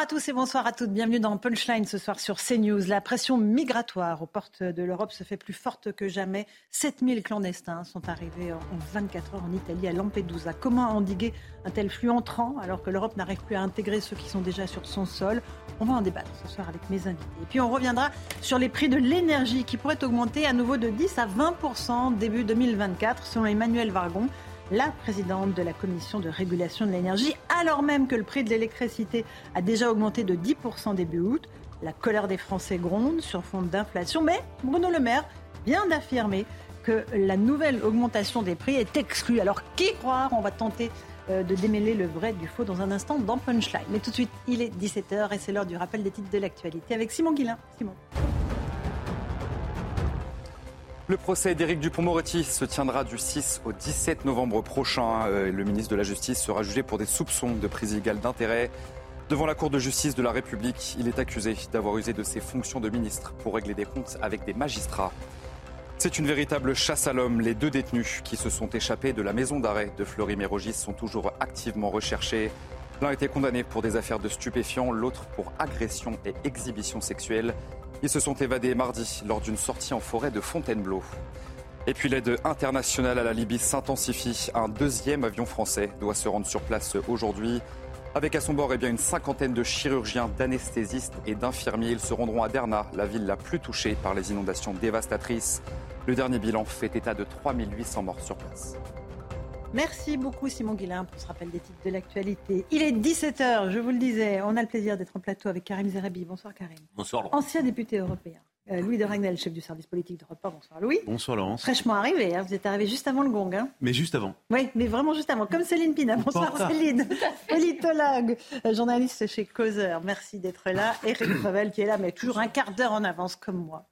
à tous et bonsoir à toutes. Bienvenue dans Punchline ce soir sur CNews. La pression migratoire aux portes de l'Europe se fait plus forte que jamais. 7000 clandestins sont arrivés en 24 heures en Italie, à Lampedusa. Comment endiguer un tel flux entrant alors que l'Europe n'arrive plus à intégrer ceux qui sont déjà sur son sol? On va en débattre ce soir avec mes invités. Et puis on reviendra sur les prix de l'énergie qui pourraient augmenter à nouveau de 10 à 20% début 2024 selon Emmanuel Vargon la présidente de la commission de régulation de l'énergie, alors même que le prix de l'électricité a déjà augmenté de 10% début août. La colère des Français gronde sur fond d'inflation, mais Bruno Le Maire vient d'affirmer que la nouvelle augmentation des prix est exclue. Alors qui croire? On va tenter euh, de démêler le vrai du faux dans un instant dans Punchline. Mais tout de suite, il est 17h et c'est l'heure du rappel des titres de l'actualité avec Simon Guillain. Simon. Le procès d'Éric Dupont-Moretti se tiendra du 6 au 17 novembre prochain. Euh, le ministre de la Justice sera jugé pour des soupçons de prise illégale d'intérêt. Devant la Cour de justice de la République, il est accusé d'avoir usé de ses fonctions de ministre pour régler des comptes avec des magistrats. C'est une véritable chasse à l'homme. Les deux détenus qui se sont échappés de la maison d'arrêt de Fleury-Mérogis sont toujours activement recherchés. L'un a été condamné pour des affaires de stupéfiants, l'autre pour agression et exhibition sexuelle. Ils se sont évadés mardi lors d'une sortie en forêt de Fontainebleau. Et puis l'aide internationale à la Libye s'intensifie. Un deuxième avion français doit se rendre sur place aujourd'hui. Avec à son bord eh une cinquantaine de chirurgiens, d'anesthésistes et d'infirmiers. Ils se rendront à Derna, la ville la plus touchée par les inondations dévastatrices. Le dernier bilan fait état de 3800 morts sur place. Merci beaucoup Simon Guillain pour ce rappel des titres de l'actualité. Il est 17h, je vous le disais, on a le plaisir d'être en plateau avec Karim Zerabi. Bonsoir Karim. Bonsoir Laurent. Ancien député européen. Euh, Louis de Ragnel, chef du service politique de Repas. Bonsoir Louis. Bonsoir Laurence. Fraîchement arrivé, hein. vous êtes arrivé juste avant le gong. Hein. Mais juste avant. Oui, mais vraiment juste avant, comme Céline Pina. Bonsoir Céline, politologue, euh, journaliste chez Causeur. Merci d'être là. Eric Revel qui est là, mais toujours un quart d'heure en avance comme moi.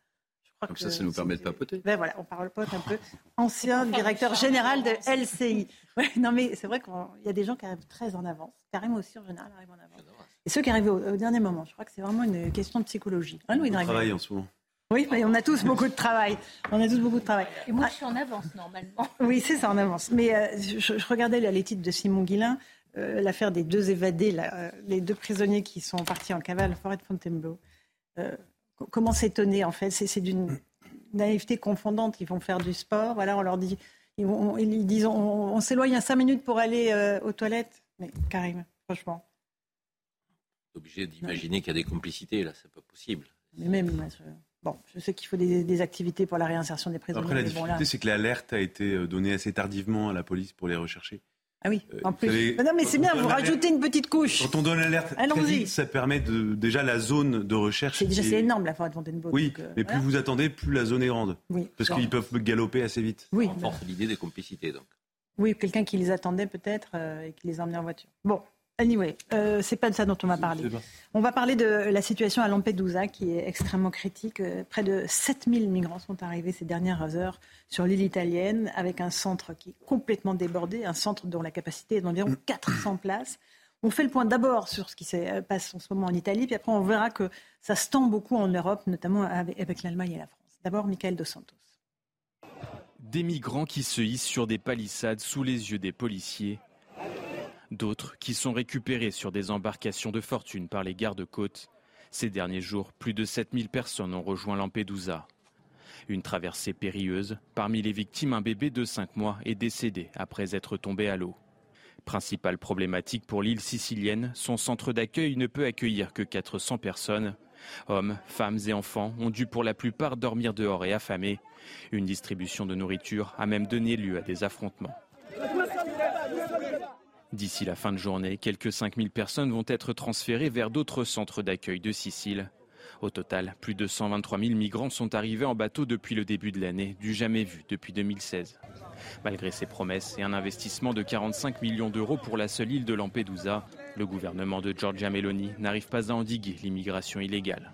Comme ça, ça nous permet de papoter. Ben voilà, on parle pote un peu. Ancien directeur général de LCI. Ouais, non, mais c'est vrai qu'il y a des gens qui arrivent très en avance. Karim aussi, en général, arrive en avance. Et ceux qui arrivent au, dernier moment. Je crois que c'est vraiment une question de psychologie. Hein, Louis travail en ce moment. Oui, mais on a tous beaucoup de travail. On a tous beaucoup de travail. Et moi, je suis en avance, normalement. Oui, c'est ça, en avance. Mais euh, je, regardais les titres de Simon Guillain, euh, l'affaire des deux évadés, euh, les deux prisonniers qui sont partis en cavale à la forêt de Fontainebleau. Comment s'étonner, en fait? C'est d'une naïveté confondante. Ils vont faire du sport. Voilà, on leur dit, ils, ils disent, on, s'éloigne à cinq minutes pour aller euh, aux toilettes. Mais Karim, franchement. Obligé d'imaginer qu'il y a des complicités là, c'est pas possible. Mais même, je, bon, je sais qu'il faut des, activités pour la réinsertion des prisonniers. Après, la difficulté, c'est que l'alerte a été euh, donnée assez tardivement à la police pour les rechercher. Ah oui, euh, en plus. non, mais c'est bien, vous rajoutez une petite couche. Quand on donne l'alerte ça permet de, déjà la zone de recherche. C'est déjà c'est énorme la forêt de Fontainebleau. Oui, euh, mais plus vous attendez, plus la zone est grande. Oui. Parce qu'ils peuvent galoper assez vite. Oui. On force l'idée des complicités donc. Oui, quelqu'un qui les attendait peut-être euh, et qui les emmenait en voiture. Bon, Anyway, euh, c'est pas de ça dont on va parler. On va parler de la situation à Lampedusa qui est extrêmement critique. Euh, près de 7000 migrants sont arrivés ces dernières heures sur l'île italienne avec un centre qui est complètement débordé, un centre dont la capacité est d'environ 400 places. On fait le point d'abord sur ce qui se euh, passe en ce moment en Italie, puis après on verra que ça se tend beaucoup en Europe, notamment avec, l'Allemagne et la France. D'abord, Michael Dos Santos. Des migrants qui se hissent sur des palissades sous les yeux des policiers d'autres qui sont récupérés sur des embarcations de fortune par les gardes-côtes. Ces derniers jours, plus de 7000 personnes ont rejoint Lampedusa. Une traversée périlleuse. Parmi les victimes, un bébé de 5 mois est décédé après être tombé à l'eau. Principale problématique pour l'île sicilienne, son centre d'accueil ne peut accueillir que 400 personnes. Hommes, femmes et enfants ont dû pour la plupart dormir dehors et affamés. Une distribution de nourriture a même donné lieu à des affrontements. D'ici la fin de journée, quelques 5000 personnes vont être transférées vers d'autres centres d'accueil de Sicile. Au total, plus de 123 000 migrants sont arrivés en bateau depuis le début de l'année, du jamais vu depuis 2016. Malgré ces promesses et un investissement de 45 millions d'euros pour la seule île de Lampedusa, le gouvernement de Giorgia Meloni n'arrive pas à endiguer l'immigration illégale.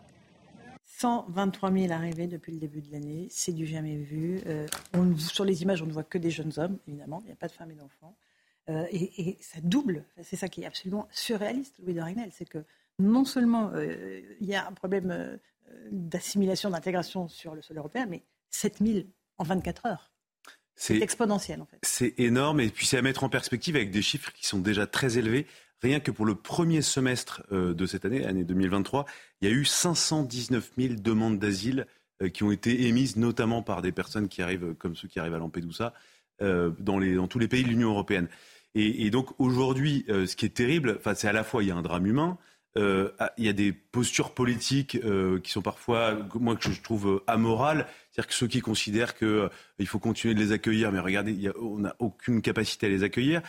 123 000 arrivés depuis le début de l'année, c'est du jamais vu. Euh, sur les images, on ne voit que des jeunes hommes, évidemment, il n'y a pas de femmes et d'enfants. Euh, et, et ça double, c'est ça qui est absolument surréaliste, Louis de Ragnel, c'est que non seulement euh, il y a un problème euh, d'assimilation, d'intégration sur le sol européen, mais 7 000 en 24 heures. C'est exponentiel en fait. c'est énorme et puis c'est à mettre en perspective avec des chiffres qui sont déjà très élevés. Rien que pour le premier semestre de cette année, année 2023, il y a eu 519 000 demandes d'asile qui ont été émises, notamment par des personnes qui arrivent, comme ceux qui arrivent à Lampedusa, dans, les, dans tous les pays de l'Union européenne. Et, donc aujourd'hui, euh, ce qui est terrible, c'est à la fois il y a un drame humain, euh, il y a des postures politiques euh, qui sont parfois, moi que je trouve amorales, c'est-à-dire que ceux qui considèrent qu'il il faut continuer de les accueillir, mais regardez, il a- on n'a aucune capacité à les accueillir.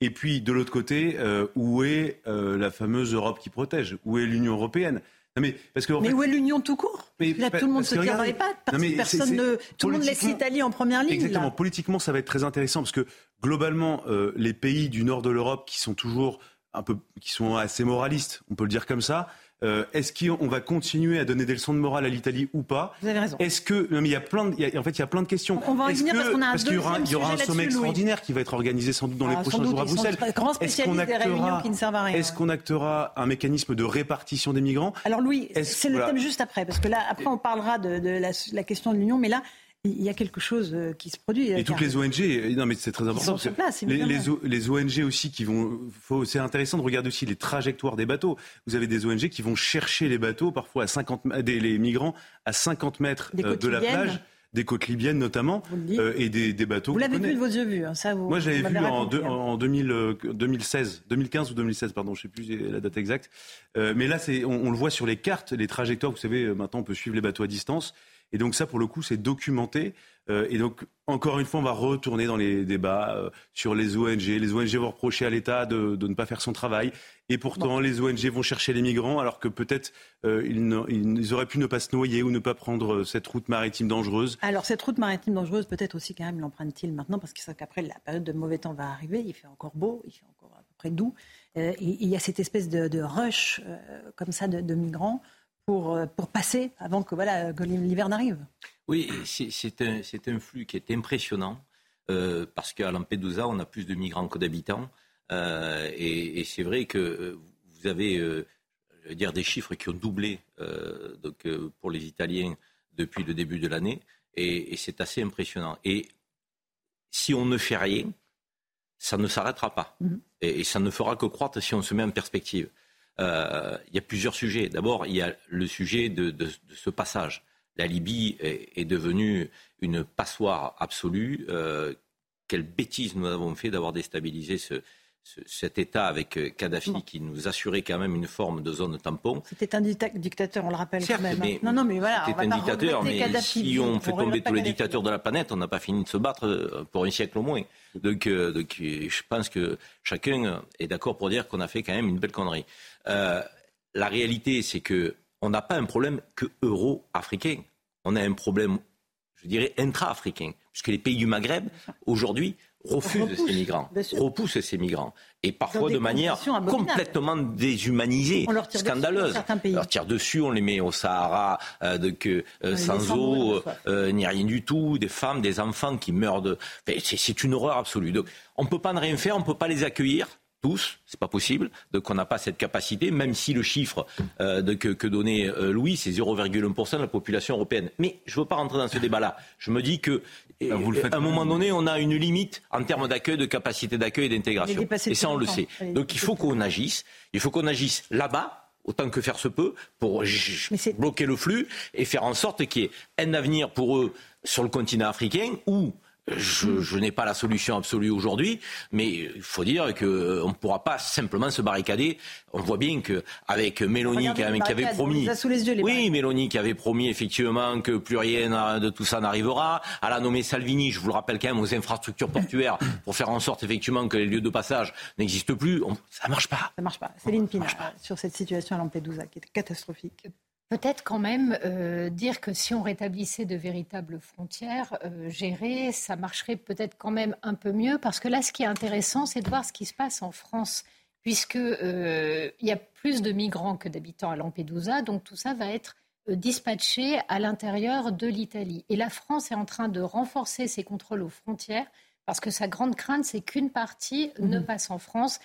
Et puis de l'autre côté, où est la fameuse Europe qui protège? Où est l'Union européenne? Non mais parce que en Mais fait, où est l'Union tout court Mais Là, tout le monde parce se que tire dans les pattes. Non, mais Personne ne, tout le monde laisse l'Italie en première ligne. Exactement. là. Politiquement, ça va être très intéressant parce que globalement, euh, les pays du nord de l'Europe qui sont toujours un peu, qui sont assez moralistes, on peut le dire comme ça. Euh, Est-ce qu'on va continuer à donner des leçons de morale à l'Italie ou pas? Vous avez raison. Est-ce que non mais il y a plein de, il y a- en fait il y a plein de questions. On va en Est-ce venir que- parce qu'on a un qu'il y aura, il y aura un sommet Louis. extraordinaire qui va être organisé sans doute dans les Ah, prochains jours à Bruxelles. Est-ce qu'on spécialistes des réunions actera, qui ne servent à rien. est-ce qu'on actera un mécanisme de répartition des migrants? Alors Louis, c'est le voilà. thème juste après, parce que là, après, on parlera de, de la, la question de l'Union, mais là, il y a quelque chose euh, qui se produit. Et euh, toutes les ONG, et non mais c'est très important. sont sur place, les, les ONG aussi qui vont, c'est intéressant de regarder aussi les trajectoires des bateaux. Vous avez des ONG qui vont chercher les bateaux, parfois à 50, m- des, les migrants à 50 mètres euh, de la plage, des côtes libyennes notamment, euh, et des, des bateaux. Vous l'avez vu de vos yeux vus, hein, ça vous. Moi, vous vu en, raconté, deux- hein. en 2000, euh, 2016, 2015 ou 2016, pardon, je sais plus la date exacte. Euh, mais là, on, on le voit sur les cartes, les trajectoires. Vous savez, euh, maintenant, on peut suivre les bateaux à distance. Et donc ça, pour le coup, c'est documenté. Euh, et donc, encore une fois, on va retourner dans les débats euh, sur les ONG. Les ONG vont reprocher à l'État de, de ne pas faire son travail. Et pourtant, les ONG vont chercher les migrants, alors que peut-être euh, ils, ne- ils auraient pu ne pas se noyer ou ne pas prendre cette route maritime dangereuse. Alors, cette route maritime dangereuse, peut-être aussi quand même l'emprunte-t-il maintenant, parce qu'ils savent qu'après, la période de mauvais temps va arriver, il fait encore beau, il fait encore à peu près doux. Et il y a cette espèce de, de rush comme ça de, de migrants pour, euh, pour passer avant que, voilà, que l'hiver n'arrive. Oui, c'est un, un flux qui est impressionnant euh, parce qu'à Lampedusa, on a plus de migrants que d'habitants. Euh, et et c'est vrai que vous avez euh, je veux dire, des chiffres qui ont doublé donc, pour les Italiens depuis le début de l'année. Et, et c'est assez impressionnant. Et si on ne fait rien, ça ne s'arrêtera pas. Mhm. Et, et ça ne fera que croître si on se met en perspective. Euh, il y a plusieurs sujets. D'abord, il y a le sujet de, ce passage. La Libye est, devenue une passoire absolue. Euh, quelle bêtise nous avons fait d'avoir déstabilisé ce- cet État avec euh, Kadhafi Bon. qui nous assurait quand même une forme de zone tampon. C'était un dicta- dictateur, on le rappelle Certes, quand même. hein. mais non, non, mais voilà. on C'était un pas dictateur, mais Kadhafi. si on On fait tomber tous les dictateurs de la planète, on n'a pas fini de se battre euh, pour un siècle au moins. Donc, euh, donc, je pense que chacun est d'accord pour dire qu'on a fait quand même une belle connerie. Euh, la réalité, c'est que on n'a pas un problème que euro-africain. On a un problème, je dirais, intra-africain, puisque les pays du Maghreb, aujourd'hui, Repoussent, ces migrants, repoussent ces migrants, et parfois de manière complètement déshumanisée, On leur tire scandaleuse. On leur tire dessus, on les met au Sahara, euh, de que, euh, sans eau, euh, ni rien du tout, des femmes, des enfants qui meurent de. Enfin, c'est, c'est une horreur absolue. Donc, on ne peut pas ne rien faire, on ne peut pas les accueillir. Tous, c'est pas possible. Donc on n'a pas cette capacité, même si le chiffre euh, de, que, que donnait euh, Louis, c'est 0,1% de la population européenne. Mais je ne veux pas rentrer dans ce débat-là. Je me dis que Ah, vous le faites à un moment donné, on a une limite en termes d'accueil, de capacité d'accueil et d'intégration. Et ça, on le sait. Donc il faut qu'on agisse. Il faut qu'on agisse là-bas, autant que faire se peut, pour bloquer le flux et faire en sorte qu'il y ait un avenir pour eux sur le continent africain où je, je n'ai pas la solution absolue aujourd'hui, mais il faut dire qu'on ne pourra pas simplement se barricader. On voit bien qu'avec Mélanie Regardez qui, avait- qui promis... les yeux, les oui. Mélanie qui avait promis effectivement que plus rien de tout ça n'arrivera. Elle a nommé Salvini, je vous le rappelle quand même, aux infrastructures portuaires pour faire en sorte effectivement que les lieux de passage n'existent plus. On- ça marche pas. Ça marche pas. Céline Pina, sur cette situation à Lampedusa qui est catastrophique. Peut-être quand même euh, dire que si on rétablissait de véritables frontières euh, gérées, ça marcherait peut-être quand même un peu mieux. Parce que là, ce qui est intéressant, c'est de voir ce qui se passe en France, puisqu'il euh, y a plus de migrants que d'habitants à Lampedusa. Donc tout ça va être dispatché à l'intérieur de l'Italie. Et la France est en train de renforcer ses contrôles aux frontières, parce que sa grande crainte, c'est qu'une partie ne Mhm. passe en France.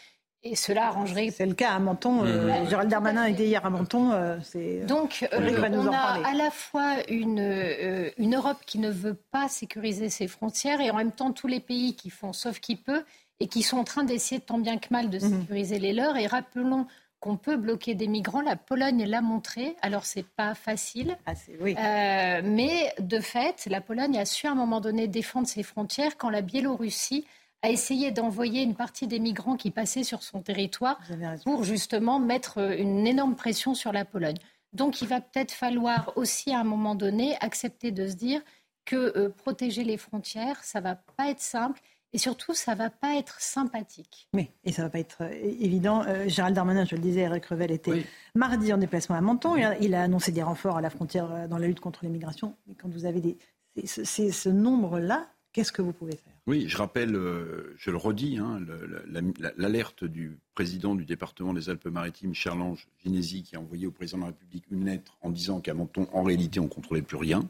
Et cela arrangerait C'est le cas à Menton. euh, Gérald Darmanin était hier à Menton. euh, c'est... Donc, euh, Eric va nous on en a parler. à la fois une, euh, une Europe qui ne veut pas sécuriser ses frontières et en même temps tous les pays qui font sauf qui peut et qui sont en train d'essayer tant bien que mal de Mhm. sécuriser les leurs. Et rappelons qu'on peut bloquer des migrants. La Pologne l'a montré. Alors, c'est pas facile. Ah, c'est- oui. Euh, mais de fait, la Pologne a su à un moment donné défendre ses frontières quand la Biélorussie a essayé d'envoyer une partie des migrants qui passaient sur son territoire pour justement mettre euh, une énorme pression sur la Pologne. Donc il va peut-être falloir aussi à un moment donné accepter de se dire que euh, protéger les frontières, ça va pas être simple et surtout ça va pas être sympathique. Oui, et ça ne va pas être euh, évident. Euh, Gérald Darmanin, je le disais, Eric Revel était mardi en déplacement à Menton. Il a, il a annoncé des renforts à la frontière dans la lutte contre l'immigration. Mais quand vous avez des, ce nombre-là, qu'est-ce que vous pouvez faire? Oui, je rappelle, euh, je le redis, hein, le- la- la- l'alerte du président du département des Alpes-Maritimes, Charles-Ange Ginési, qui a envoyé au président de la République une lettre en disant qu'à Menton, en réalité, on ne contrôlait plus rien.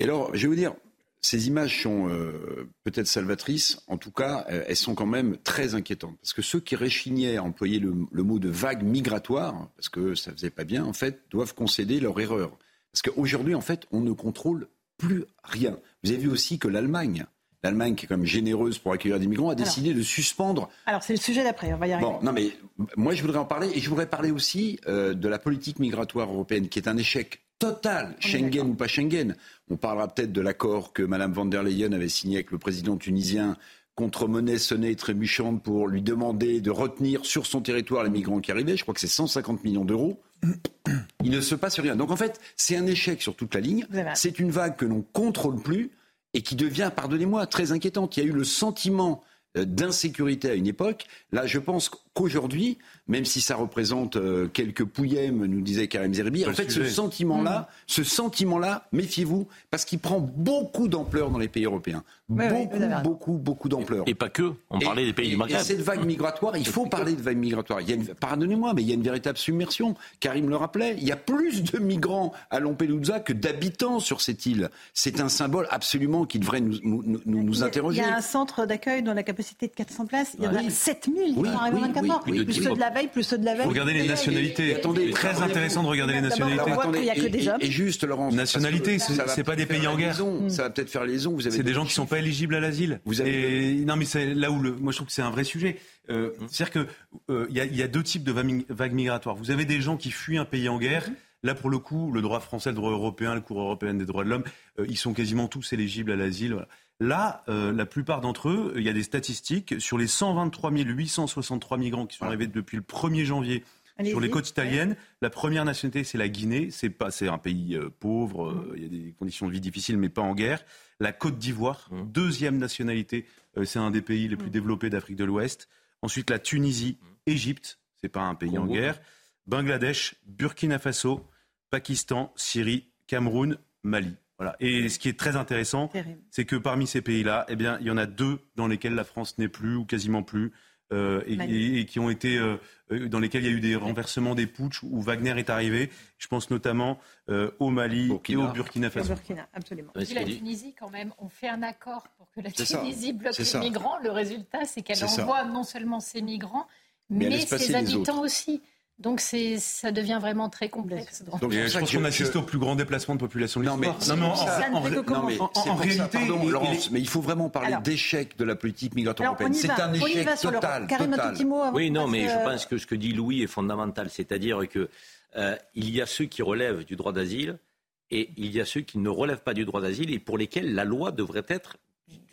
Et alors, je vais vous dire, ces images sont euh, peut-être salvatrices, en tout cas, euh, elles sont quand même très inquiétantes. Parce que ceux qui réchignaient à employer le, le mot de vague migratoire, parce que ça faisait pas bien, en fait, doivent concéder leur erreur. Parce qu'aujourd'hui, en fait, on ne contrôle plus rien. Vous avez vu aussi que l'Allemagne, l'Allemagne qui est quand même généreuse pour accueillir des migrants, a décidé de suspendre Alors, c'est le sujet d'après, on va y arriver. Bon, non, mais moi, je voudrais en parler et je voudrais parler aussi euh, de la politique migratoire européenne qui est un échec total, Schengen ou pas Schengen. On parlera peut-être de l'accord que Mme van der Leyen avait signé avec le président tunisien contre monnaie sonnée et trébuchante pour lui demander de retenir sur son territoire les migrants qui arrivaient. Je crois que c'est 150 millions d'euros. Il ne se passe rien. Donc en fait, c'est un échec sur toute la ligne. C'est une vague que l'on contrôle plus et qui devient, pardonnez-moi, très inquiétante. Il y a eu le sentiment euh, d'insécurité à une époque. Là, je pense qu'aujourd'hui, même si ça représente euh, quelques pouillèmes, nous disait Karim Zerbi, en fait, ce sentiment-là, mm. ce sentiment-là, méfiez-vous, parce qu'il prend beaucoup d'ampleur dans les pays européens. Beaucoup, beaucoup, beaucoup d'ampleur. Et, pas que. On parlait des pays et, du Maghreb. Et cette vague migratoire, il faut parler de vague migratoire. Pardonnez-moi, mais il y a une véritable submersion. Karim le rappelait, il y a plus de migrants à Lampedusa que d'habitants sur cette île. C'est un symbole absolument qui devrait nous, nous, nous, interroger. Il y a un centre d'accueil dont la capacité de 400 places. Il y en a 7000 qui sont arrivés 24 important. Oui, oui, plus ceux de la veille, plus ceux de la veille. Regardez les nationalités. Attendez, très intéressant de regarder les nationalités. Il n'y a que des hommes. Et juste, Laurence. Nationalité, c'est pas des pays en guerre. Ça va peut-être faire liaison. C'est des gens qui ne sont pas éligibles à l'asile. Non, mais c'est là où. Moi, je trouve que c'est un vrai sujet. Euh, c'est-à-dire qu'il euh, y, a deux types de vagues migratoires. Vous avez des gens qui fuient un pays en guerre. Mm-hmm. Là, pour le coup, le droit français, le droit européen, le Cour européenne des droits de l'homme, euh, ils sont quasiment tous éligibles à l'asile. Voilà. Là, euh, la plupart d'entre eux, il y a des statistiques sur les 123 863 migrants qui sont arrivés depuis le 1er janvier sur les côtes italiennes, la première nationalité, c'est la Guinée. C'est pas, c'est un pays euh, pauvre. euh, Il y a des conditions de vie difficiles, mais pas en guerre. La Côte d'Ivoire, Mmh. deuxième nationalité, euh, c'est un des pays les plus développés d'Afrique de l'Ouest. Ensuite, la Tunisie, Égypte, c'est pas un pays en guerre. Bangladesh, Burkina Faso, Pakistan, Syrie, Cameroun, Mali. Voilà. Et ce qui est très intéressant, c'est que parmi ces pays-là, eh bien, il y en a deux dans lesquels la France n'est plus ou quasiment plus, euh, et, et- et qui ont été euh, euh, dans lesquels il y a eu des renversements, des putschs où Wagner est arrivé. Je pense notamment euh, au Mali Burkina. et au Burkina Au Faso. Burkina, absolument. Ce la Tunisie, quand même, on fait un accord pour que la ça. Tunisie bloque les ça. migrants. Le résultat, c'est qu'elle ça. envoie non seulement ses migrants, Mais ses habitants aussi. Donc c'est, ça devient vraiment très complexe. Donc, je pense qu'on je- assiste au plus grand déplacement de population de Non, mais en- Non, mais ça, réalité, pardon, il- Laurence, il mais il faut vraiment parler d'échec de la politique migratoire européenne. C'est un on y échec va sur l'Europe. total. Total. petit mot avant Oui, non, mais je euh, pense que ce que dit Louis est fondamental. C'est-à-dire que euh, il y a ceux qui relèvent du droit d'asile et il y a ceux qui ne relèvent pas du droit d'asile et pour lesquels la loi devrait être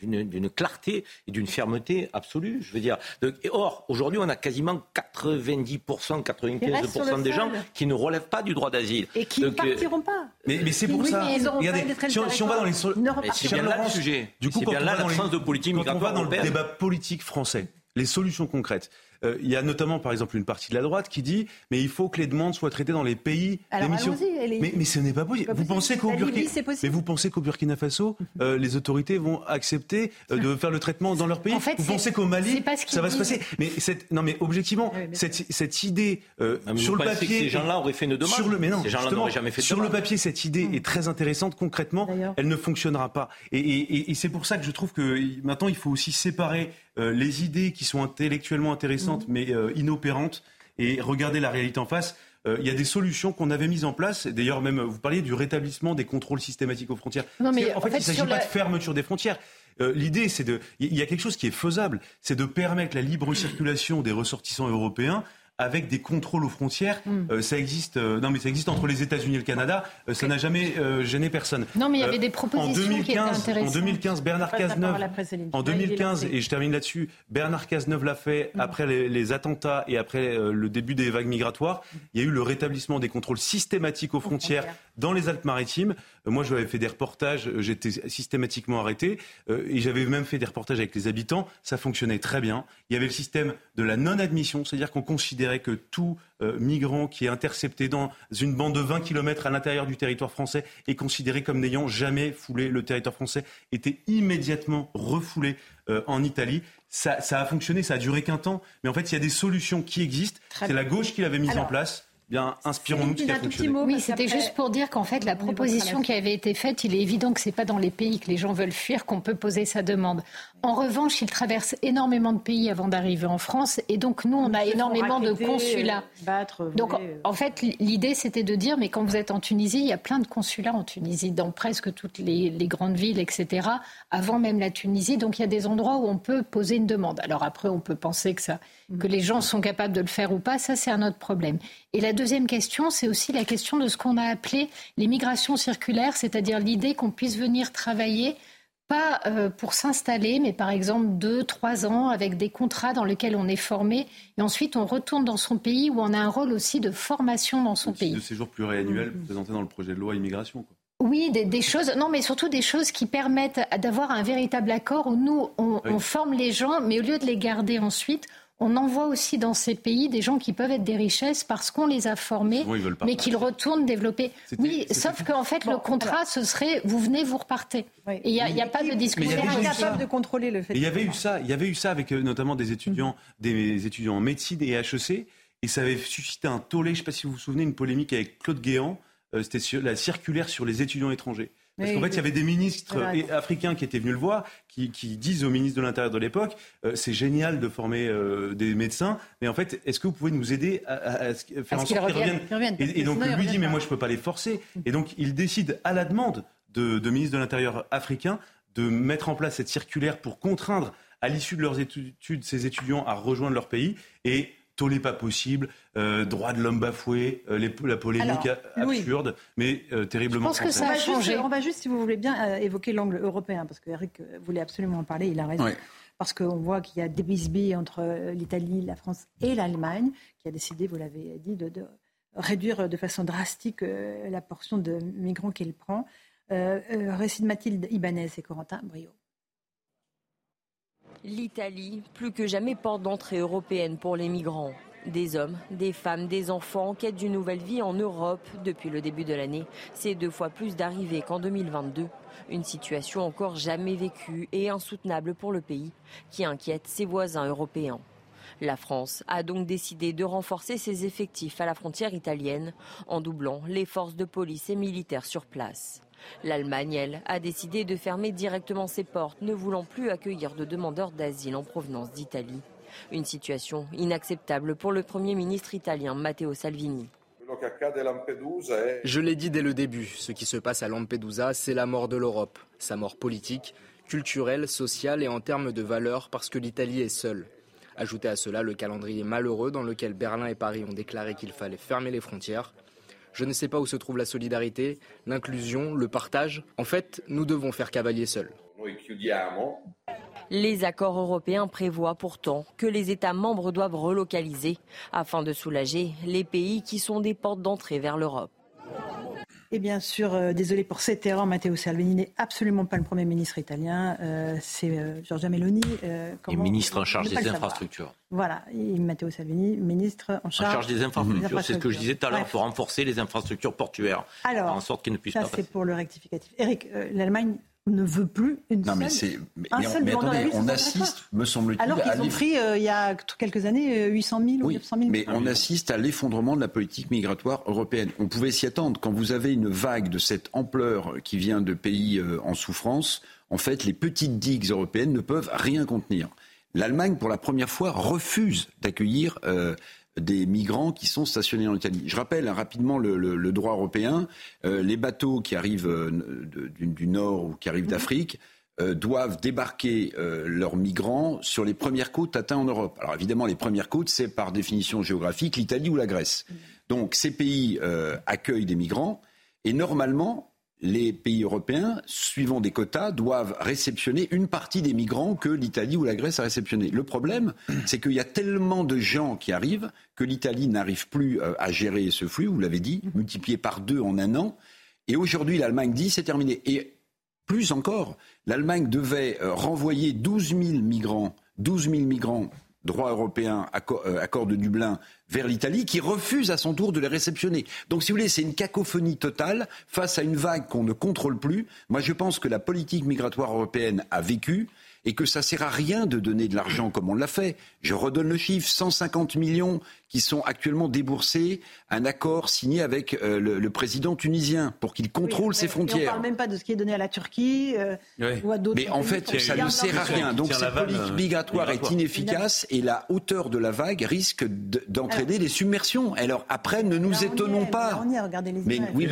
d'une d'une clarté et d'une fermeté absolue. Je veux dire. Donc, et or, aujourd'hui, on a quasiment 90%, 95% des gens qui ne relèvent pas du droit d'asile. Et qui ne Donc, euh, partiront pas. Mais, mais c'est pour Oui, ça. Regardez, si on, si on va dans les repartiront c'est bien là le sujet. Du coup, c'est quand bien on là va dans l'absence les- de politique quand on migratoire va dans le débat politique français, les solutions concrètes. Euh, il y a notamment, par exemple, une partie de la droite qui dit mais il faut que les demandes soient traitées dans les pays d'émission. Mais, mais, ce n'est pas possible. Vous pensez qu'au Burkina... mais vous pensez qu'au Burkina Faso, euh, les autorités vont accepter euh, de faire le traitement dans leur pays Vous pensez qu'au Mali, ça va se passer Mais cette... non, mais objectivement, cette, cette, idée sur le papier, que ces gens-là auraient fait une demande. Sur le, mais non, ces gens-là n'auraient jamais fait Sur le papier, cette idée est très intéressante. Concrètement, elle ne fonctionnera pas. Et, et, et c'est pour ça que je trouve que maintenant, il faut aussi séparer les idées qui sont intellectuellement intéressantes mhm. mais euh, inopérantes et regarder la réalité en face. Euh, il y a des solutions qu'on avait mises en place. D'ailleurs, même vous parliez du rétablissement des contrôles systématiques aux frontières. en, fait, il ne s'agit pas de fermeture des frontières. L'idée, c'est de. Il y a quelque chose qui est faisable, c'est de permettre la libre circulation des ressortissants européens avec des contrôles aux frontières. Hmm. Euh, ça existe. Euh, non, mais ça existe entre les États-Unis et le Canada. Euh, ça n'a jamais gêné personne. Non, mais il y avait des propositions en 2015, qui étaient intéressantes. En 2015, Bernard Cazeneuve. En 2015, et je termine là-dessus, Bernard Cazeneuve l'a fait hmm. après les, attentats et après le début des vagues migratoires. Il y a eu le rétablissement des contrôles systématiques aux frontières dans les Alpes-Maritimes. Moi, j'avais fait des reportages. J'étais systématiquement arrêté et j'avais même fait des reportages avec les habitants. Ça fonctionnait très bien. Il y avait le système de la non-admission, c'est-à-dire qu'on considère que tout euh, migrant qui est intercepté dans une bande de 20 km à l'intérieur du territoire français est considéré comme n'ayant jamais foulé le territoire français, était immédiatement refoulé euh, en Italie. Ça, a fonctionné, ça a duré qu'un temps, mais en fait, il y a des solutions qui existent. C'est la gauche qui l'avait mise en place bien inspirons-nous de ce qui a fonctionné. Oui, c'était juste pour dire qu'en fait, la proposition qui avait été faite, il est évident que ce n'est pas dans les pays que les gens veulent fuir qu'on peut poser sa demande. En revanche, ils traversent énormément de pays avant d'arriver en France, et donc nous, on a énormément de consulats. Battre, donc, en fait, l'idée, c'était de dire, mais quand vous êtes en Tunisie, il y a plein de consulats en Tunisie, dans presque toutes les, les grandes villes, etc., avant même la Tunisie. Donc, il y a des endroits où on peut poser une demande. Alors après, on peut penser que ça que les gens sont capables de le faire ou pas, ça c'est un autre problème. Et la deuxième question, c'est aussi la question de ce qu'on a appelé les migrations circulaires, c'est-à-dire l'idée qu'on puisse venir travailler pas euh, pour s'installer, mais par exemple deux, trois ans avec des contrats dans lesquels on est formé, et ensuite on retourne dans son pays où on a un rôle aussi de formation dans son pays. De séjour pluriannuel mmh. présenté dans le projet de loi immigration. Oui, des, choses, non, mais surtout des choses qui permettent d'avoir un véritable accord où nous, on, on forme les gens, mais au lieu de les garder ensuite, on envoie aussi dans ces pays des gens qui peuvent être des richesses parce qu'on les a formés, mais qu'ils retournent développer. Oui, sauf qu'en fait, le contrat, ce serait vous venez, vous repartez. Et il n'y a, pas de discussion. Il y capable de contrôler le fait. Il y avait eu ça, il y avait eu ça avec euh, notamment des étudiants, des étudiants en médecine et HEC, et ça avait suscité un tollé. Je ne sais pas si vous vous souvenez, une polémique avec Claude Guéant. Euh, c'était la circulaire sur les étudiants étrangers. Parce qu'en fait, il y avait des ministres africains qui étaient venus le voir, qui, disent au ministre de l'Intérieur de l'époque euh, c'est génial de former euh, des médecins, mais en fait, est-ce que vous pouvez nous aider à, faire en sorte qu'ils reviennent, Et, donc, lui dit mais moi, je ne peux pas les forcer. Et donc, il décide à la demande de, de ministres de l'Intérieur africains de mettre en place cette circulaire pour contraindre à l'issue de leurs études ces étudiants à rejoindre leur pays. Et tollé pas possible, euh, droit de l'homme bafoué, euh, la polémique absurde, mais euh, terriblement Je pense que ça a changé. on va juste, si vous voulez bien, évoquer l'angle européen, parce que Eric voulait absolument en parler, il a raison. Parce qu'on voit qu'il y a des bisbilles entre l'Italie, la France et l'Allemagne, qui a décidé, vous l'avez dit, de, réduire de façon drastique la portion de migrants qu'elle prend. récit de Mathilde Ibanez et Corentin Brio. L'Italie, plus que jamais porte d'entrée européenne pour les migrants. Des hommes, des femmes, des enfants en quête d'une nouvelle vie en Europe depuis le début de l'année. C'est deux fois plus d'arrivées qu'en 2022. Une situation encore jamais vécue et insoutenable pour le pays qui inquiète ses voisins européens. La France a donc décidé de renforcer ses effectifs à la frontière italienne en doublant les forces de police et militaires sur place. L'Allemagne, elle, a décidé de fermer directement ses portes, ne voulant plus accueillir de demandeurs d'asile en provenance d'Italie. Une situation inacceptable pour le Premier ministre italien Matteo Salvini. Je l'ai dit dès le début, ce qui se passe à Lampedusa, c'est la mort de l'Europe. Sa mort politique, culturelle, sociale et en termes de valeurs parce que l'Italie est seule. Ajoutez à cela le calendrier malheureux dans lequel Berlin et Paris ont déclaré qu'il fallait fermer les frontières. Je ne sais pas où se trouve la solidarité, l'inclusion, le partage. En fait, nous devons faire cavalier seul. Les accords européens prévoient pourtant que les États membres doivent relocaliser afin de soulager les pays qui sont des portes d'entrée vers l'Europe. Et bien sûr, euh, désolé pour cette erreur, Matteo Salvini n'est absolument pas le Premier ministre italien. Euh, c'est euh, Giorgia Meloni. et ministre en charge des infrastructures. Voilà, et Matteo Salvini, ministre en charge, en charge des infrastructures. C'est ce que je disais tout à l'heure. Il faut renforcer les infrastructures portuaires. Alors, en sorte qu'elles ne puissent pas. Ça, c'est pour le rectificatif. Eric, l'Allemagne ne veut plus une non, mais c'est. Mais, attendez, on assiste, me semble-t-il. Alors qu'ils ont pris, euh, il y a quelques années, 800 000 ou 900 000. Mais on assiste à l'effondrement de la politique migratoire européenne. On pouvait s'y attendre. Quand vous avez une vague de cette ampleur qui vient de pays euh, en souffrance, en fait, les petites digues européennes ne peuvent rien contenir. L'Allemagne, pour la première fois, refuse d'accueillir euh, des migrants qui sont stationnés en Italie. Je rappelle hein, rapidement le, droit européen. Euh, les bateaux qui arrivent euh, du, nord ou qui arrivent d'Afrique euh, doivent débarquer leurs migrants sur les premières côtes atteintes en Europe. Alors évidemment, les premières côtes, c'est par définition géographique l'Italie ou la Grèce. Donc ces pays accueillent des migrants et normalement, les pays européens, suivant des quotas, doivent réceptionner une partie des migrants que l'Italie ou la Grèce a réceptionnés. Le problème, c'est qu'il y a tellement de gens qui arrivent que l'Italie n'arrive plus euh, à gérer ce flux, vous l'avez dit, multiplié par deux en un an. Et aujourd'hui, l'Allemagne dit c'est terminé. Et plus encore, l'Allemagne devait euh, renvoyer 12 000 migrants, 12 000 migrants droit européen, euh, accord, de Dublin, vers l'Italie, qui refuse à son tour de les réceptionner. Donc, si vous voulez, c'est une cacophonie totale face à une vague qu'on ne contrôle plus. Moi, je pense que la politique migratoire européenne a vécu et que ça sert à rien de donner de l'argent comme on l'a fait. Je redonne le chiffre 150 millions qui sont actuellement déboursés, un accord signé avec euh, le, président tunisien pour qu'il contrôle ses frontières. on ne parle même pas de ce qui est donné à la Turquie euh, ou à d'autres Mais en fait, ça ne sert à rien. Donc cette politique euh, migratoire est inefficace et la hauteur de la vague risque d'entraîner des submersions. Alors après, ne nous étonnons pas. mais oui,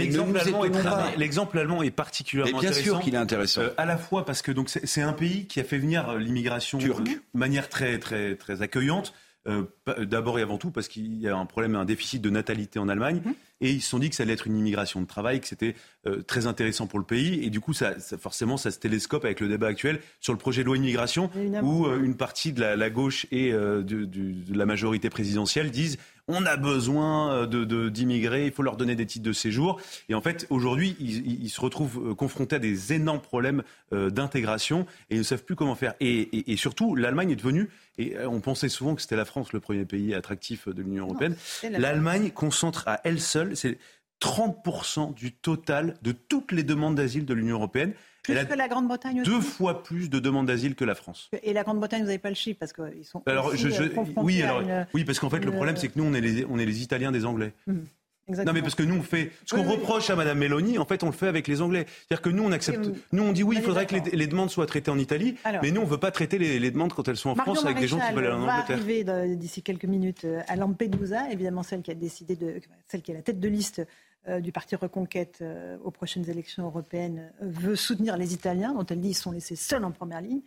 l'exemple allemand, est particulièrement bien intéressant. sûr qu'il est intéressant. à la fois parce que donc c'est un pays qui a fait venir l'immigration de manière très très très accueillante. Euh, d'abord et avant tout parce qu'il y a un problème, un déficit de natalité en Allemagne. Mhm. Et ils se sont dit que ça allait être une immigration de travail, que c'était euh, très intéressant pour le pays. Et du coup, ça, forcément, ça se télescope avec le débat actuel sur le projet de loi immigration, où euh, une partie de la, gauche et de, la majorité présidentielle disent on a besoin d'immigrés, il faut leur donner des titres de séjour. Et en fait, aujourd'hui, ils, se retrouvent confrontés à des énormes problèmes d'intégration et ils ne savent plus comment faire. et surtout, l'Allemagne est devenue et euh, on pensait souvent que c'était la France le premier pays attractif de l'Union européenne. L'Allemagne concentre à elle seule, c'est 30% du total de toutes les demandes d'asile de l'Union européenne. Plus que la Grande-Bretagne Deux fois plus de demandes d'asile que la France. Et la Grande-Bretagne, vous n'avez pas le chiffre parce qu'ils sont. Alors, je, euh, oui, alors, oui, parce qu'en fait, le problème, c'est que nous, on est les, on est les Italiens des Anglais. Hum. Non, mais parce que nous, on fait. Ce qu'on reproche à Mme Meloni, en fait, on le fait avec les Anglais. C'est-à-dire que nous, on accepte. Nous, on dit oui, il faudrait que les, demandes soient traitées en Italie, mais nous, on ne veut pas traiter les, demandes quand elles sont en France avec des gens qui veulent aller en Angleterre. va arriver d'ici quelques minutes euh, à Lampedusa, évidemment, celle qui a décidé de. celle qui est la tête de liste du parti Reconquête euh, aux prochaines élections européennes veut soutenir les Italiens, dont elle dit qu'ils sont laissés seuls en première ligne.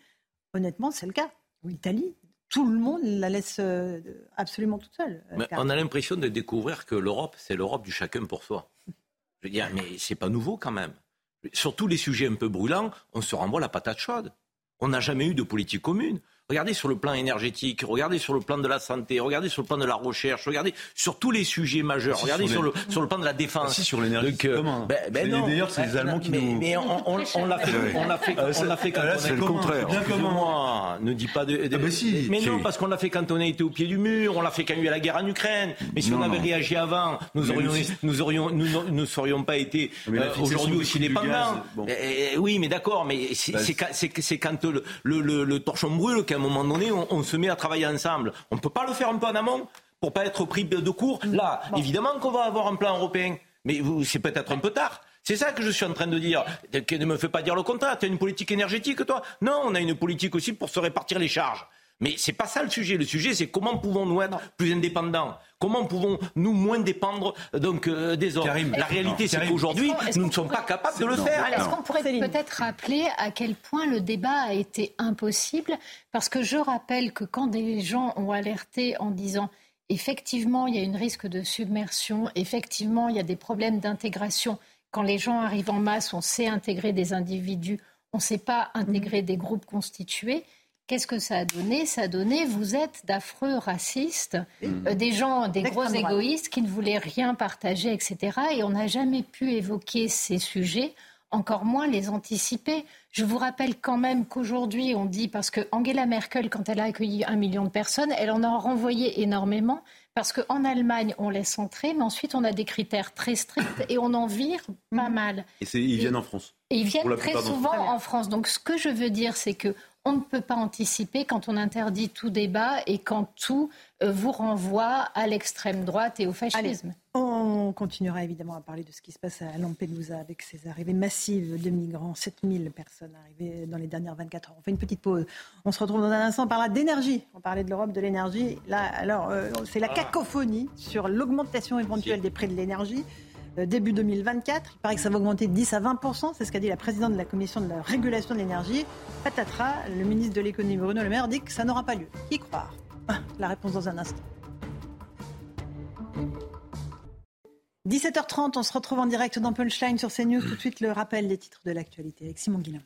Honnêtement, c'est le cas. L'Italie tout le monde la laisse euh, absolument toute seule. Euh, on a l'impression de découvrir que l'Europe, c'est l'Europe du chacun pour soi. Je veux dire, mais c'est pas nouveau quand même. Sur tous les sujets un peu brûlants, on se renvoie la patate chaude. On n'a jamais eu de politique commune. Regardez sur le plan énergétique, regardez sur le plan de la santé, regardez sur le plan de la recherche, regardez sur tous les sujets majeurs, regardez sur, le, sur le plan de la défense. Si, sur l'énergie, c'est commun. Ben, ben D'ailleurs, c'est les Allemands qui mais, nous... Mais on, on, on l'a fait, on l'a fait, on l'a fait quand on C'est le contraire. Bien comme moi, ne dis pas de... Ah bah si, mais non, parce qu'on l'a fait quand on a été au pied du mur, on l'a fait quand il y a eu la guerre en Ukraine. Mais si on avait réagi avant, nous aurions, nous aurions, nous ne serions pas été euh, aujourd'hui aussi dépendants. Oui, mais d'accord, mais c'est bah, quand le torchon brûle qu'à un moment donné, on on se met à travailler ensemble. On ne peut pas le faire un peu en amont pour pas être pris de court. Là, évidemment qu'on va avoir un plan européen, mais c'est peut-être un peu tard. C'est ça que je suis en train de dire. Ne me fais pas dire le contraire. Tu as une politique énergétique, toi? Non, on a une politique aussi pour se répartir les charges. Mais c'est pas ça le sujet. Le sujet, c'est comment pouvons-nous être plus indépendants? Comment pouvons-nous moins dépendre donc euh, des autres? La réalité, c'est qu'aujourd'hui, nous ne sommes pas capables de le faire. Est-ce qu'on pourrait peut-être rappeler à quel point le débat a été impossible? Parce que je rappelle que quand des gens ont alerté en disant effectivement, il y a un risque de submersion, effectivement, il y a des problèmes d'intégration. Quand les gens arrivent en masse, on sait intégrer des individus, on ne sait pas intégrer des groupes constitués Qu'est-ce que ça a donné? Ça a donné, vous êtes d'affreux racistes, euh, des gens, des gros égoïstes qui ne voulaient rien partager, etc. Et on n'a jamais pu évoquer ces sujets, encore moins les anticiper. Je vous rappelle quand même qu'aujourd'hui, on dit, parce que Angela Merkel, quand elle a accueilli un million de personnes, elle en a renvoyé énormément, parce qu'en Allemagne, on laisse entrer, mais ensuite, on a des critères très stricts et on en vire pas mal. Et ils viennent en France. Et ils viennent très souvent en France. Donc, ce que je veux dire, c'est que on ne peut pas anticiper quand on interdit tout débat et quand tout euh, vous renvoie à l'extrême droite et au fascisme. on continuera évidemment à parler de ce qui se passe à Lampedusa avec ces arrivées massives de migrants, 7000 personnes arrivées dans les dernières 24 heures. On fait une petite pause. On se retrouve dans un instant, on parlera d'énergie. On parlait de l'Europe, de l'énergie. Là, alors, euh, c'est la cacophonie sur l'augmentation éventuelle des prix de l'énergie. Euh, début 2024. Il paraît que ça va augmenter de 10 à 20% C'est ce qu'a dit la présidente de la commission de la régulation de l'énergie. Patatras, le ministre de l'économie Bruno Le Maire dit que ça n'aura pas lieu. Qui croire? Ah, La réponse dans un instant. 17h30, on se retrouve en direct dans Punchline sur CNews. Tout de suite, le rappel des titres de l'actualité avec Simon Guillain.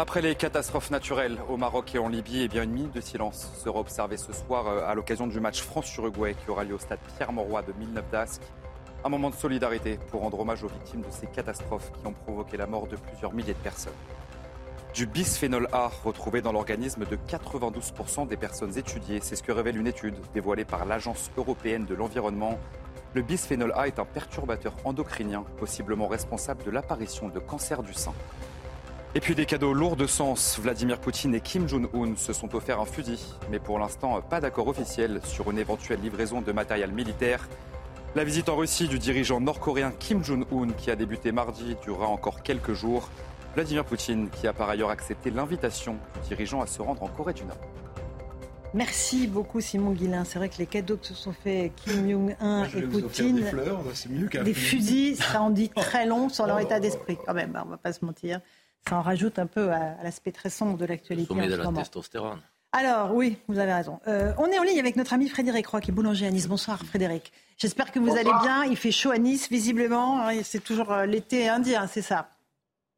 Après les catastrophes naturelles au Maroc et en Libye, eh bien une minute de silence sera observée ce soir euh, à l'occasion du match France-Uruguay qui aura lieu au stade Pierre-Mauroy de Milneuf-d'Ascq. Un moment de solidarité pour rendre hommage aux victimes de ces catastrophes qui ont provoqué la mort de plusieurs milliers de personnes. Du bisphénol A retrouvé dans l'organisme de 92% des personnes étudiées, c'est ce que révèle une étude dévoilée par l'Agence européenne de l'environnement. Le bisphénol A est un perturbateur endocrinien possiblement responsable de l'apparition de cancer du sein. Et puis des cadeaux lourds de sens. Vladimir Poutine et Kim Jong-un se sont offerts un fusil, mais pour l'instant pas d'accord officiel sur une éventuelle livraison de matériel militaire. La visite en Russie du dirigeant nord-coréen Kim Jong-un, qui a débuté mardi, durera encore quelques jours. Vladimir Poutine, qui a par ailleurs accepté l'invitation du dirigeant à se rendre en Corée du Nord. Merci beaucoup Simon Guillain. C'est vrai que les cadeaux que se sont faits Kim Jong-un et Poutine, des, fleurs, mieux des fusils, ça en dit très long sur leur état d'esprit. Quand même, on va pas se mentir ça en rajoute un peu à, l'aspect très sombre de l'actualité. de la testostérone. Alors oui, vous avez raison. Euh, on est en ligne avec notre ami Frédéric Roy, qui est boulanger à Nice. Bonsoir Frédéric. J'espère que vous allez bien. Il fait chaud à Nice, visiblement. C'est toujours euh, l'été indien, c'est ça?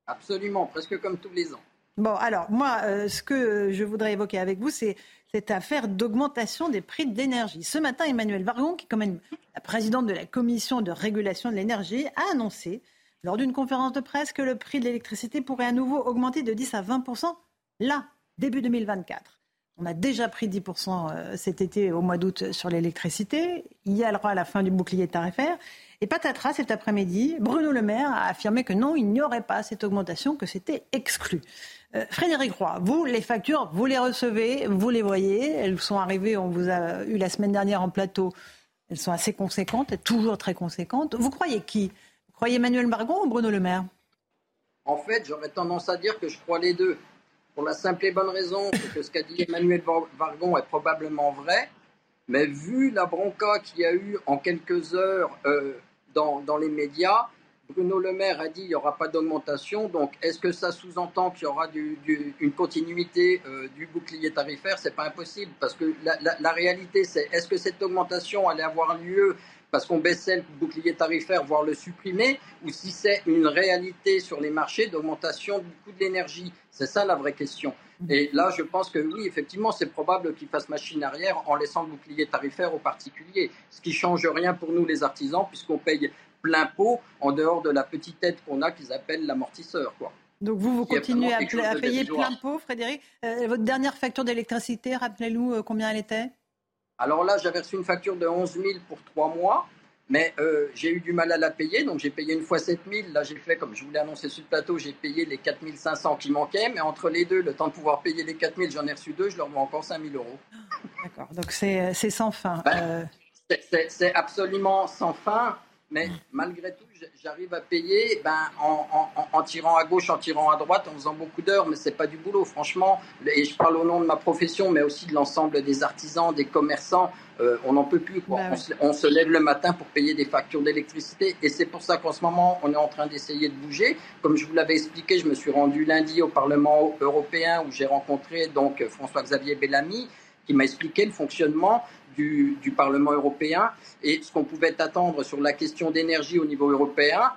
Absolument, presque comme tous les ans. Bon, alors moi, euh, ce que je voudrais évoquer avec vous, c'est cette affaire d'augmentation des prix de l'énergie. Ce matin, Emmanuel Vargon, qui est quand même la présidente de la commission de régulation de l'énergie, a annoncé lors d'une conférence de presse que le prix de l'électricité pourrait à nouveau augmenter de 10 à 20% là, début 2024. On a déjà pris 10% euh, cet été au mois d'août sur l'électricité. Il y a le droit à la fin du bouclier tarifaire. Et patatras, cet après-midi, Bruno Le Maire a affirmé que non, il n'y aurait pas cette augmentation, que c'était exclu. Euh, Frédéric Roy, vous, les factures, vous les recevez, vous les voyez. Elles sont arrivées, on vous a eu la semaine dernière en plateau. Elles sont assez conséquentes, toujours très conséquentes. Vous croyez qui? Croyez Emmanuel Bargon ou Bruno Le Maire? En fait, j'aurais tendance à dire que je crois les deux. Pour la simple et bonne raison que ce qu'a dit Emmanuel Vargon est probablement vrai, mais vu la bronca qu'il y a eu en quelques heures euh, dans, dans, les médias, Bruno Le Maire a dit qu'il n'y aura pas d'augmentation. Donc, est-ce que ça sous-entend qu'il y aura une continuité euh, du bouclier tarifaire? C'est pas impossible parce que la, la réalité, c'est est-ce que cette augmentation allait avoir lieu parce qu'on baissait le bouclier tarifaire, voire le supprimer, ou si c'est une réalité sur les marchés d'augmentation du coût de l'énergie? C'est ça la vraie question. Et là, je pense que oui, effectivement, c'est probable qu'ils fassent machine arrière en laissant le bouclier tarifaire aux particuliers, ce qui change rien pour nous les artisans, puisqu'on paye plein pot en dehors de la petite aide qu'on a qu'ils appellent l'amortisseur. Quoi. Donc vous, vous continuez à, payer plein pot, Frédéric? Euh, votre dernière facture d'électricité, rappelez-nous euh, combien elle était? Alors là, j'avais reçu une facture de 11 000 pour trois mois, mais euh, j'ai eu du mal à la payer, donc j'ai payé une fois 7 000. Là, j'ai fait, comme je voulais annoncer sur le plateau, j'ai payé les 4 500 qui manquaient, mais entre les deux, le temps de pouvoir payer les 4 000, j'en ai reçu deux, je leur dois encore 5 000 euros. D'accord, donc c'est sans fin. Ben, euh. C'est absolument sans fin. Mais malgré tout, j'arrive à payer ben, en, tirant à gauche, en tirant à droite, en faisant beaucoup d'heures, mais ce n'est pas du boulot, franchement. Et je parle au nom de ma profession, mais aussi de l'ensemble des artisans, des commerçants. Euh, on n'en peut plus. Quoi. Bah on, se, lève le matin pour payer des factures d'électricité. Et c'est pour ça qu'en ce moment, on est en train d'essayer de bouger. Comme je vous l'avais expliqué, je me suis rendu lundi au Parlement européen où j'ai rencontré donc François-Xavier Bellamy qui m'a expliqué le fonctionnement du, Parlement européen et ce qu'on pouvait attendre sur la question d'énergie au niveau européen.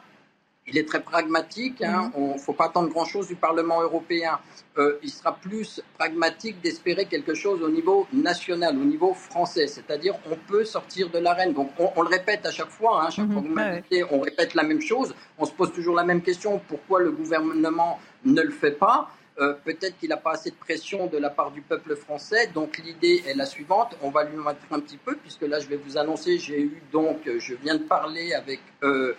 il est très pragmatique. Il hein. ne mhm. faut pas attendre grand-chose du Parlement européen. Euh, il sera plus pragmatique d'espérer quelque chose au niveau national, au niveau français. C'est-à-dire, on peut sortir de l'arène. Donc, on, le répète à chaque fois. Hein, chaque fois mhm. que vous on répète la même chose. On se pose toujours la même question. Pourquoi le gouvernement ne le fait pas? Euh, peut-être qu'il n'a pas assez de pression de la part du peuple français. Donc l'idée est la suivante. On va lui mettre un petit peu, puisque là je vais vous annoncer, j'ai eu donc, je viens de parler avec euh,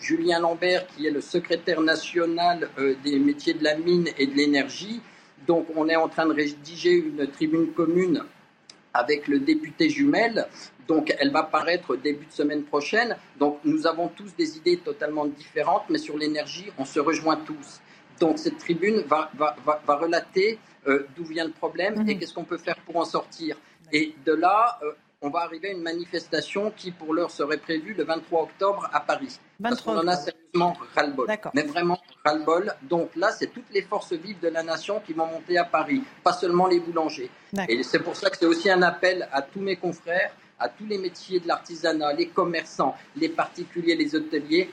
Julien Lambert, qui est le secrétaire national euh, des métiers de la mine et de l'énergie. Donc on est en train de rédiger une tribune commune avec le député jumelle. Donc elle va paraître début de semaine prochaine. Donc nous avons tous des idées totalement différentes, mais sur l'énergie, on se rejoint tous. Donc cette tribune va, relater euh, d'où vient le problème et mhm. qu'est-ce qu'on peut faire pour en sortir. Et de là, euh, on va arriver à une manifestation qui, pour l'heure, serait prévue le 23 octobre à Paris. parce qu'on en a sérieusement ras-le-bol. Mais vraiment ras-le-bol. Donc là, c'est toutes les forces vives de la nation qui vont monter à Paris, pas seulement les boulangers. Et c'est pour ça que c'est aussi un appel à tous mes confrères, à tous les métiers de l'artisanat, les commerçants, les particuliers, les hôteliers.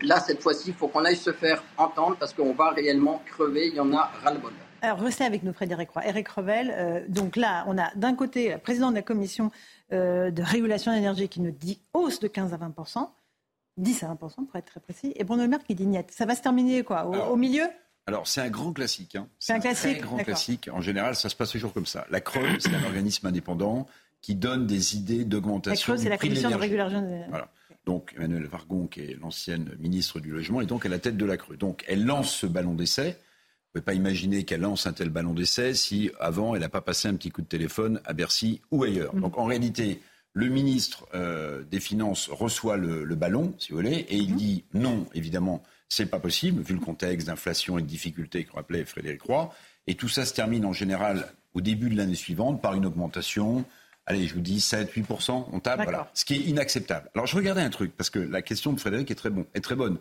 Là, cette fois-ci, il faut qu'on aille se faire entendre parce qu'on va réellement crever. Il y en a ras-le-bol. Alors, restez avec nous, Frédéric Roy. Eric Revel, euh, donc là, on a d'un côté le président de la commission euh, de régulation de l'énergie qui nous dit hausse de 15 à 20 10 à 20 pour être très précis, et Bruno Le Maire qui dit niet. Ça va se terminer quoi au, milieu? alors, c'est un grand classique. Hein. C'est un, classique. grand classique. En général, ça se passe toujours comme ça. La CRE, c'est un organisme indépendant qui donne des idées d'augmentation. La CRE, c'est la Commission de régulation de l'énergie. Voilà. Donc, Emmanuel Vargon, qui est l'ancienne ministre du Logement, est donc à la tête de la CRE. Donc, elle lance ce ballon d'essai. Vous ne pouvez pas imaginer qu'elle lance un tel ballon d'essai si avant elle n'a pas passé un petit coup de téléphone à Bercy ou ailleurs. Mm. Donc en réalité, le ministre euh, des Finances reçoit le, ballon, si vous voulez, et il mm. dit non, évidemment, c'est pas possible, vu le contexte d'inflation et de difficultés que rappelait Frédéric Roy. Et tout ça se termine en général au début de l'année suivante par une augmentation. Allez, je vous dis 7, 8%, on tape, voilà. Ce qui est inacceptable. Alors je regardais un truc, parce que la question de Frédéric est très, bon, est très bonne.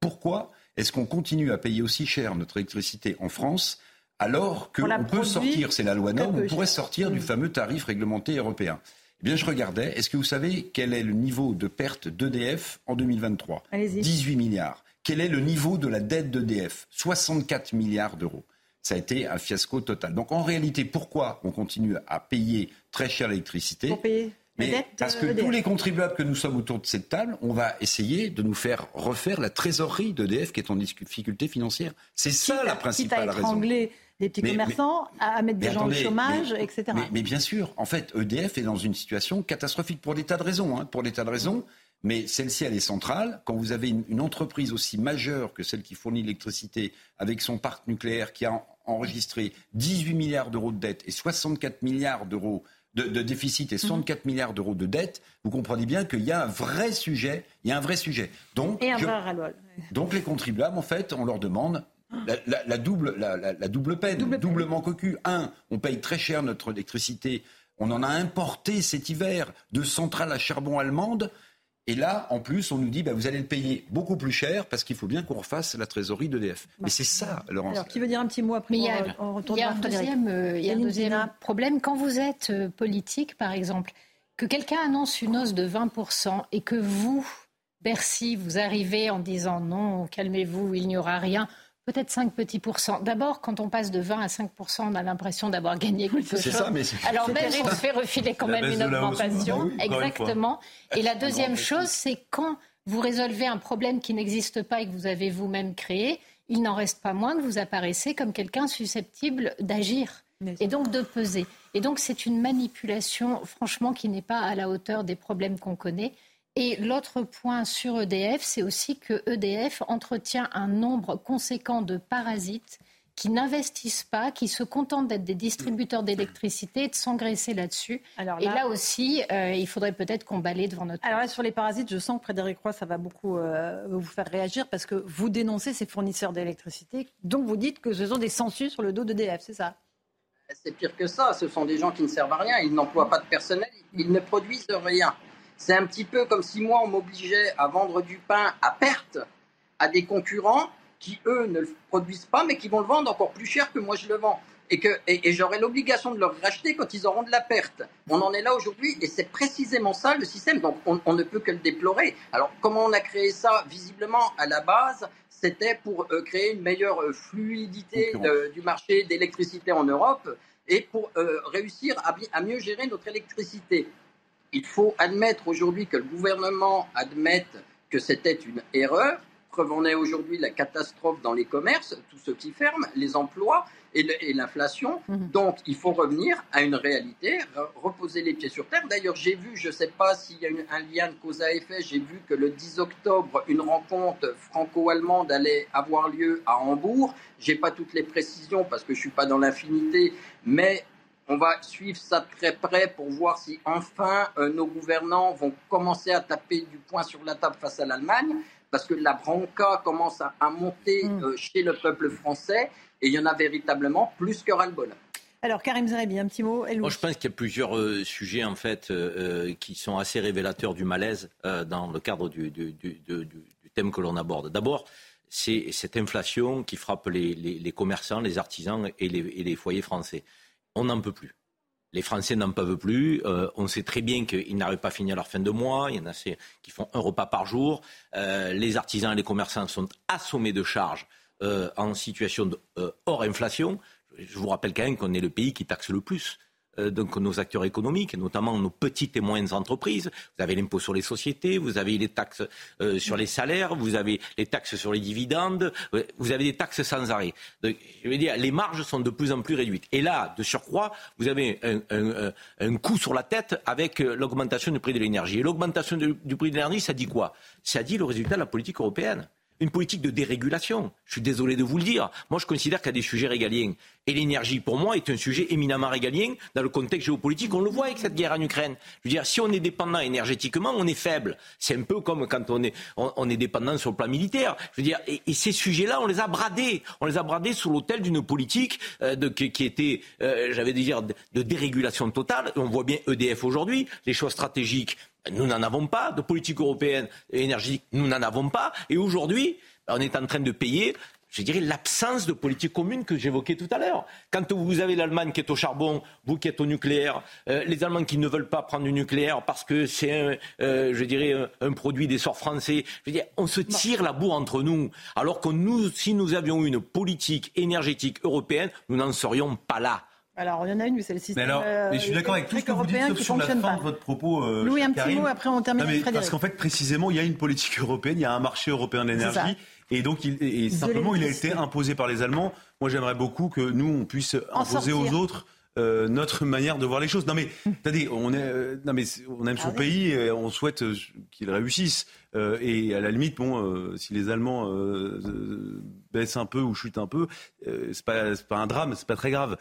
Pourquoi est-ce qu'on continue à payer aussi cher notre électricité en France alors qu'on peut sortir, c'est la loi norme, on pourrait sortir du mm. fameux tarif réglementé européen? Eh bien, je regardais, est-ce que vous savez quel est le niveau de perte d'EDF en 2023 18 milliards. Quel est le niveau de la dette d'EDF 64 milliards d'euros. Ça a été un fiasco total. Donc en réalité, pourquoi on continue à payer très cher l'électricité mais parce que tous les contribuables que nous sommes autour de cette table, on va essayer de nous faire refaire la trésorerie d'EDF qui est en difficulté financière. C'est ça la principale raison des petits commerçants, à mettre des gens au chômage, etc. Mais, bien sûr, en fait, EDF est dans une situation catastrophique pour des tas de raisons. Hein, pour des tas de raisons. Mais celle-ci, elle est centrale. Quand vous avez une, une, entreprise aussi majeure que celle qui fournit l'électricité, avec son parc nucléaire qui a enregistré 18 milliards d'euros de dette et 64 milliards d'euros de, déficit et 64 mhm. milliards d'euros de dette, vous comprenez bien qu'il y a un vrai sujet. Il y a un vrai sujet. Donc, donc les contribuables, en fait, on leur demande la, double, la, double peine, doublement cocu. Un, on paye très cher notre électricité. On en a importé cet hiver de centrales à charbon allemandes. Et là, en plus, on nous dit, bah, vous allez le payer beaucoup plus cher parce qu'il faut bien qu'on refasse la trésorerie d'EDF. Mais c'est ça, Laurence. Alors, qui veut dire un petit mot après il y a, un deuxième, euh, il y a un deuxième problème. Quand vous êtes euh, politique, par exemple, que quelqu'un annonce une hausse de 20% et que vous, Bercy, vous arrivez en disant non, calmez-vous, il n'y aura rien peut-être 5 petits pourcents. D'abord, quand on passe de 20 à 5 on a l'impression d'avoir gagné quelque chose. Ça, mais Alors même, on se fait refiler quand même une augmentation. Exactement. Et la deuxième chose, c'est quand vous résolvez un problème qui n'existe pas et que vous avez vous-même créé, il n'en reste pas moins que vous apparaissez comme quelqu'un susceptible d'agir et donc de peser. Et donc c'est une manipulation, franchement, qui n'est pas à la hauteur des problèmes qu'on connaît. Et l'autre point sur EDF, c'est aussi que EDF entretient un nombre conséquent de parasites qui n'investissent pas, qui se contentent d'être des distributeurs d'électricité et de s'engraisser là-dessus. et là aussi, euh, il faudrait peut-être qu'on balaye devant notre... Alors là, sur les parasites, je sens que Frédéric Roy, ça va beaucoup euh, vous faire réagir parce que vous dénoncez ces fournisseurs d'électricité, donc vous dites que ce sont des census sur le dos d'EDF, c'est ça? C'est pire que ça, ce sont des gens qui ne servent à rien, ils n'emploient pas de personnel, ils ne produisent rien. C'est un petit peu comme si moi, on m'obligeait à vendre du pain à perte à des concurrents qui, eux, ne le produisent pas, mais qui vont le vendre encore plus cher que moi je le vends. et que et, j'aurai l'obligation de leur racheter quand ils auront de la perte. On en est là aujourd'hui et c'est précisément ça le système. Donc on, ne peut que le déplorer. Alors comment on a créé ça Visiblement à la base, c'était pour euh, créer une meilleure euh, fluidité du marché d'électricité en Europe et pour euh, réussir à, à mieux gérer notre électricité. Il faut admettre aujourd'hui que le gouvernement admette que c'était une erreur. Preuve en est aujourd'hui la catastrophe dans les commerces, tous ceux qui ferment, les emplois et l'inflation. Mhm. Donc, il faut revenir à une réalité, reposer les pieds sur terre. D'ailleurs, j'ai vu, je ne sais pas s'il y a un lien de cause à effet, j'ai vu que le 10 octobre, une rencontre franco-allemande allait avoir lieu à Hambourg. Je n'ai pas toutes les précisions parce que je ne suis pas dans l'infinité, mais on va suivre ça très près pour voir si enfin euh, nos gouvernants vont commencer à taper du poing sur la table face à l'Allemagne parce que la bronca commence à, monter mm. euh, chez le peuple français et il y en a véritablement plus que ras-le-bol. Alors, Karim Zeribi, un petit mot. Moi, je pense qu'il y a plusieurs euh, sujets, en fait, euh, qui sont assez révélateurs du malaise dans le cadre du, thème que l'on aborde. D'abord, c'est cette inflation qui frappe les, commerçants, les artisans et les foyers français. On n'en peut plus. Les Français n'en peuvent plus. Euh, on sait très bien qu'ils n'arrivent pas à finir leur fin de mois. Il y en a qui font un repas par jour. Euh, les artisans et les commerçants sont assommés de charges euh, en situation hors inflation. Je vous rappelle quand même qu'on est le pays qui taxe le plus euh, donc nos acteurs économiques, notamment nos petites et moyennes entreprises. Vous avez l'impôt sur les sociétés, vous avez les taxes euh, sur les salaires, vous avez les taxes sur les dividendes, euh, vous avez des taxes sans arrêt. Je veux dire, les marges sont de plus en plus réduites. Et là, de surcroît, vous avez un, coup sur la tête avec l'augmentation du prix de l'énergie. Et l'augmentation du prix de l'énergie, ça dit quoi? Ça dit le résultat de la politique européenne une politique de dérégulation. Je suis désolé de vous le dire. Moi, je considère qu'il y a des sujets régaliens. Et l'énergie, pour moi, est un sujet éminemment régalien dans le contexte géopolitique. On le voit avec cette guerre en Ukraine. Je veux dire, si on est dépendant énergétiquement, on est faible. C'est un peu comme quand on est, on, est dépendant sur le plan militaire. Je veux dire, et, ces sujets-là, on les a bradés. On les a bradés sous l'autel d'une politique euh, de, qui, était, euh, j'avais dire, de, de dérégulation totale. On voit bien EDF aujourd'hui. Les choix stratégiques nous n'en avons pas. De politique européenne énergétique, nous n'en avons pas. Et aujourd'hui, on est en train de payer je dirais, l'absence de politique commune que j'évoquais tout à l'heure. Quand vous avez l'Allemagne qui est au charbon, vous qui êtes au nucléaire, euh, les Allemands qui ne veulent pas prendre du nucléaire parce que c'est, euh, je dirais, un, produit des sorts français, je veux dire, on se tire la boue entre nous. Alors que nous, si nous avions une politique énergétique européenne, nous n'en serions pas là. Alors, il y en a une, c'est le système. Mais alors, je suis d'accord avec tout ce que vous dites, sauf sur la fin de votre propos. Euh, Louis, un petit mot, après on termine avec Parce qu'en fait, précisément, il y a une politique européenne, il y a un marché européen de l'énergie. Et donc, il, et simplement, il a été imposé par les Allemands. Moi, j'aimerais beaucoup que nous, on puisse imposer aux autres euh, notre manière de voir les choses. Non mais, attendez, on, est, euh, non mais on aime son ah pays, et on souhaite euh, qu'il réussisse. et à la limite, bon, si les Allemands baissent un peu ou chutent un peu, c'est pas, pas un drame, c'est pas très grave.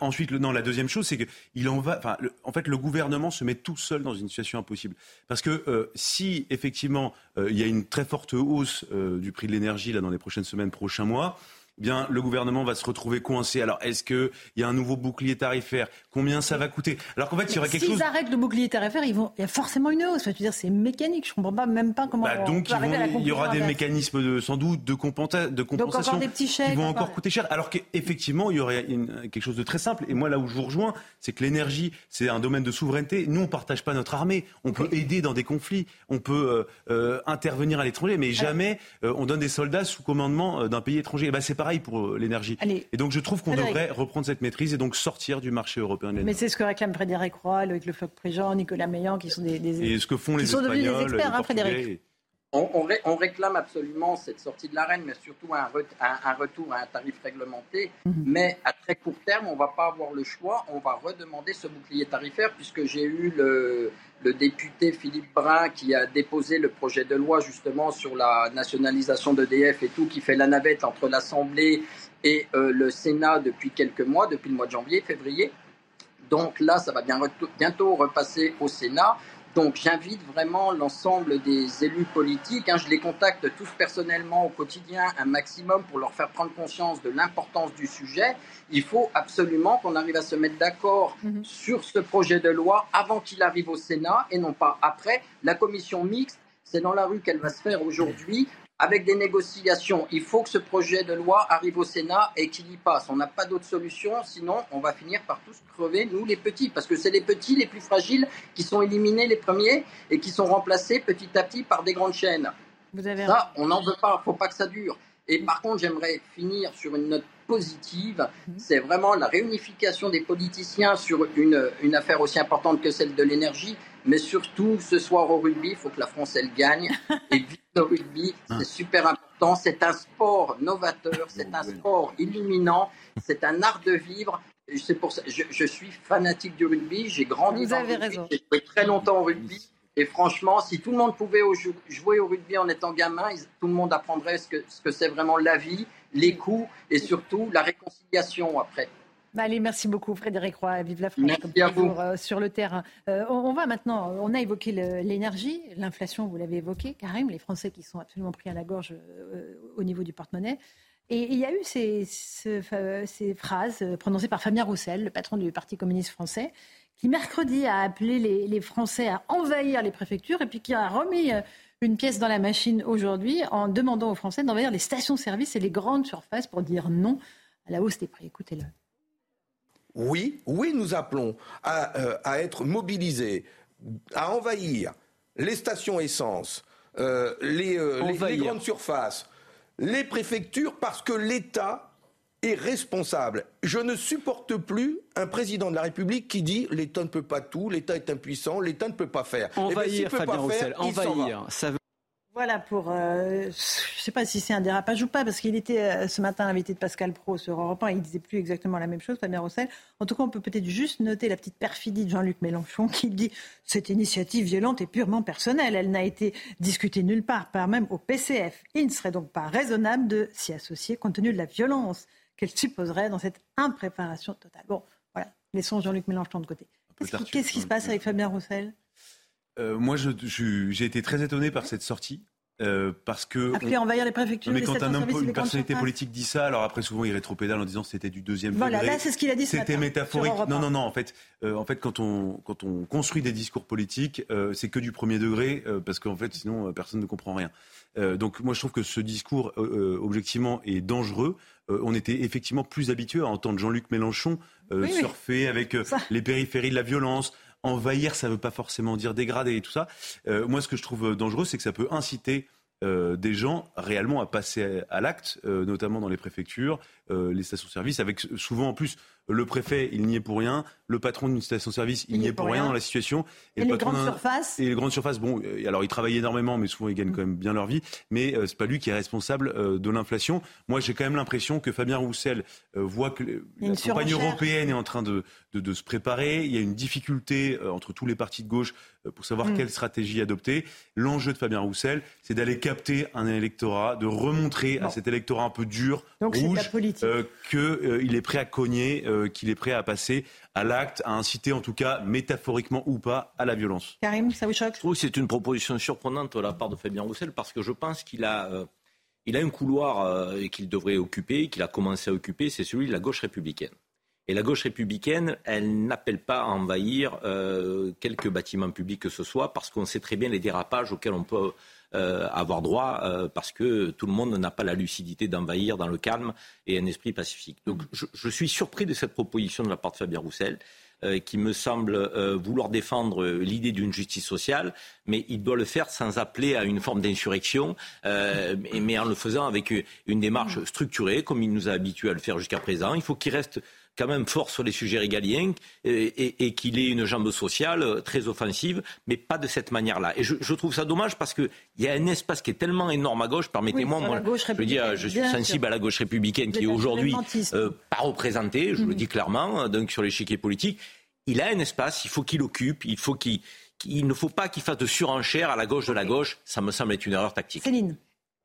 ensuite, le, non, la deuxième chose, c'est que il en va. Enfin, en fait, le gouvernement se met tout seul dans une situation impossible. Parce que si effectivement il y a une très forte hausse du prix de l'énergie là dans les prochaines semaines, prochains mois bien le gouvernement va se retrouver coincé. Alors est-ce qu'il y a un nouveau bouclier tarifaire? Combien ça va coûter? Alors qu'en fait, il y aurait quelque chose. S'ils arrêtent le bouclier tarifaire, ils vont... il y a forcément une hausse. veux dire, c'est mécanique. Je comprends pas même pas comment. Bah, donc il y aura des mécanismes de, sans doute de, compensa... de compensation donc des petits chèques, qui vont encore coûter cher. Alors qu'effectivement, il y aurait quelque chose de très simple. Et moi, là où je vous rejoins, c'est que l'énergie, c'est un domaine de souveraineté. Nous, on partage pas notre armée. On peut aider dans des conflits. On peut euh, euh, intervenir à l'étranger, mais jamais euh, on donne des soldats sous commandement d'un pays étranger. Et ben, c'est pareil pour l'énergie. Et donc je trouve qu'on devrait reprendre cette maîtrise et donc sortir du marché européen de Mais c'est ce que réclament Frédéric Roy, avec Le Floch-Prigent, Nicolas Meillan, qui sont des, Et ce que font les Espagnols, des experts, hein, Frédéric on, réclame absolument cette sortie de l'arène, mais surtout un, retour à un tarif réglementé. Mhm. Mais à très court terme, on ne va pas avoir le choix. On va redemander ce bouclier tarifaire, puisque j'ai eu le, député Philippe Brun qui a déposé le projet de loi justement sur la nationalisation d'EDF et tout, qui fait la navette entre l'Assemblée et euh, le Sénat depuis quelques mois, depuis le mois de janvier, février. Donc là, ça va bien bientôt repasser au Sénat. Donc j'invite vraiment l'ensemble des élus politiques, hein, je les contacte tous personnellement au quotidien un maximum pour leur faire prendre conscience de l'importance du sujet. Il faut absolument qu'on arrive à se mettre d'accord mhm. sur ce projet de loi avant qu'il arrive au Sénat et non pas après. La commission mixte, c'est dans la rue qu'elle va se faire aujourd'hui avec des négociations. Il faut que ce projet de loi arrive au Sénat et qu'il y passe. On n'a pas d'autre solution, sinon on va finir par tous crever, nous les petits, parce que c'est les petits, les plus fragiles, qui sont éliminés les premiers et qui sont remplacés petit à petit par des grandes chaînes. Vous avez ça, on n'en veut pas, il ne faut pas que ça dure. Et par contre, j'aimerais finir sur une note positive. Mhm. C'est vraiment la réunification des politiciens sur une, une affaire aussi importante que celle de l'énergie. Mais surtout, ce soir au rugby, il faut que la France, elle gagne. Et vive le rugby, c'est ah. super important. C'est un sport novateur, c'est un sport illuminant, c'est un art de vivre. C'est pour ça, je, je, suis fanatique du rugby. J'ai grandi Vous dans avez le rugby. raison. J'ai joué très longtemps au rugby. Et franchement, si tout le monde pouvait jouer au rugby en étant gamin, tout le monde apprendrait ce que ce que c'est vraiment la vie, les coups et surtout la réconciliation après. Allez, merci beaucoup Frédéric Roy, vive la France, Merci comme à toujours vous. euh, sur le terrain. Euh, on, on va maintenant, on a évoqué l'énergie, l'inflation, vous l'avez évoqué, Karim, les Français qui sont absolument pris à la gorge euh, au niveau du porte-monnaie. Et il y a eu ces, phrases prononcées par Fabien Roussel, le patron du Parti communiste français, qui mercredi a appelé les, les Français à envahir les préfectures et puis qui a remis une pièce dans la machine aujourd'hui en demandant aux Français d'envahir les stations-service et les grandes surfaces pour dire non à la hausse des prix. Écoutez-le. Oui, oui, nous appelons à, euh, à être mobilisés, à envahir les stations essence, euh, les, euh, les- les Envahir. grandes surfaces, les préfectures, parce que l'État est responsable. Je ne supporte plus un président de la République qui dit l'État ne peut pas tout, l'État est impuissant, l'État ne peut pas faire. Eh ben, Envahir, peut Fabien Roussel, envahir. Voilà pour. euh, je ne sais pas si c'est un dérapage ou pas, parce qu'il était euh, ce matin l'invité de Pascal Pro sur Europe 1, il disait plus exactement la même chose, Fabien Roussel. En tout cas, on peut peut-être juste noter la petite perfidie de Jean-Luc Mélenchon qui dit cette initiative violente est purement personnelle. Elle n'a été discutée nulle part, pas même au PCF. Il ne serait donc pas raisonnable de s'y associer compte tenu de la violence qu'elle supposerait dans cette impréparation totale. Bon, voilà, laissons Jean-Luc Mélenchon de côté. qui, qu'est-ce qui se passe avec Fabien Roussel? Euh, moi, je- je- j'ai été très étonné par cette sortie. euh, parce que Appelé à envahir les préfectures, Non, mais quand un homme, une personnalité politique dit ça, alors après souvent il rétropédale en disant que c'était du deuxième Voilà, degré. là, c'est ce qu'il a dit C'était métaphorique. Non, non, non. En fait, euh, en fait, quand on quand on construit des discours politiques, euh, c'est que du premier degré parce qu'en fait, sinon personne ne comprend rien. Donc moi, je trouve que ce discours objectivement est dangereux. On était effectivement plus habitué à entendre Jean-Luc Mélenchon oui. surfer avec les périphéries de la violence. Envahir, ça ne veut pas forcément dire dégrader et tout ça. Euh, moi, ce que je trouve euh, dangereux, c'est que ça peut inciter euh, des gens réellement à passer à, l'acte, notamment dans les préfectures, les stations-service, avec souvent en plus le préfet, il n'y est pour rien, le patron d'une station-service, il n'y est pour rien dans la situation, Et le les patron grandes surfaces et les grandes surfaces, bon, euh, alors ils travaillent énormément, mais souvent ils gagnent quand même bien leur vie. Mais euh, c'est pas lui qui est responsable euh, de l'inflation. Moi, j'ai quand même l'impression que Fabien Roussel euh, voit que la campagne européenne est en train de, de, de se préparer. Il y a une difficulté euh, entre tous les partis de gauche euh, pour savoir Mm. quelle stratégie adopter. L'enjeu de Fabien Roussel, c'est d'aller capter un électorat, de remontrer à cet électorat un peu dur, Donc, rouge, politique. euh, qu'il est prêt à cogner, euh, qu'il est prêt à passer à l'acte, à inciter en tout cas, métaphoriquement ou pas, à la violence. Karim, ça vous choque? Je trouve que c'est une proposition surprenante de la part de Fabien Roussel parce que je pense qu'il a, euh, il a un couloir euh, qu'il devrait occuper, qu'il a commencé à occuper, c'est celui de la gauche républicaine. Et la gauche républicaine, elle n'appelle pas à envahir euh, quelques bâtiments publics que ce soit parce qu'on sait très bien les dérapages auxquels on peut euh, avoir droit euh, parce que tout le monde n'a pas la lucidité d'envahir dans le calme et un esprit pacifique. Donc je, je suis surpris de cette proposition de la part de Fabien Roussel euh, qui me semble vouloir défendre l'idée d'une justice sociale, mais il doit le faire sans appeler à une forme d'insurrection, mais, en le faisant avec une démarche structurée, comme il nous a habitués à le faire jusqu'à présent. Il faut qu'il reste quand même fort sur les sujets régaliens et, et- et qu'il ait une jambe sociale très offensive, mais pas de cette manière-là. Et je, je trouve ça dommage parce qu'il y a un espace qui est tellement énorme à gauche, permettez-moi, Oui, moi, gauche je veux dire, je suis sensible sûr. à la gauche républicaine qui est aujourd'hui euh, pas représentée, je le dis clairement, euh, donc sur l'échiquier politique. Il a un espace, il faut qu'il occupe, il faut qu'il, qu'il- ne faut pas qu'il fasse de surenchère à la gauche de la gauche. Ça me semble être une erreur tactique. Céline.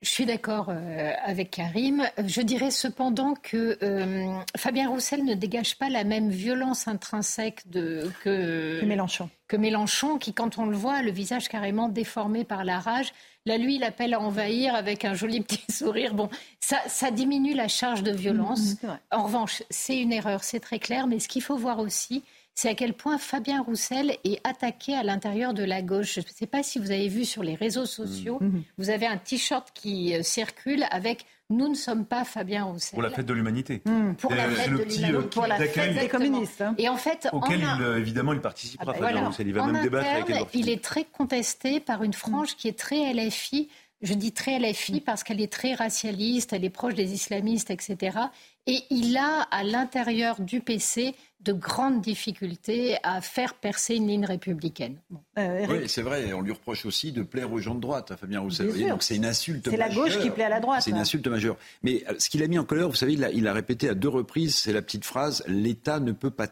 Je suis d'accord euh, avec Karim. Je dirais cependant que euh, Fabien Roussel ne dégage pas la même violence intrinsèque de, que, Que Mélenchon. que Mélenchon, qui, quand on le voit, a le visage carrément déformé par la rage. Là, lui, il appelle à envahir avec un joli petit sourire. Bon, ça, ça diminue la charge de violence. En revanche, c'est une erreur, c'est très clair. Mais ce qu'il faut voir aussi, c'est à quel point Fabien Roussel est attaqué à l'intérieur de la gauche. Je ne sais pas si vous avez vu sur les réseaux sociaux, Mmh. vous avez un t-shirt qui euh, circule avec Nous ne sommes pas Fabien Roussel. Pour la fête de l'humanité. Pour la Euh, fête c'est le de petit, l'humanité. euh, Pour la fête des communistes. hein. Et en fait, Auquel, en un- il, euh, évidemment, il participera. Ah bah Fabien voilà. Roussel. Il va En même débattre avec Edouard il est très contesté par une frange qui est très LFI. Je dis très LFI parce qu'elle est très racialiste, elle est proche des islamistes, etc. Et il a à l'intérieur du PC de grandes difficultés à faire percer une ligne républicaine. Euh, Oui, c'est vrai. On lui reproche aussi de plaire aux gens de droite, à Fabien Roussel. Donc c'est une insulte C'est la gauche qui plaît à la droite, C'est une hein. insulte majeure. Mais euh, ce qu'il a mis en colère, vous savez, il a, il a répété à deux reprises, c'est la petite phrase l'État ne peut pas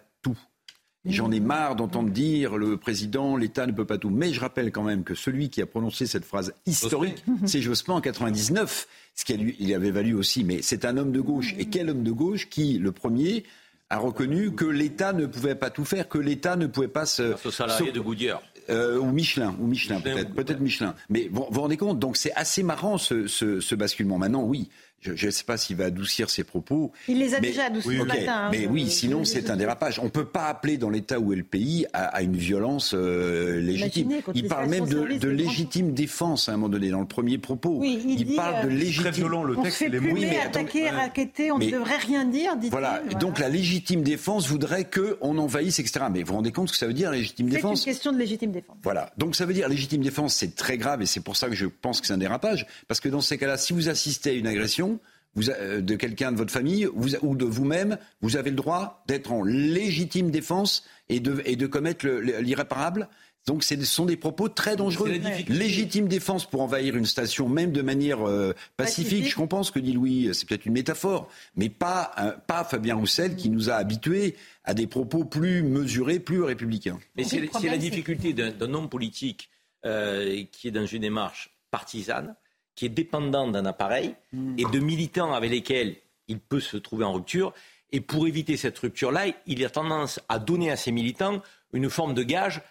J'en ai marre d'entendre dire le président, l'État ne peut pas tout. Mais je rappelle quand même que celui qui a prononcé cette phrase historique, c'est Jospin en 99, ce qui a lui, il avait valu aussi. Mais c'est un homme de gauche. Et quel homme de gauche qui, le premier, a reconnu que l'État ne pouvait pas tout faire, que l'État ne pouvait pas se... Ce salarié de Goodyear. euh, ou Michelin, ou Michelin, Michelin peut-être, peut-être Michelin. Mais vous vous vous rendez compte, donc c'est assez marrant ce, ce, ce basculement. Maintenant, oui, je ne sais pas s'il va adoucir ses propos. Il les a mais- déjà adoucis oui, ce matin, hein, mais je- oui, sinon c'est un dérapage. On ne peut pas appeler dans l'État où est le pays à, à une violence euh, légitime. Imaginez, Il parle même de, légitime défense à un moment donné dans le premier propos. Oui, il dit, parle de euh, légitime. Très violent, le On se texte, fait les mots. Oui, mais attendez, attaquer, raqueter, on ne devrait rien dire, dit-il. Voilà. Et Donc la légitime défense voudrait qu'on envahisse, etc. Mais vous vous rendez compte ce que ça veut dire, légitime C'est une défense? question de légitime défense. Voilà. Donc ça veut dire légitime défense, c'est très grave et c'est pour ça que je pense que c'est un dérapage. Parce que dans ces cas-là, si vous assistez à une agression vous, euh, de quelqu'un de votre famille vous- ou de vous-même, vous avez le droit d'être en légitime défense et de, et de commettre le- le- l'irréparable. Donc ce sont des propos très dangereux. Légitime défense pour envahir une station, même de manière euh, pacifique. Pacifique. Je comprends ce que dit Louis, c'est peut-être une métaphore, mais pas, un- pas Fabien Roussel qui nous a habitués à des propos plus mesurés, plus républicains. Mais c'est la difficulté d'un d'un homme politique euh, qui est dans une démarche partisane, qui est dépendant d'un appareil et de militants avec lesquels il peut se trouver en rupture. Et pour éviter cette rupture-là, il a tendance à donner à ses militants une forme de gage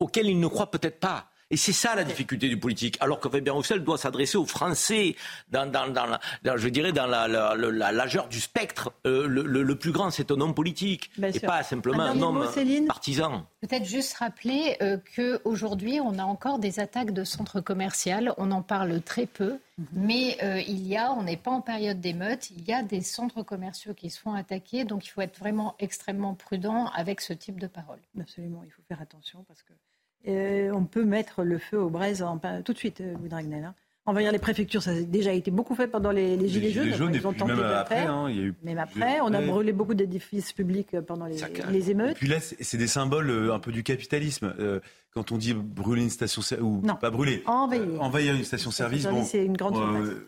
auquel il ne croit peut-être pas. Et c'est ça la difficulté du politique. Alors que Fabien Roussel doit s'adresser aux Français, dans, dans, dans la, dans- je dirais, dans la, la, la- la largeur du spectre. Euh, le, le- le plus grand, c'est un homme politique, Bien et sûr. pas simplement Un un, homme mot, Céline partisan. Peut-être juste rappeler euh, qu'aujourd'hui, on a encore des attaques de centres commerciaux. On en parle très peu, mais euh, il y a, on n'est pas en période d'émeute, il y a des centres commerciaux qui se font attaquer. Donc il faut être vraiment extrêmement prudent avec ce type de paroles. Absolument, il faut faire attention parce que euh, on peut mettre le feu aux braises en- tout de suite, euh, Louis Dragnel. hein. Envahir les préfectures, ça a déjà été beaucoup fait pendant les, les Gilets jaunes. jaunes, Ils ont tenté même après, hein, il y a eu Même après, on a brûlé beaucoup d'édifices publics euh, pendant les, les Et émeutes. puis là, c'est des symboles euh, un peu du capitalisme. Euh, quand on dit brûler une station ou Non. pas brûler, Envahir. euh, envahir une station-service, bon, c'est une grande euh, surface.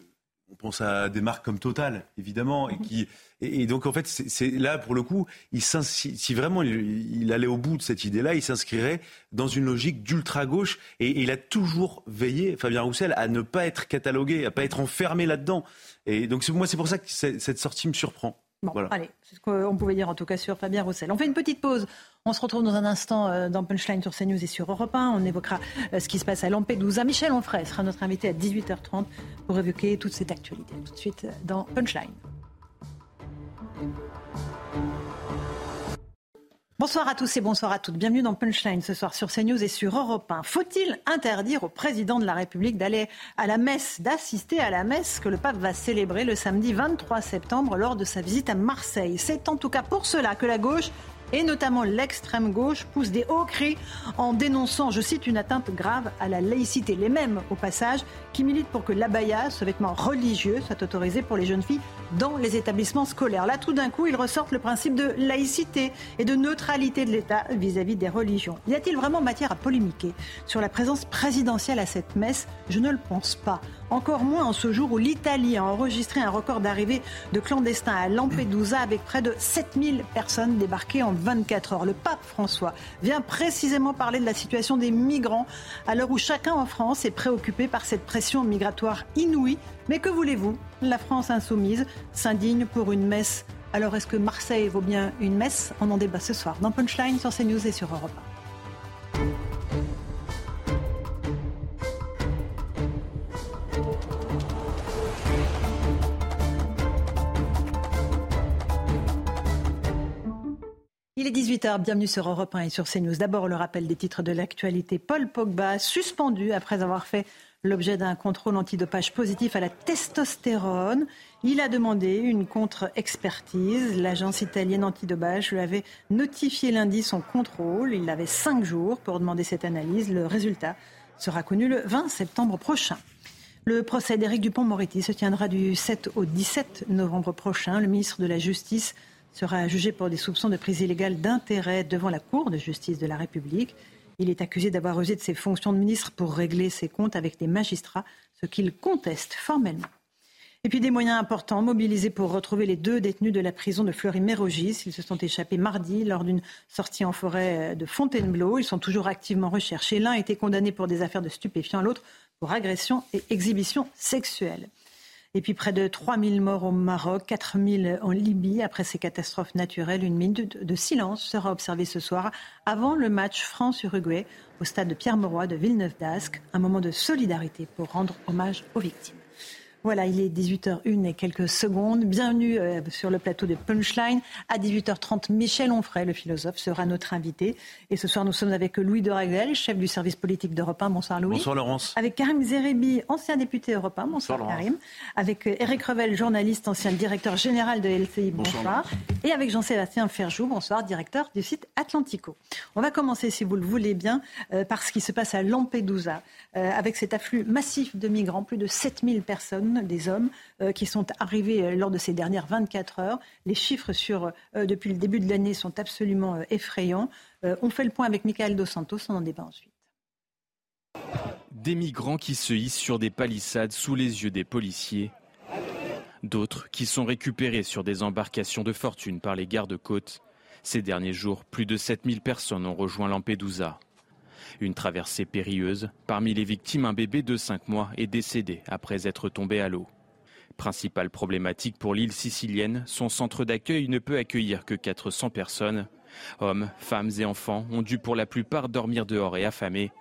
On pense à des marques comme Total, évidemment, et qui et, donc en fait, c'est là pour le coup, il si vraiment il, allait au bout de cette idée-là, il s'inscrirait dans une logique d'ultra gauche, et, et il a toujours veillé, Fabien Roussel, à ne pas être catalogué, à pas être enfermé là-dedans. Et donc moi, c'est pour ça que cette sortie me surprend. Bon, Voilà. allez, c'est ce qu'on pouvait dire en tout cas sur Fabien Roussel. On fait une petite pause. On se retrouve dans un instant euh, dans Punchline sur CNews et sur Europe 1. On évoquera euh, ce qui se passe à Lampedusa. Michel Onfray sera notre invité à 18h30 pour évoquer toute cette actualité. Tout de suite euh, dans Punchline. Bonsoir à tous et bonsoir à toutes. Bienvenue dans Punchline ce soir sur CNews et sur Europe 1. Faut-il interdire au président de la République d'aller à la messe, d'assister à la messe que le pape va célébrer le samedi 23 septembre lors de sa visite à Marseille? C'est en tout cas pour cela que la gauche et notamment l'extrême gauche pousse des hauts cris en dénonçant, je cite, une atteinte grave à la laïcité. Les mêmes, au passage, qui militent pour que l'abaya, ce vêtement religieux, soit autorisé pour les jeunes filles dans les établissements scolaires. Là, tout d'un coup, ils ressortent le principe de laïcité et de neutralité de l'État vis-à-vis des religions. Y a-t-il vraiment matière à polémiquer sur la présence présidentielle à cette messe? Je ne le pense pas. Encore moins en ce jour où l'Italie a enregistré un record d'arrivée de clandestins à Lampedusa avec près de 7000 personnes débarquées en 24 heures. Le pape François vient précisément parler de la situation des migrants à l'heure où chacun en France est préoccupé par cette pression migratoire inouïe. Mais que voulez-vous? La France insoumise s'indigne pour une messe. Alors est-ce que Marseille vaut bien une messe? On en débat ce soir dans Punchline sur CNews et sur Europe 1. Il est 18h, bienvenue sur Europe 1 et sur CNews. D'abord, le rappel des titres de l'actualité. Paul Pogba, suspendu après avoir fait l'objet d'un contrôle antidopage positif à la testostérone. Il a demandé une contre-expertise. L'agence italienne antidopage lui avait notifié lundi son contrôle. Il avait cinq jours pour demander cette analyse. Le résultat sera connu le 20 septembre prochain. Le procès d'Éric Dupont-Moretti se tiendra du 7 au 17 novembre prochain. Le ministre de la Justice sera jugé pour des soupçons de prise illégale d'intérêt devant la Cour de justice de la République. Il est accusé d'avoir usé de ses fonctions de ministre pour régler ses comptes avec des magistrats, ce qu'il conteste formellement. Et puis des moyens importants mobilisés pour retrouver les deux détenus de la prison de Fleury-Mérogis. Ils se sont échappés mardi lors d'une sortie en forêt de Fontainebleau. Ils sont toujours activement recherchés. L'un a été condamné pour des affaires de stupéfiants, l'autre pour agression et exhibition sexuelle. Et puis près de 3000 morts au Maroc, 4000 en Libye après ces catastrophes naturelles. Une minute de silence sera observée ce soir avant le match France-Uruguay au stade de Pierre-Mauroy de Villeneuve-d'Ascq. Un moment de solidarité pour rendre hommage aux victimes. Voilà, il est 18h01 et quelques secondes. Bienvenue euh, sur le plateau de Punchline. À 18h30, Michel Onfray, le philosophe, sera notre invité. Et ce soir, nous sommes avec Louis de Raguel, chef du service politique d'Europe 1. Bonsoir Louis. Bonsoir Laurence. Avec Karim Zerebi, ancien député Europe 1. Bonsoir, Karim. Avec Eric euh, Revel, journaliste, ancien directeur général de LCI. Bonsoir. Et avec Jean-Sébastien Ferjou. Bonsoir, directeur du site Atlantico. On va commencer, si vous le voulez bien, euh, par ce qui se passe à Lampedusa. avec cet afflux massif de migrants, plus de 7000 personnes des hommes euh, qui sont arrivés euh, lors de ces dernières 24 heures. Les chiffres sur, euh, depuis le début de l'année sont absolument effrayants. on fait le point avec Michael Dos Santos, on en débat ensuite. Des migrants qui se hissent sur des palissades sous les yeux des policiers. D'autres qui sont récupérés sur des embarcations de fortune par les gardes-côtes. Ces derniers jours, plus de 7000 personnes ont rejoint Lampedusa. Une traversée périlleuse. Parmi les victimes, un bébé de 5 mois est décédé après être tombé à l'eau. Principale problématique pour l'île sicilienne, son centre d'accueil ne peut accueillir que 400 personnes. Hommes, femmes et enfants ont dû pour la plupart dormir dehors et affamés.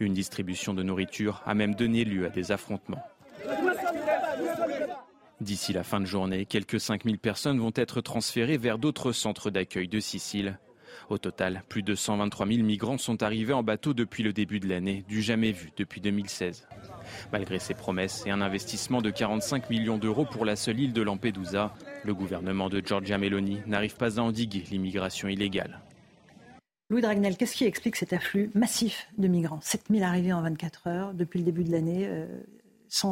Une distribution de nourriture a même donné lieu à des affrontements. D'ici la fin de journée, quelques 5000 personnes vont être transférées vers d'autres centres d'accueil de Sicile. Au total, plus de 123 000 migrants sont arrivés en bateau depuis le début de l'année, du jamais vu depuis 2016. Malgré ces promesses et un investissement de 45 millions d'euros pour la seule île de Lampedusa, le gouvernement de Giorgia Meloni n'arrive pas à endiguer l'immigration illégale. Louis Dragnel, qu'est-ce qui explique cet afflux massif de migrants? 7000 arrivés en 24 heures depuis le début de l'année, euh,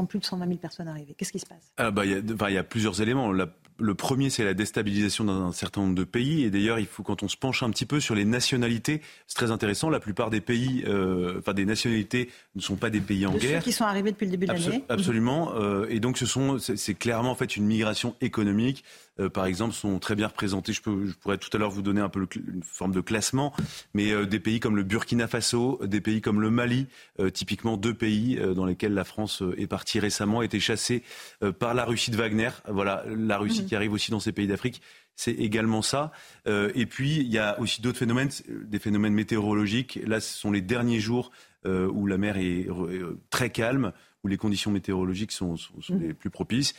plus de 120 000 personnes arrivées. Qu'est-ce qui se passe? Ah bah, Il y, a plusieurs éléments le premier, c'est la déstabilisation d'un certain nombre de pays. Et d'ailleurs, il faut, quand on se penche un petit peu sur les nationalités, c'est très intéressant. La plupart des pays, euh, enfin des nationalités, ne sont pas des pays en de guerre. Ceux qui sont arrivés depuis le début de l'année. Absolument. Euh, et donc, ce sont, c'est clairement en fait une migration économique. Euh, par exemple, sont très bien représentés. Je, peux, je pourrais tout à l'heure vous donner un peu une forme de classement, mais euh, des pays comme le Burkina Faso, des pays comme le Mali, euh, typiquement deux pays dans lesquels la France est partie récemment, été chassée par la Russie de Wagner. Voilà, la Russie mhm. qui arrive aussi dans ces pays d'Afrique c'est également ça. et puis, il y a aussi d'autres phénomènes, des phénomènes météorologiques. Là, ce sont les derniers jours où la mer est très calme, où les conditions météorologiques sont, mmh. les plus propices.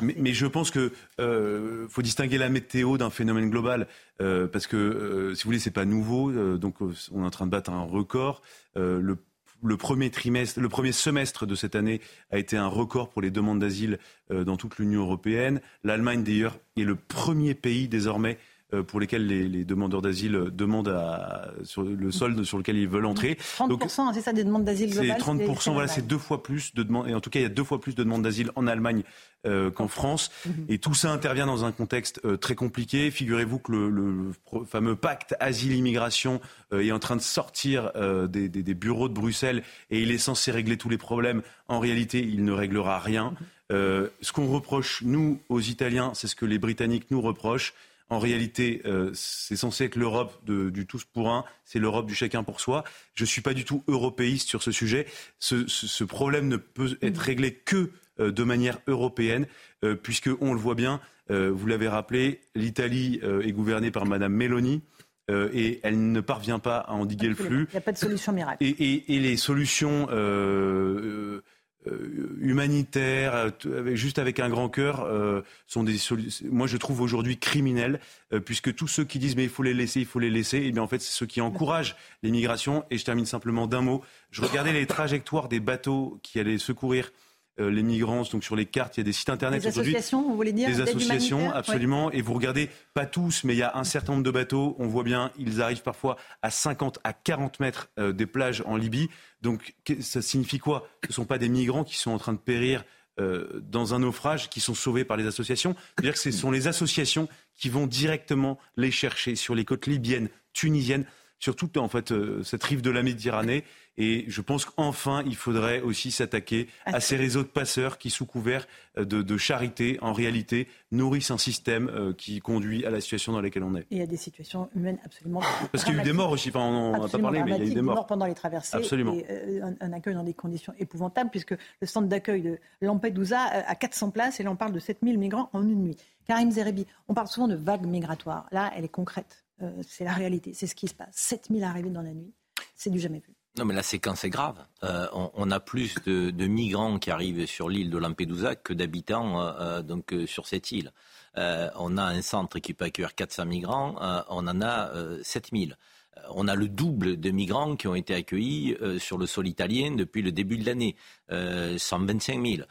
Mais, je pense qu'il euh, faut distinguer la météo d'un phénomène global, euh, parce que, euh, si vous voulez, c'est pas nouveau. donc, on est en train de battre un record. le le premier trimestre, le premier semestre de cette année a été un record pour les demandes d'asile dans toute l'Union européenne. L'Allemagne, d'ailleurs, est le premier pays désormais euh, pour lesquels les, demandeurs d'asile demandent à, sur le sol sur lequel ils veulent entrer. 30%, c'est ça, des demandes d'asile globales C'est 30%, voilà, c'est deux fois plus de demandes, et en tout cas, il y a deux fois plus de demandes d'asile en Allemagne euh, qu'en France. Mhm. Et tout ça intervient dans un contexte euh, très compliqué. Figurez-vous que le, fameux pacte asile-immigration est en train de sortir des, des, bureaux de Bruxelles et il est censé régler tous les problèmes. En réalité, il ne réglera rien. Mhm. ce qu'on reproche, nous, aux Italiens, c'est ce que les Britanniques nous reprochent, en réalité, euh, c'est censé être l'Europe du tous pour un, c'est l'Europe du chacun pour soi. Je ne suis pas du tout européiste sur ce sujet. Ce, problème ne peut être réglé que euh, de manière européenne, euh, puisque on le voit bien, vous l'avez rappelé, l'Italie est gouvernée par Madame Meloni. et elle ne parvient pas à endiguer le flux. Il n'y a pas de solution miracle. Et, et les solutions euh, humanitaires, juste avec un grand cœur, sont des moi je trouve aujourd'hui criminels, puisque tous ceux qui disent mais il faut les laisser, il faut les laisser, et eh bien en fait c'est ceux qui encouragent l'immigration. Et je termine simplement d'un mot. Je regardais les trajectoires des bateaux qui allaient secourir euh, les migrants, donc sur les cartes, il y a des sites internet. Des associations, vous voulez dire Des associations, absolument. Et vous regardez, pas tous, mais il y a un certain nombre de bateaux. On voit bien, ils arrivent parfois à 50 à 40 mètres euh, des plages en Libye. Donc ça signifie quoi? Ce ne sont pas des migrants qui sont en train de périr euh, dans un naufrage, qui sont sauvés par les associations. C'est-à-dire que ce sont les associations qui vont directement les chercher sur les côtes libyennes, tunisiennes, sur toute en fait cette rive de la Méditerranée. Et je pense qu'enfin, il faudrait aussi s'attaquer à ces réseaux de passeurs qui, sous couvert euh, de, charité, en réalité, nourrissent un système euh, qui conduit à la situation dans laquelle on est. Et il y a des situations humaines absolument. Parce qu'il y a eu des morts aussi, enfin, on n'en a pas parlé, mais il y a eu des morts. pendant les traversées. Absolument. Et euh, un, accueil dans des conditions épouvantables, puisque le centre d'accueil de Lampedusa a 400 places et là on parle de 7000 migrants en une nuit. Karim Zerebi, on parle souvent de vagues migratoires. Là, elle est concrète. C'est la réalité, c'est ce qui se passe. 7000 arrivés dans la nuit, c'est du jamais vu. Non, mais la séquence est grave. Euh, on, a plus de, migrants qui arrivent sur l'île de Lampedusa que d'habitants euh, euh, donc sur cette île. on a un centre qui peut accueillir 400 migrants, on en a 7000. On a le double de migrants qui ont été accueillis sur le sol italien depuis le début de l'année, 125 000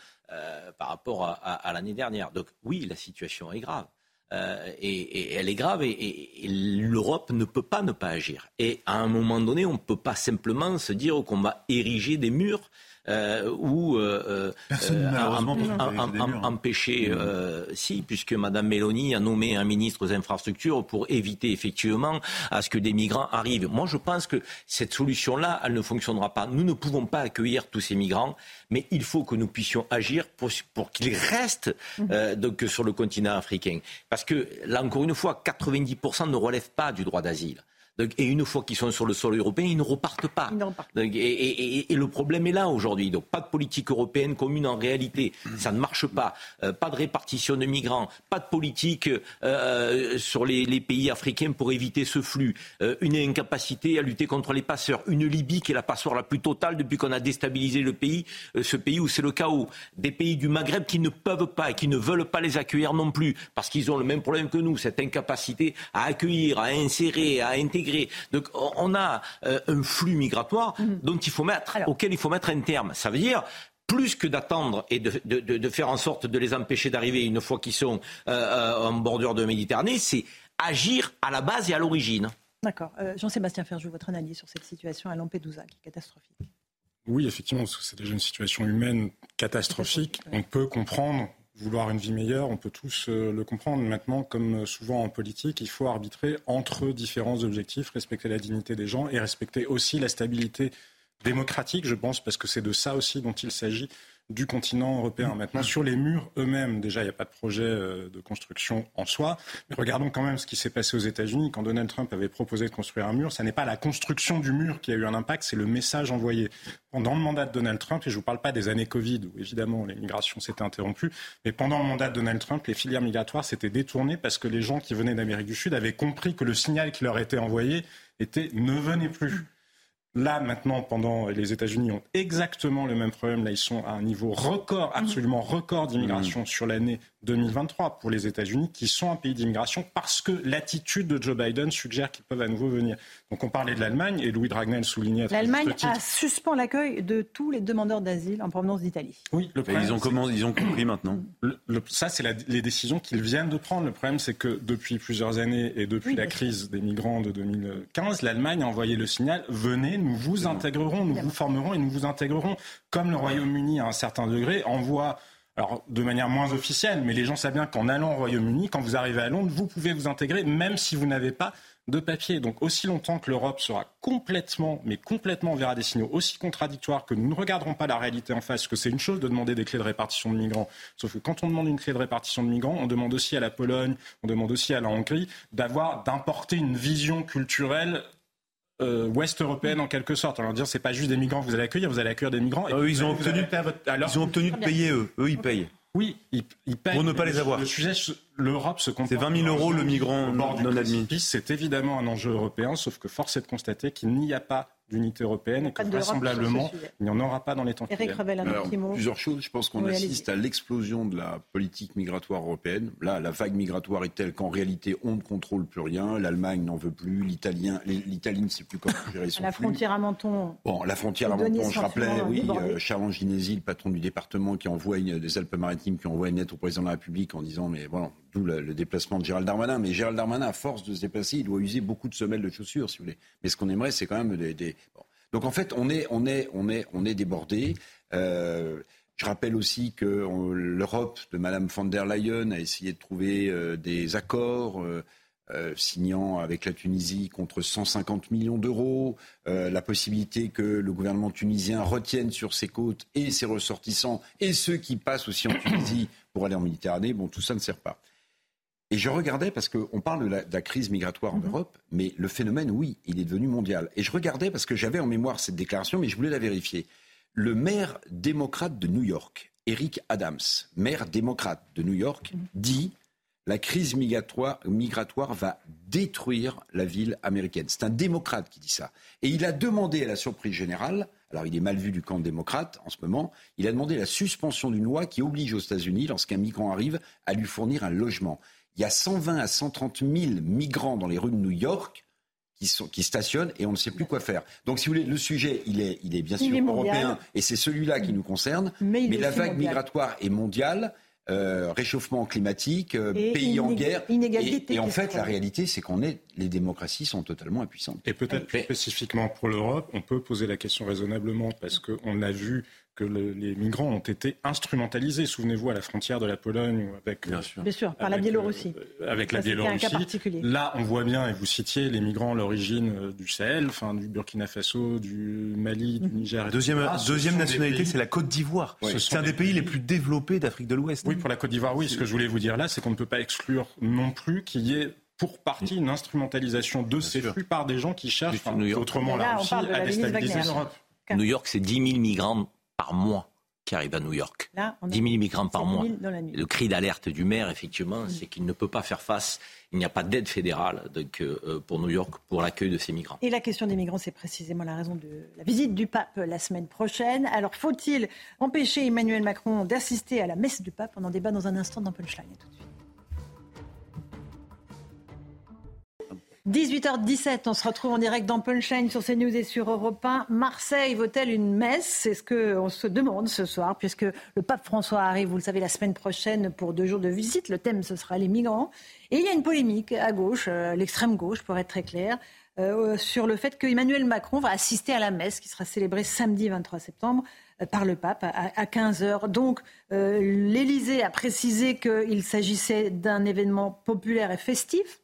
par rapport à l'année dernière. Donc oui, la situation est grave. Euh, et, elle est grave et, l'Europe ne peut pas ne pas agir. Et à un moment donné, on ne peut pas simplement se dire qu'on va ériger des murs ou euh, euh empêcher, euh, si, puisque Mme Mélanie a nommé un ministre aux infrastructures pour éviter effectivement à ce que des migrants arrivent. Moi, je pense que cette solution-là, elle ne fonctionnera pas. Nous ne pouvons pas accueillir tous ces migrants, mais il faut que nous puissions agir pour, pour qu'ils restent mhm. donc, sur le continent africain. Parce que, là, encore une fois, 90% ne relèvent pas du droit d'asile et une fois qu'ils sont sur le sol européen, ils ne repartent pas. et, le problème est là aujourd'hui. Donc pas de politique européenne commune en réalité. Ça ne marche pas. Euh, pas de répartition de migrants. Pas de politique euh, sur les, pays africains pour éviter ce flux. Euh, une incapacité à lutter contre les passeurs. Une Libye qui est la passoire la plus totale depuis qu'on a déstabilisé le pays. ce pays où c'est le chaos. Des pays du Maghreb qui ne peuvent pas et qui ne veulent pas les accueillir non plus parce qu'ils ont le même problème que nous. Cette incapacité à accueillir, à insérer, à intégrer donc on a euh, un flux migratoire mhm. dont il faut mettre, auquel il faut mettre un terme. Ça veut dire plus que d'attendre et de, faire en sorte de les empêcher d'arriver une fois qu'ils sont euh, euh, en bordure de Méditerranée, c'est agir à la base et à l'origine. D'accord. Jean-Sébastien Ferjou, votre analyse sur cette situation à Lampedusa qui est catastrophique. Oui, effectivement, c'est déjà une situation humaine catastrophique. On peut comprendre vouloir une vie meilleure, on peut tous euh, le comprendre. Maintenant, comme souvent en politique, il faut arbitrer entre différents objectifs, respecter la dignité des gens et respecter aussi la stabilité démocratique, je pense, parce que c'est de ça aussi dont il s'agit du continent européen. Maintenant, sur les murs eux-mêmes, déjà, il n'y a pas de projet euh, de construction en soi. Mais regardons quand même ce qui s'est passé aux États-Unis. Quand Donald Trump avait proposé de construire un mur, ce n'est pas la construction du mur qui a eu un impact, c'est le message envoyé. Pendant le mandat de Donald Trump, et je ne vous parle pas des années Covid, où évidemment les migrations s'étaient interrompues, mais pendant le mandat de Donald Trump, les filières migratoires s'étaient détournées parce que les gens qui venaient d'Amérique du Sud avaient compris que le signal qui leur était envoyé était ne venez plus. Là, maintenant, pendant les États-Unis ont exactement le même problème. Là, ils sont à un niveau record, absolument record d'immigration mmh. sur l'année 2023 pour les États-Unis, qui sont un pays d'immigration parce que l'attitude de Joe Biden suggère qu'ils peuvent à nouveau venir. Donc on parlait de l'Allemagne et Louis Dragnel soulignait. L'Allemagne a suspend l'accueil de tous les demandeurs d'asile en provenance d'Italie. Oui, le problème, ils, ont ils ont compris maintenant. ça, c'est les décisions qu'ils viennent de prendre. Le problème, c'est que depuis plusieurs années et depuis la crise des migrants de 2015, l'Allemagne a envoyé le signal venez, nous vous intégrerons, nous vous formerons et nous vous intégrerons. Comme le Royaume-Uni, à un certain degré, envoie alors de manière moins officielle, mais les gens savent bien qu'en allant au Royaume-Uni, quand vous arrivez à Londres, vous pouvez vous intégrer même si vous n'avez pas de papier. Donc aussi longtemps que l'Europe sera complètement, mais complètement verra des signaux aussi contradictoires que nous ne regarderons pas la réalité en face, que c'est une chose de demander des clés de répartition de migrants. Sauf que quand on demande une clé de répartition de migrants, on demande aussi à la Pologne, on demande aussi à la Hongrie d'avoir, d'importer une vision culturelle euh, ouest européenne en quelque sorte. Alors dire c'est pas juste des migrants que vous allez accueillir, vous allez accueillir des migrants. Et ils, ont obtenu, Alors, ils ont obtenu de payer eux. Eux ils payent. Oui, ils, payent. Pour ne pas les avoir. Le sujet, l'Europe se C'est 20 000 euros le migrant non admis. C'est évidemment un enjeu européen, sauf que force est de constater qu'il n'y a pas d'unité européenne et que vraisemblablement, il n'y en aura pas dans les temps qui Eric viennent. Revel, un Alors, petit mot. plusieurs choses. Je pense qu'on Oui, assiste à l'explosion de la politique migratoire européenne. Là, la vague migratoire est telle qu'en réalité, on ne contrôle plus rien. L'Allemagne n'en veut plus. L'Italien, l'Italie ne sait plus comment gérer son la flux. frontière à Menton, Bon, la frontière à Menton, je rappelais, oui, euh, Charles Ginesi, le patron du département qui envoie une- des Alpes-Maritimes, qui envoie une lettre au président de la République en disant, mais voilà, d'où le, le déplacement de Gérald Darmanin. Mais Gérald Darmanin, à force de se déplacer, il doit user beaucoup de semelles de chaussures, si vous voulez. Mais ce qu'on aimerait, c'est quand même des. des- Donc en fait, on est, débordé. Euh, je rappelle aussi que l'Europe de Madame von der Leyen a essayé de trouver euh, des accords. euh, signant avec la Tunisie contre 150 millions d'euros, la possibilité que le gouvernement tunisien retienne sur ses côtes et ses ressortissants et ceux qui passent aussi en Tunisie pour aller en Méditerranée, bon, tout ça ne sert pas. Et je regardais, parce qu'on parle de la, de la crise migratoire en Europe, mais le phénomène, oui, il est devenu mondial. Et je regardais, parce que j'avais en mémoire cette déclaration, mais je voulais la vérifier. Le maire démocrate de New York, Eric Adams, maire démocrate de New York, dit la crise migratoire, migratoire va détruire la ville américaine. C'est un démocrate qui dit ça. Et il a demandé à la surprise générale, alors il est mal vu du camp démocrate en ce moment, il a demandé la suspension d'une loi qui oblige aux États-Unis, lorsqu'un migrant arrive, à lui fournir un logement. Il y a 120 à 130 000 migrants dans les rues de New York qui, sont, qui stationnent et on ne sait plus quoi faire. Donc, si vous voulez, le sujet, il est, il est bien Il sûr est européen et c'est celui-là qui nous concerne. Mais la vague mondial. migratoire est mondiale. euh, réchauffement climatique, euh, pays en guerre. inégalité Et, et en fait, la réalité, c'est qu'on est, les démocraties sont totalement impuissantes. Et peut-être plus spécifiquement pour l'Europe, on peut poser la question raisonnablement parce qu'on a vu que le- les migrants ont été instrumentalisés. Souvenez-vous à la frontière de la Pologne ou avec, Bien sûr, par la avec, Biélorussie. euh, avec la un Biélorussie. cas particulier. Là, on voit bien, et vous citiez les migrants à l'origine euh, du Sahel, enfin, du Burkina Faso, du Mali, du Niger. etc. Deuxième, Ah, deuxième nationalité, c'est la Côte d'Ivoire. C'est un des pays les plus développés d'Afrique de l'Ouest. Oui, pour la Côte d'Ivoire, oui. Ce que je voulais vous dire là, c'est qu'on ne peut pas exclure non plus qu'il y ait pour partie une instrumentalisation de ces flux par des gens qui cherchent, enfin, York. autrement Là, la Russie, à déstabiliser l'Europe. New York, c'est 10 000 migrants par mois qui arrivent à New York. Là, on a 10 000 migrants par 7 000 mois. Le cri d'alerte du maire, effectivement, c'est qu'il ne peut pas faire face. Il n'y a pas d'aide fédérale donc, euh, pour New York pour l'accueil de ces migrants. Et la question des migrants, c'est précisément la raison de la visite du pape la semaine prochaine. Alors, faut-il empêcher Emmanuel Macron d'assister à la messe du pape? On en débat dans un instant dans Punchline. Tout de suite. 18h17, on se retrouve en direct dans Punchline sur CNews et sur Europe 1. Marseille vaut-elle une messe? C'est ce qu'on se demande ce soir, puisque le pape François arrive, vous le savez, la semaine prochaine pour deux jours de visite. Le thème, ce sera les migrants. Et il y a une polémique à gauche, euh, l'extrême gauche, pour être très clair, euh, sur le fait qu'Emmanuel Macron va assister à la messe qui sera célébrée samedi 23 septembre par le pape à, à 15h. Donc euh, l'Élysée a précisé qu'il s'agissait d'un événement populaire et festif.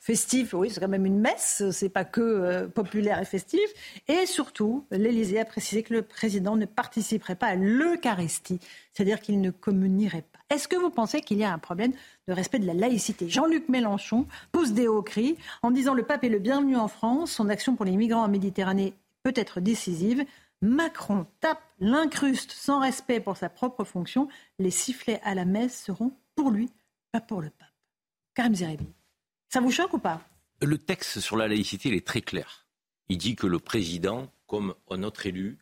Festif, oui, c'est quand même une messe, c'est pas que euh, populaire et festif. Et surtout, l'Élysée a précisé que le président ne participerait pas à l'Eucharistie, c'est-à-dire qu'il ne communierait pas. Est-ce que vous pensez qu'il y a un problème de respect de la laïcité? Jean-Luc Mélenchon pousse des hauts cris en disant le pape est le bienvenu en France, son action pour les migrants en Méditerranée peut être décisive. Macron tape l'incruste sans respect pour sa propre fonction. Les sifflets à la messe seront pour lui, pas pour le pape. Karim Zeribi. Ça vous choque ou pas? Le texte sur la laïcité, il est très clair. Il dit que le président, comme un autre élu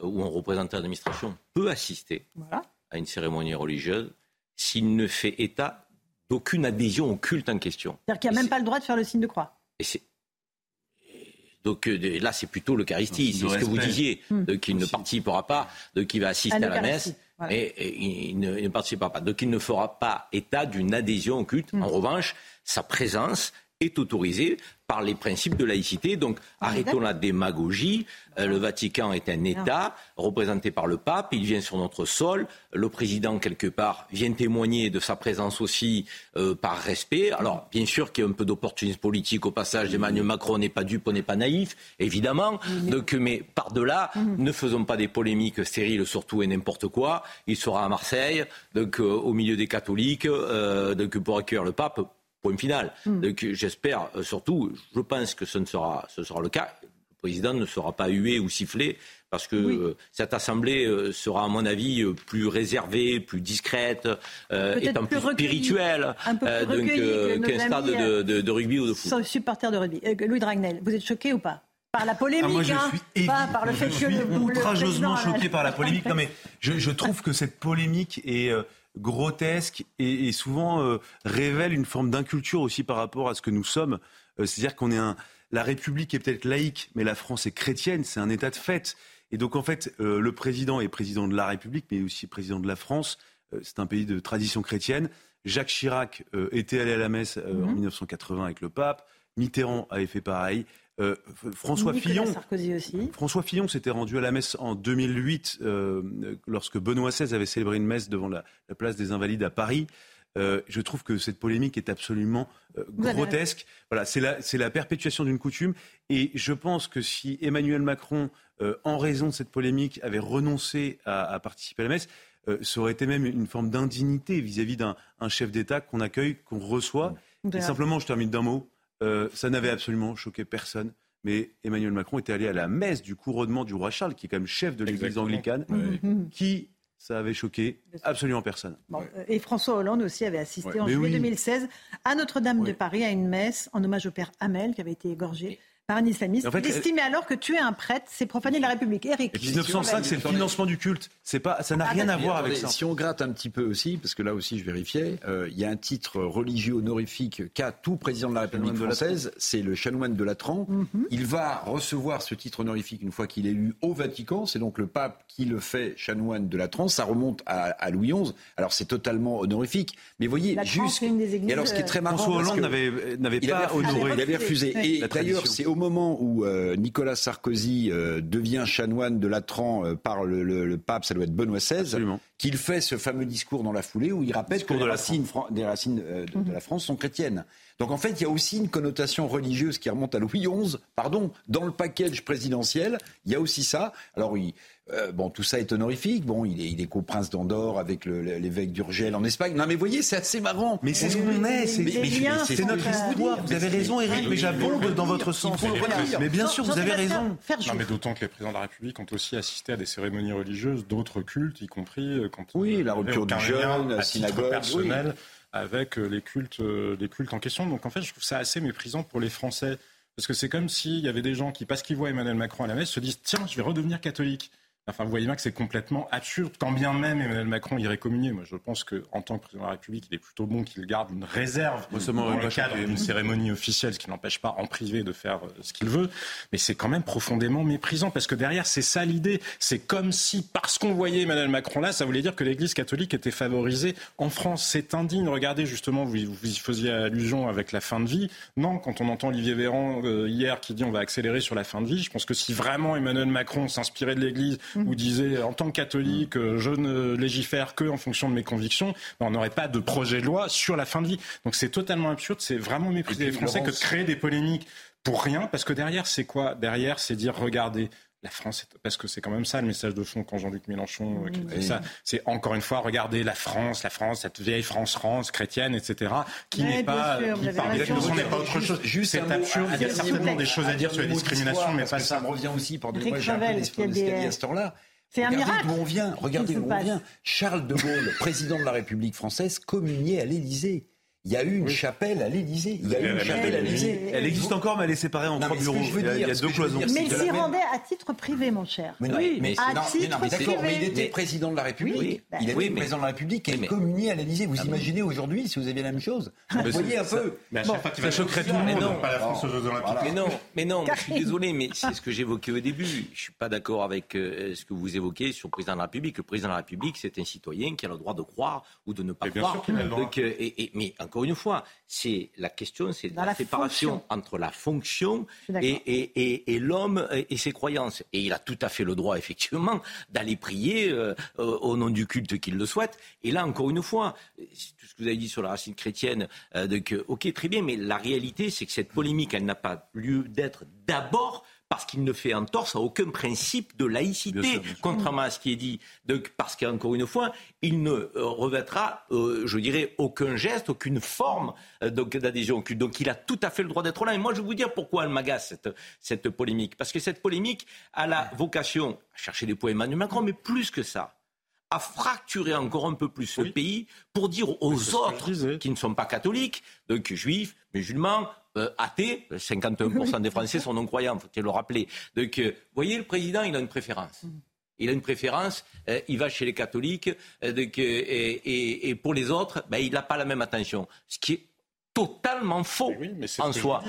euh, ou un représentant d'administration, peut assister Voilà. à une cérémonie religieuse s'il ne fait état d'aucune adhésion au culte en question. C'est-à-dire qu'il n'y a même pas le droit de faire le signe de croix. Et c'est- Donc euh, là, c'est plutôt l'Eucharistie, c'est de ce que vous disiez, Hmm. donc il ne participera pas, donc il va assister À à, la messe, voilà. et, et il, ne, il ne participera pas. Donc il ne fera pas état d'une adhésion au culte. Hmm. En revanche, sa présence est autorisée par les principes de laïcité. Donc Ah, arrêtons la démagogie. Euh, le Vatican est un État représenté par le pape. Il vient sur notre sol. Le président, quelque part, vient témoigner de sa présence aussi euh, par respect. Alors, bien sûr qu'il y a un peu d'opportunisme politique au passage d'Emmanuel Macron. On n'est pas dupe, on n'est pas naïf, évidemment. Donc, mais par-delà, ne faisons pas des polémiques stériles sur tout et n'importe quoi. Il sera à Marseille, donc euh, au milieu des catholiques, donc pour accueillir le pape. Point final. Donc j'espère euh, surtout, je pense que ce ne sera, ce sera le cas. Le président ne sera pas hué ou sifflé parce que Oui. euh, cette assemblée euh, sera, à mon avis, euh, plus réservée, plus discrète, euh, Peut-être étant plus plus, spirituelle euh, euh, qu'un stade de, de- de rugby ou de foot. Sans supporter de rugby. Euh, Louis Dragnel, vous êtes choqué ou pas par la polémique, ah, moi, je hein, suis pas par le fait je que suis le, outrageusement choqué par la polémique. Non, mais je, je trouve que cette polémique est euh, grotesque et, et souvent euh, révèle une forme d'inculture aussi par rapport à ce que nous sommes. Euh, C'est-à-dire qu'on est un. La République est peut-être laïque, mais la France est chrétienne. C'est un État de fait. Et donc, en fait, euh, le président est président de la République, mais aussi président de la France. C'est un pays de tradition chrétienne. Jacques Chirac était allé à la messe en Mhm. 1980 avec le pape. Mitterrand avait fait pareil. Euh, François Nicolas Fillon. Sarkozy aussi. François Fillon s'était rendu à la messe en 2008 euh, lorsque Benoît XVI avait célébré une messe devant la, la place des Invalides à Paris. Euh, je trouve que cette polémique est absolument euh, grotesque. Voilà, c'est la, perpétuation d'une coutume. Et je pense que si Emmanuel Macron, euh, en raison de cette polémique, avait renoncé à, à participer à la messe, ça aurait été même une forme d'indignité vis-à-vis d'un un chef d'État qu'on accueille, qu'on reçoit. Et simplement, je termine d'un mot. Euh, ça n'avait absolument choqué personne. Mais Emmanuel Macron était allé à la messe du couronnement du roi Charles, qui est quand même chef de l'église anglicane, qui ça avait choqué absolument personne. Bon, euh, Et François Hollande aussi avait assisté Ouais. en Mais juillet oui. 2016 à Notre-Dame de Paris à une messe en hommage au père Hamel qui avait été égorgé par un islamiste. En fait, Il estimait alors que tuer un prêtre, c'est profaner la République. Eric. Et 1905, c'est le financement du culte. C'est pas, ça n'a rien à voir avec ça. Si on gratte un petit peu aussi, parce que là aussi je vérifiais, euh, il y a un titre religieux honorifique qu'a tout président de la République française, c'est le chanoine de Latran. Mhm. Il va recevoir ce titre honorifique une fois qu'il est élu au Vatican. C'est donc le pape qui le fait chanoine de Latran. Ça remonte à, à Louis XI. Alors c'est totalement honorifique. Mais voyez, juste. c'est une des églises, Et alors ce qui est très euh, marrant, François Hollande n'avait pas honoré. Il avait refusé. Et d'ailleurs, c'est au moment où euh, Nicolas Sarkozy euh, devient chanoine de Latran euh, par le, le- le pape, ça doit être Benoît XVI, qu'il fait ce fameux discours dans la foulée où il rappelle que les de racines, fran- des racines euh, de, de la France sont chrétiennes. Donc en fait, il y a aussi une connotation religieuse qui remonte à Louis XI. Pardon, dans le package présidentiel, il y a aussi ça. Alors oui. Euh, bon, tout ça est honorifique. Bon, il est, il est co-prince d'Andorre avec l'évêque d'Urgel en Espagne. Non, mais voyez, c'est assez marrant. Mais c'est ce qu'on est, c'est notre histoire. Vous avez raison, Eric, mais j'abonde dans votre sens. Mais bien sûr, vous avez raison. Non, mais d'autant que les présidents de la République ont aussi assisté à des cérémonies religieuses d'autres cultes, y compris euh, quand Oui, la rupture du jeûne, lien la synagogue, personnel avec euh, les cultes, les cultes en question. Donc en fait, je trouve ça assez méprisant pour les Français. Parce que c'est comme s'il y avait des gens qui, parce qu'ils voient Emmanuel Macron à la messe, se disent Tiens, je vais redevenir catholique. Enfin, vous voyez bien que c'est complètement absurde, quand bien même Emmanuel Macron irait communier. Moi, je pense qu'en tant que président de la République, il est plutôt bon qu'il garde une réserve dans le cadre d'une cérémonie officielle, ce qui n'empêche pas en privé de faire euh, ce qu'il veut. Mais c'est quand même profondément méprisant, parce que derrière, c'est ça l'idée. C'est comme si, parce qu'on voyait Emmanuel Macron là, ça voulait dire que l'Église catholique était favorisée en France. C'est indigne. Regardez, justement, vous, vous y faisiez allusion avec la fin de vie. Non, quand on entend Olivier Véran euh, hier qui dit on va accélérer sur la fin de vie, je pense que si vraiment Emmanuel Macron s'inspirait de l'Église ou disait en tant que catholique, euh, je ne légifère que en fonction de mes convictions, ben, on n'aurait pas de projet de loi sur la fin de vie. Donc c'est totalement absurde, c'est vraiment mépriser les Français que de créer des polémiques pour rien, parce que derrière c'est quoi? Derrière c'est dire regardez. La France, est- parce que c'est quand même ça le message de fond quand Jean-Luc Mélenchon euh, qui dit Oui. ça, c'est encore une fois regardez la France, la France, cette vieille France, France chrétienne, etc., qui n'est pas, sûr, qui par définition n'est pas autre chose. Juste C'est absurde. Il y a certainement des choses à dire sur discriminations, d'histoire, mais pas ça. me revient aussi pour Rick moi j'ai un peu à cette heure-là. C'est un Regardez miracle. d'où on vient. Regardez d'où on vient. Charles de Gaulle, président de la République française, communiait à l'Élysée. Il y a eu une chapelle à l'Élysée. Il y a eu une Elle- chapelle à l'Élysée. Elle existe encore, mais elle est séparée en Non, trois bureaux. Il y a, il deux cloisons. Mais il s'y rendait à titre privé, mon cher. Mais non, Oui, mais, à non, mais non, mais titre d'accord, mais il privé. était président de la République. Oui, il oui, été mais- président de la République et mais- communié à l'Élysée. Vous Ah, imaginez aujourd'hui si vous aviez la même chose Vous voyez un peu Mais à chaque fois qu'il ça va- choquerait tout le Mais monde. non, pas la France aux Jeux Olympiques. Mais non, mais non, je suis désolé, mais c'est ce que j'évoquais au début. Je suis pas d'accord avec euh, ce que vous évoquez sur le président de la République. Le président de la République, c'est un citoyen qui a le droit de croire ou de ne pas Mais bien croire. sûr qu'il a le droit. Donc, et- et- mais encore une fois, c'est la question, c'est la, la séparation fonction. entre la fonction et, et- et- et l'homme et, ses croyances. Et il a tout à fait le droit, effectivement, d'aller prier euh, euh, au nom du culte qu'il le souhaite. Et là, encore une fois, tout ce que vous avez dit sur la racine chrétienne, euh, ok, très bien, mais la réalité, c'est que cette polémique, elle n'a pas lieu d'être d'abord parce qu'il ne fait entorse à aucun principe de laïcité, Bien sûr, bien sûr. contrairement à ce qui est dit. Donc, parce qu'encore une fois, il ne euh, revêtra, euh, je dirais, aucun geste, aucune forme euh, d'adhésion. Donc, il a tout à fait le droit d'être là. Et moi, je vais vous dire pourquoi elle m'agace, cette, cette polémique. Parce que cette polémique a la vocation à chercher des points Emmanuel Macron, mais plus que ça à fracturer encore un peu plus Oui. pays pour dire aux autres qui ne sont pas catholiques, donc juifs, musulmans, euh, athée, 51% des Français sont non-croyants, faut-il le rappeler. Donc, vous voyez, le président, il a une préférence. Il a une préférence, il va chez les catholiques, et, pour les autres, ben, il n'a pas la même attention. Totalement faux en soi.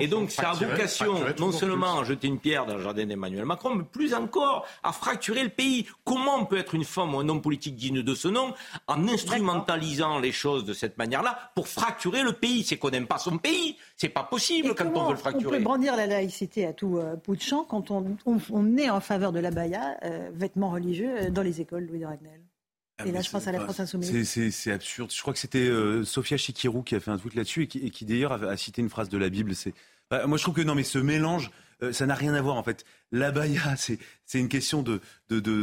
Et, donc, ça a vocation non seulement à jeter une pierre dans le jardin d'Emmanuel Macron, mais plus encore à fracturer le pays. Comment on peut être une femme ou un homme politique digne de ce nom en instrumentalisant les choses de cette manière-là pour fracturer le pays? C'est qu'on n'aime pas son pays. C'est pas possible quand on veut le fracturer. On peut brandir la laïcité à tout euh, bout de champ quand on, est en faveur de la baya, euh, vêtements religieux, euh, dans les écoles, Louis de Ragnel. Ah, et là, je pense à la France Insoumise. C'est absurde. Je crois que c'était euh, Sophia Chikirou qui a fait un tweet là-dessus et qui, d'ailleurs a, cité une phrase de la Bible. C'est bah, moi, je trouve que non, mais ce mélange, euh, ça n'a rien à voir en fait. L'abaya, c'est c'est une question de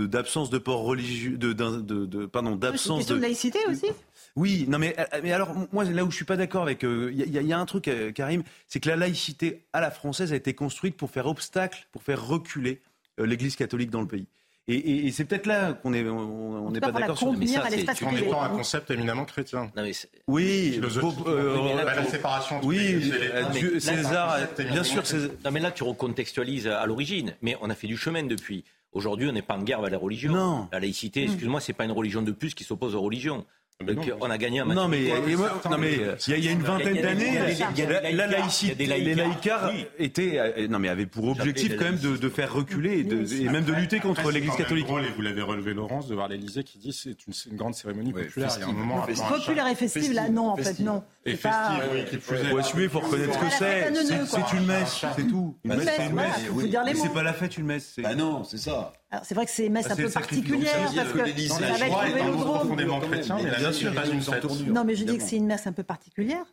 d'absence de, port religieux, de, de, pardon, d'absence une question de laïcité aussi. Oui, non mais, mais alors moi là où je suis pas d'accord avec, il euh, y, y, a un truc, Karim, c'est que la laïcité à la française a été construite pour faire obstacle, pour faire reculer l'Église catholique dans le pays. Et, c'est peut-être là qu'on n'est on, pas d'accord sur mais ça, c'est en étant un concept éminemment chrétien. Non, mais oui, euh, la séparation. Oui, euh, César, bien sûr. Non, mais là, tu recontextualises à l'origine. Mais on a fait du chemin depuis. Aujourd'hui, on n'est pas en guerre avec la religion. Non. La laïcité, excuse-moi, c'est pas une religion de plus qui s'oppose aux religions. Donc, on a gagné un match. Non, mais il y, a une vingtaine d'années, la laïcité, les laïcars étaient, euh, non, mais avaient pour objectif quand même de, faire reculer et, même de lutter contre l'Église catholique. Vous l'avez relevé, Laurence, de voir l'Élysée qui dit c'est une, une, grande cérémonie populaire. populaire et festive, là, non, en fait, non. Et festive, oui, qui plus Faut assumer, faut reconnaître ce que c'est. C'est une messe, c'est tout. Une messe, c'est une messe. C'est pas la fête, une messe. Bah non, c'est ça. Alors c'est vrai que c'est une messe un peu particulière parce que ça va être le vélodrome. bien sûr, pas une Non, mais je dis que c'est une messe un peu particulière.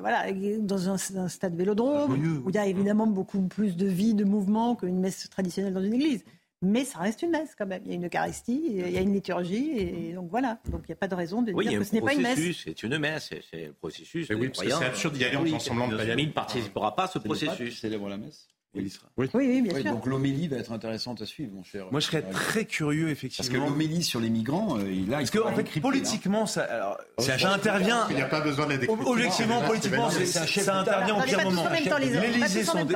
Voilà, dans un, stade vélodrome, où il y a évidemment beaucoup plus de vie, de mouvement qu'une messe traditionnelle dans une église. Mais ça reste une messe quand même. Il y a une Eucharistie, il y a une liturgie, et donc voilà. Donc il n'y a pas de raison de dire que ce n'est pas une messe. C'est une messe, c'est le processus. c'est absurde d'y aller en semblant de Mais il ne participera pas à ce processus. Célèbre la messe oui. Oui, bien sûr. Donc l'homélie va être intéressante à suivre, mon cher. Moi, je serais très curieux, effectivement. Parce que l'homélie sur les migrants, euh, il a. Parce qu'en fait, politiquement, ça, alors, ça, intervient. Il n'y a pas besoin de Objectivement, politiquement, ça intervient au pire moment.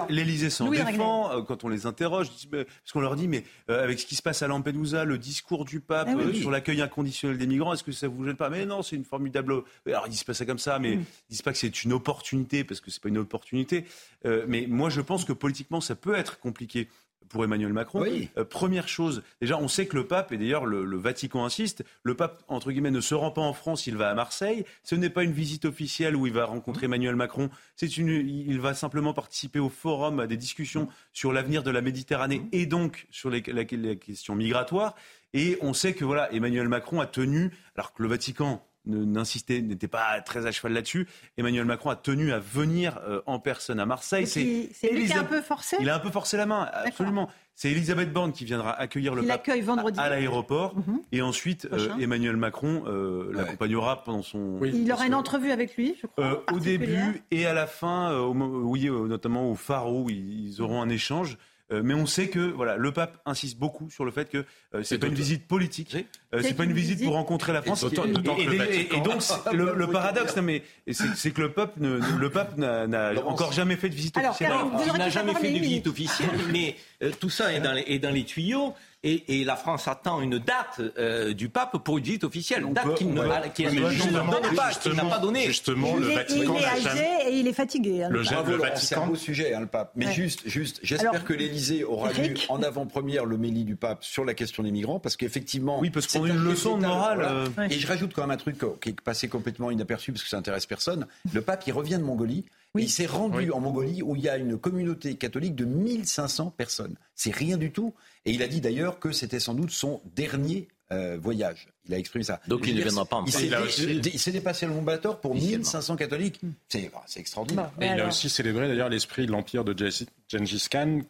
L'Élysée s'en défend euh, quand on les interroge, parce qu'on leur dit, mais euh, avec ce qui se passe à Lampedusa, le discours du pape ah sur l'accueil inconditionnel des migrants, est-ce que ça vous gêne pas? Mais non, c'est une formidable. Alors ils disent pas ça comme ça, mais mm. ils disent pas que c'est une opportunité parce que c'est pas une opportunité. Mais moi, je pense que politiquement ça peut être compliqué pour Emmanuel Macron. Euh, première chose, déjà, on sait que le pape, et d'ailleurs le, Vatican insiste, le pape, entre guillemets, ne se rend pas en France, il va à Marseille. Ce n'est pas une visite officielle où il va rencontrer Emmanuel Macron. C'est une, il va simplement participer au forum, à des discussions sur l'avenir de la Méditerranée et donc sur les, la, la question migratoire. Et on sait que voilà, Emmanuel Macron a tenu, alors que le Vatican n'insistait, n'était pas très à cheval là-dessus. Emmanuel Macron a tenu à venir euh, en personne à Marseille. C'est lui qui a un peu forcé Il a un peu forcé la main, absolument. C'est Elisabeth Borne qui viendra accueillir le pape à, l'aéroport. Mhm. Et ensuite, euh, Emmanuel Macron euh, l'accompagnera pendant son... Il aura une entrevue avec lui, je crois. au début et à la fin, oui, notamment au Faro, ils auront un échange. Euh, mais on sait que voilà, le pape insiste beaucoup sur le fait que euh, c'est pas une visite politique, euh, c'est pas une visite pour rencontrer la France. Et, donc le, paradoxe, mais c'est que le pape, ne, le pape n'a encore jamais fait de visite officielle. il n'a jamais fait de visite officielle, mais tout ça est dans est dans les tuyaux. Et, la France attend une date euh, du pape pour une visite officielle, une date qu'il ne n'a pas donnée. Justement, le Vatican il est âgé et il est fatigué. Hein, le, C'est un beau sujet, hein, le pape. Mais juste, juste, j'espère que l'Élysée aura lu en avant-première l'homélie du pape sur la question des migrants, parce qu'effectivement, oui, parce qu'on a une leçon de morale. Euh. Et je rajoute quand même un truc qui est passé complètement inaperçu parce que ça intéresse personne. Le pape, il revient de Mongolie. Il s'est rendu en Mongolie où il y a une communauté catholique de 1500 personnes. C'est rien du tout. Et il a dit d'ailleurs que c'était sans doute son dernier euh, voyage. Il a exprimé ça. Donc il ne viendra pas en Il s'est dépassé le Mont pour 1500 catholiques. C'est extraordinaire. Et il a aussi célébré d'ailleurs l'esprit de l'empire de Gengis Khan,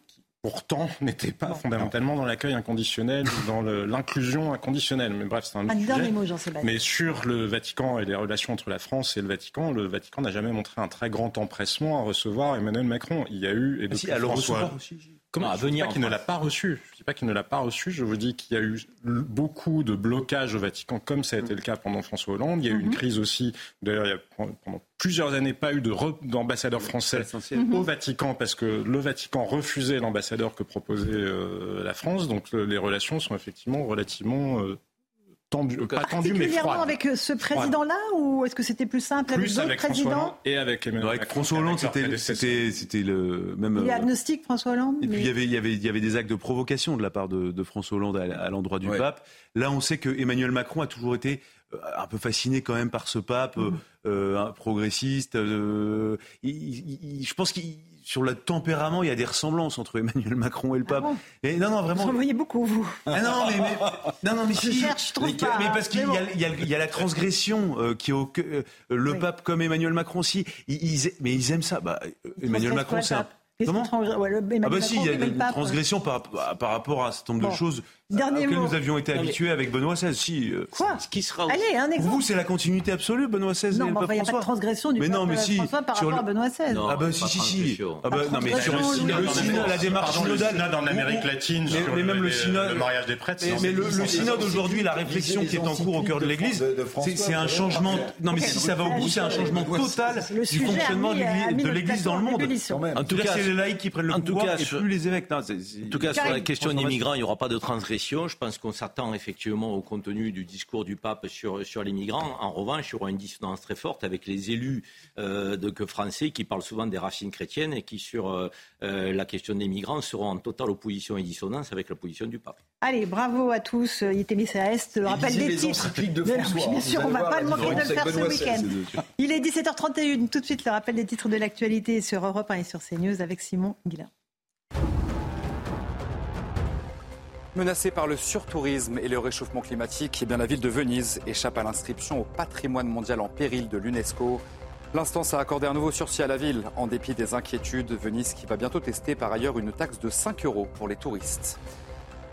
pourtant n'était pas fondamentalement dans l'accueil inconditionnel ou dans l'inclusion inconditionnelle. Mais bref, c'est un, autre sujet. Mot, Mais sur le Vatican et les relations entre la France et le Vatican, le Vatican n'a jamais montré un très grand empressement à recevoir Emmanuel Macron. Il y a eu et ah si, François... aussi. Comment à je ne dis venir pas qu'il ne l'a pas reçu. Je ne dis pas qu'il ne l'a pas reçu. Je vous dis qu'il y a eu beaucoup de blocages au Vatican, comme ça a été le cas pendant François Hollande. Il y a eu une crise aussi. D'ailleurs, il y a pendant plusieurs années pas eu de re- d'ambassadeur français au Vatican parce que le Vatican refusait l'ambassadeur que proposait euh, la France. Donc les relations sont effectivement relativement euh, tendues, Euh, pas tendues mais Particulièrement froides. avec euh, ce président-là ou est-ce que c'était plus simple avec Plus d'autres avec François présidents Hollande et avec Emmanuel Avec Macron, François Hollande, c'était, c'était, c'était le même. Il est euh, agnostique, François Hollande Et puis il y avait, il y avait, il y avait des actes de provocation de la part de, de François Hollande à, à l'endroit du Ouais. pape. Là, on sait que Emmanuel Macron a toujours été euh, un peu fasciné quand même par ce pape euh, euh, un progressiste. euh, il- il- il- je pense qu'il sur le tempérament, il y a des ressemblances entre Emmanuel Macron et le pape. bon Et non, non, vraiment. Vous en voyez beaucoup, vous. Ah non, mais, mais- non, non, mais Je si. cherche, je trouve mais, pas, mais parce qu'il y, a- bon. y y la transgression euh, qui est au euh, le Oui. pape comme Emmanuel Macron aussi. Ils, ils- mais ils aiment ça. Bah, euh, Emmanuel Macron, c'est un. Comment Ouais, le- Ah bah si, il y a pape, transgressions par, par rapport à un certain nombre Bon. de choses Dernier mot. nous avions été Non, mais- habitués avec Benoît XVI. Si, euh, Quoi Ce qui sera Allez, un pour exemple. vous, c'est la continuité absolue, Benoît XVI Non, et mais enfin, il n'y a pas de transgression du Mais pape non, mais euh, si, François par sur rapport le- à Benoît XVI. Non. Ah bah si, si, si. Ah bah non, mais sur le synode, le synode, la démarche Pardon, le synodale. synode en Amérique latine, Mais- sur mais même le les- synode- le mariage des prêtres. Mais, le, synode aujourd'hui, la réflexion qui est en cours au cœur de l'Église, c'est un changement. Non, mais si ça va au bout, c'est un changement total du fonctionnement de l'Église- dans le monde. En tout cas, c'est les laïcs qui prennent le en tout pouvoir cas, et sur- plus les évêques. En tout cas, sur la question des migrants, il n'y aura pas de transgression. Je pense qu'on s'attend effectivement au contenu du discours du pape sur, sur les migrants. En revanche, il y aura une dissonance très forte avec les élus euh, de, que français qui parlent souvent des racines chrétiennes et qui, sur euh, euh, la question des migrants, seront en totale opposition et dissonance avec la position du pape. Allez, bravo à tous. Itemis à Est, le rappel des titres. de François, Bien sûr, on ne va pas le manquer de le faire ce week-end. Il est 17h31. Tout de suite, le rappel des titres de l'actualité sur Europe 1 et sur CNews avec Simon Guillain. Menacée par le surtourisme et le réchauffement climatique, eh la ville de Venise échappe à l'inscription au patrimoine mondial en péril de l'UNESCO. L'instance a accordé un nouveau sursis à la ville en dépit des inquiétudes. Venise qui va bientôt tester par ailleurs une taxe de 5 euros pour les touristes.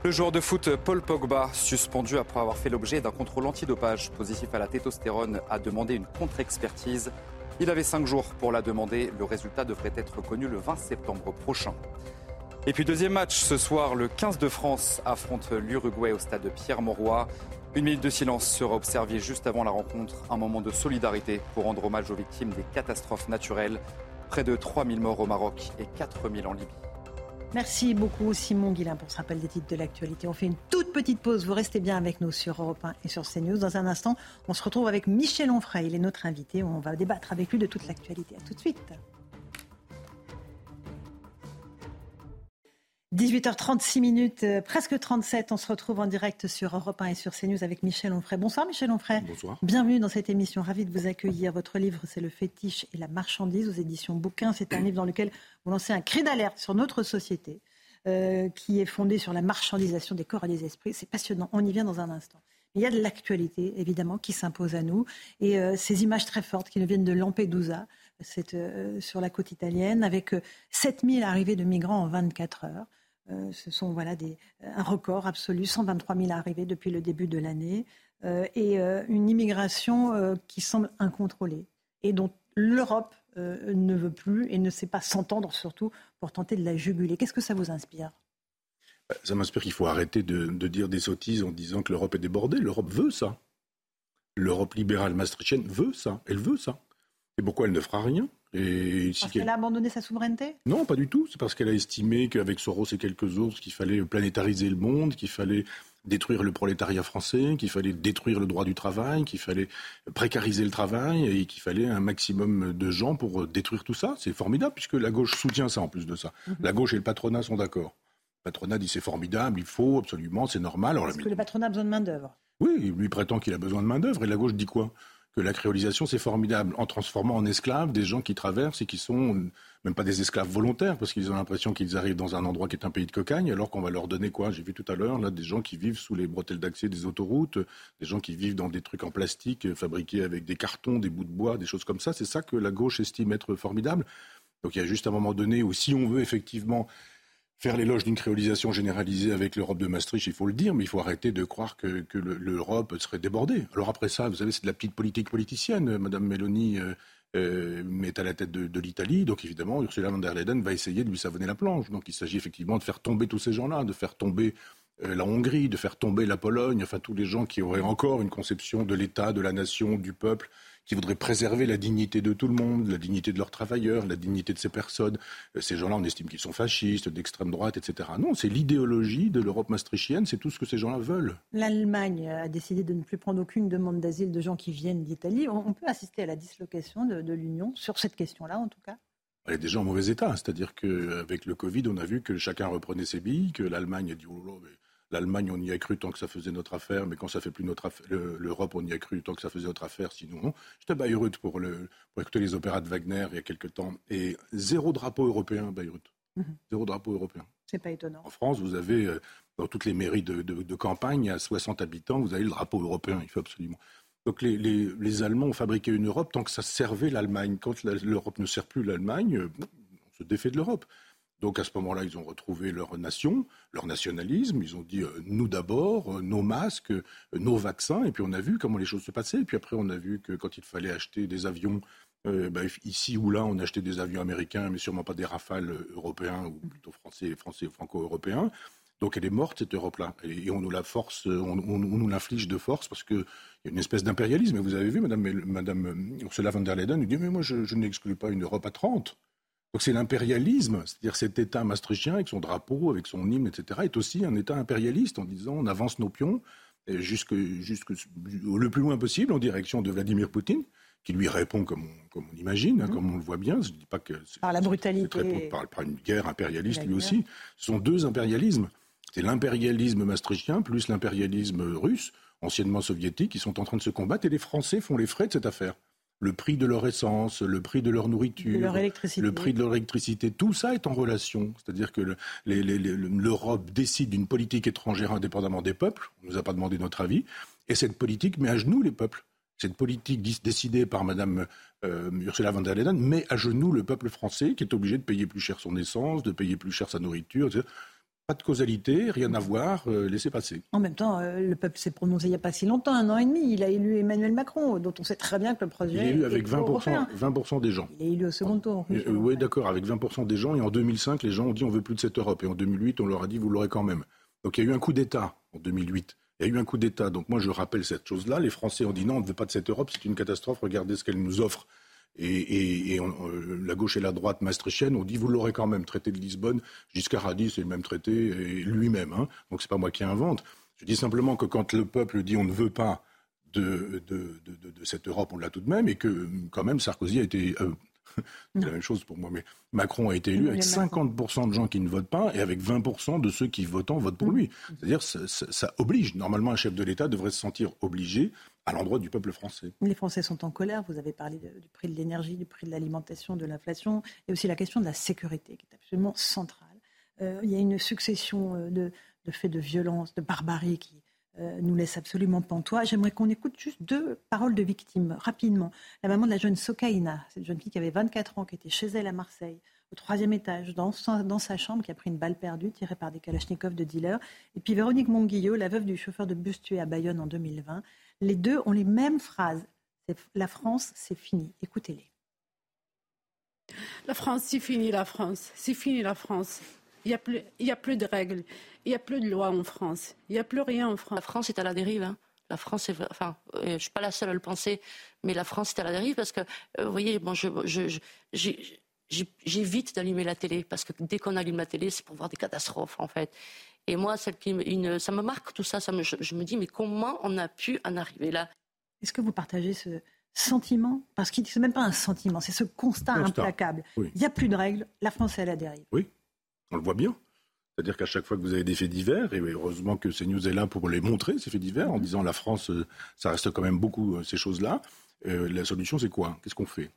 Le joueur de foot Paul Pogba, suspendu après avoir fait l'objet d'un contrôle antidopage positif à la tétostérone, a demandé une contre-expertise. Il avait cinq jours pour la demander. Le résultat devrait être connu le 20 septembre prochain. Et puis deuxième match ce soir, le 15 de France affronte l'Uruguay au stade de Pierre-Mauroy. Une minute de silence sera observée juste avant la rencontre, un moment de solidarité pour rendre hommage aux victimes des catastrophes naturelles. Près de 3000 morts au Maroc et 4000 en Libye. Merci beaucoup Simon Guillain pour ce rappel des titres de l'actualité. On fait une toute petite pause. Vous restez bien avec nous sur Europe 1 et sur CNews. Dans un instant, on se retrouve avec Michel Onfray. Il est notre invité. On va débattre avec lui de toute l'actualité. À tout de suite. 18h36 minutes, euh, presque 37. On se retrouve en direct sur Europe 1 et sur CNews avec Michel Onfray. Bonsoir Michel Onfray. Bonsoir. Bienvenue dans cette émission. Ravi de vous accueillir. Votre livre, c'est Le fétiche et la marchandise aux éditions Bouquin. C'est un livre dans lequel vous lancez un cri d'alerte sur notre société euh, qui est fondée sur la marchandisation des corps et des esprits. C'est passionnant. On y vient dans un instant. Il y a de l'actualité, évidemment, qui s'impose à nous. Et euh, ces images très fortes qui nous viennent de Lampedusa, euh, sur la côte italienne, avec euh, 7000 arrivées de migrants en 24 heures. Euh, ce sont voilà, des, un record absolu, 123 000 arrivées depuis le début de l'année, euh, et euh, une immigration qui semble incontrôlée, et dont l'Europe ne veut plus et ne sait pas s'entendre surtout pour tenter de la juguler. Qu'est-ce que ça vous inspire? Ça m'inspire qu'il faut arrêter de, de dire des sottises en disant que l'Europe est débordée. L'Europe veut ça. L'Europe libérale maastrichtienne veut ça. Elle veut ça. Et pourquoi elle ne fera rien et si Parce qu'elle- a abandonné sa souveraineté Non, pas du tout. C'est parce qu'elle a estimé qu'avec Soros et quelques autres, qu'il fallait planétariser le monde, qu'il fallait détruire le prolétariat français, qu'il fallait détruire le droit du travail, qu'il fallait précariser le travail et qu'il fallait un maximum de gens pour détruire tout ça. C'est formidable puisque la gauche soutient ça en plus de ça. Mhm. La gauche et le patronat sont d'accord. Le patronat dit c'est formidable, il faut absolument, c'est normal. Parce que le patronat a besoin de main-d'œuvre. oui, il lui prétend qu'il a besoin de main-d'œuvre et la gauche dit quoi? Que la créolisation, c'est formidable, en transformant en esclaves des gens qui traversent et qui sont même pas des esclaves volontaires, parce qu'ils ont l'impression qu'ils arrivent dans un endroit qui est un pays de cocagne, alors qu'on va leur donner quoi? J'ai vu tout à l'heure, là, des gens qui vivent sous les bretelles d'accès des autoroutes, des gens qui vivent dans des trucs en plastique euh, fabriqués avec des cartons, des bouts de bois, des choses comme ça. C'est ça que la gauche estime être formidable. Donc il y a juste un moment donné où, si on veut effectivement faire l'éloge d'une créolisation généralisée avec l'Europe de Maastricht, il faut le dire, mais il faut arrêter de croire que, que le- l'Europe serait débordée. Alors après ça, vous savez, c'est de la petite politique politicienne. Madame Mélanie euh, mais est à la tête de, l'Italie. Donc évidemment, Ursula von der Leyen va essayer de lui savonner la planche. Donc il s'agit effectivement de faire tomber tous ces gens-là, de faire tomber la Hongrie, de faire tomber la Pologne, enfin tous les gens qui auraient encore une conception de l'État, de la nation, du peuple qui voudraient préserver la dignité de tout le monde, la dignité de leurs travailleurs, la dignité de ces personnes. Euh, ces gens-là, on estime qu'ils sont fascistes, d'extrême droite, etc. Non, c'est l'idéologie de l'Europe maastrichtienne, c'est tout ce que ces gens-là veulent. L'Allemagne a décidé de ne plus prendre aucune demande d'asile de gens qui viennent d'Italie. On peut assister à la dislocation de, l'Union sur cette question-là, en tout cas? Elle est déjà en mauvais état. C'est-à-dire qu'avec le Covid, on a vu que chacun reprenait ses billes, que l'Allemagne a dit oh, oh L'Allemagne, on y a cru tant que ça faisait notre affaire, mais quand ça fait plus notre affaire, l'Europe, on y a cru tant que ça faisait notre affaire, sinon non. J'étais à Bayreuth pour, le, pour écouter les opéras de Wagner il y a quelques temps, et zéro drapeau européen à Bayreuth. Mhm. Zéro drapeau européen. C'est pas étonnant. En France, vous avez, euh, dans toutes les mairies de, de, campagne, à 60 habitants, vous avez le drapeau européen, il faut absolument. Donc les, les, les Allemands ont fabriqué une Europe tant que ça servait l'Allemagne. Quand l'Europe ne sert plus l'Allemagne, euh, on se défait de l'Europe. Donc à ce moment-là, ils ont retrouvé leur nation, leur nationalisme. Ils ont dit euh, nous d'abord, euh, nos masques, euh, nos vaccins. Et puis on a vu comment les choses se passaient. Et puis après, on a vu que quand il fallait acheter des avions, ben, ici ou là, on achetait des avions américains, mais sûrement pas des rafales européens ou plutôt français, français franco-européens. Donc elle est morte cette Europe-là, et on nous la force, on, nous l'inflige de force parce qu'il y a une espèce d'impérialisme. Et vous avez vu, Madame, Madame Ursula von der Leyen nous dit mais moi je, je n'exclus pas une Europe à 30. Donc c'est l'impérialisme, c'est-à-dire cet État maastrichtien avec son drapeau, avec son hymne, etc., est aussi un État impérialiste en disant on avance nos pions jusque, jusque le plus loin possible en direction de Vladimir Poutine, qui lui répond comme on, comme on imagine, hein, mhm. comme on le voit bien. Je dis pas que par la brutalité, par, par, une guerre impérialiste lui aussi. Ce sont deux impérialismes. C'est l'impérialisme maastrichtien plus l'impérialisme russe, anciennement soviétique, qui sont en train de se combattre et les Français font les frais de cette affaire le prix de leur essence, le prix de leur nourriture, le prix de leur électricité, tout ça est en relation. C'est-à-dire que l'Europe décide d'une politique étrangère indépendamment des peuples, on ne nous a pas demandé notre avis, et cette politique met à genoux les peuples. Cette politique décidée par Mme euh, Ursula von der Leyen met à genoux le peuple français qui est obligé de payer plus cher son essence, de payer plus cher sa nourriture, etc. Pas de causalité, rien à voir, euh, laissez passer. En même temps, euh, le peuple s'est prononcé il n'y a pas si longtemps, un an et demi. Il a élu Emmanuel Macron, dont on sait très bien que le projet. Il est élu avec 20%, 20 des gens. Il est élu au second tour. Euh, oui, d'accord, avec 20% des gens. Et en 2005, les gens ont dit on veut plus de cette Europe. Et en 2008, on leur a dit vous l'aurez quand même. Donc il y a eu un coup d'État en 2008. Il y a eu un coup d'État. Donc moi, je rappelle cette chose-là. Les Français ont dit non, on ne veut pas de cette Europe, c'est une catastrophe. Regardez ce qu'elle nous offre et, euh, la gauche et la droite maastrichtienne ont dit vous l'aurez quand même, traité de Lisbonne. Giscard a dit c'est le même traité lui-même. Hein, donc c'est pas moi qui invente. Je dis simplement que quand le peuple dit on ne veut pas de, cette Europe, on l'a tout de même, et que quand même Sarkozy a été. Euh, c'est la même chose pour moi, mais Macron a été élu avec 50% de gens qui ne votent pas et avec 20% de ceux qui votent votent pour lui. C'est-à-dire ça, ça oblige. Normalement, un chef de l'État devrait se sentir obligé à l'endroit du peuple français. Les Français sont en colère. Vous avez parlé du prix de l'énergie, du prix de l'alimentation, de l'inflation, et aussi la question de la sécurité qui est absolument centrale. Euh, il y a une succession euh, de, faits de violence, de barbarie qui euh, nous laisse absolument pantois. J'aimerais qu'on écoute juste deux paroles de victimes rapidement. La maman de la jeune Sokaina, cette jeune fille qui avait 24 ans, qui était chez elle à Marseille, au troisième étage, dans sa, chambre, qui a pris une balle perdue tirée par des kalachnikovs de dealers. Et puis Véronique Monguillot, la veuve du chauffeur de bus tué à Bayonne en 2020 les deux ont les mêmes phrases. La France, c'est fini. Écoutez-les. La France, c'est fini la France. C'est fini la France. Il n'y a, plus, a plus de règles. Il n'y a plus de loi en France. Il n'y a plus rien en France. La France est à la dérive. Hein. La France est, enfin, euh, je ne suis pas la seule à le penser, mais la France est à la dérive parce que, euh, vous voyez, bon, j'évite d'allumer la télé parce que dès qu'on allume la télé, c'est pour voir des catastrophes, en fait. Et moi, celle qui, une, ça me marque tout ça. ça me, je, me dis, mais comment on a pu en arriver là? Est-ce que vous partagez ce sentiment? Parce que ce n'est même pas un sentiment, c'est ce constat, implacable. Il n'y a plus de règles, la France est à la dérive. Oui, on le voit bien. C'est-à-dire qu'à chaque fois que vous avez des faits divers, et heureusement que CNews est là pour les montrer, ces faits divers, en mhm. disant la France, euh, ça reste quand même beaucoup euh, ces choses-là, euh, la solution c'est quoi? Qu'est-ce qu'on fait?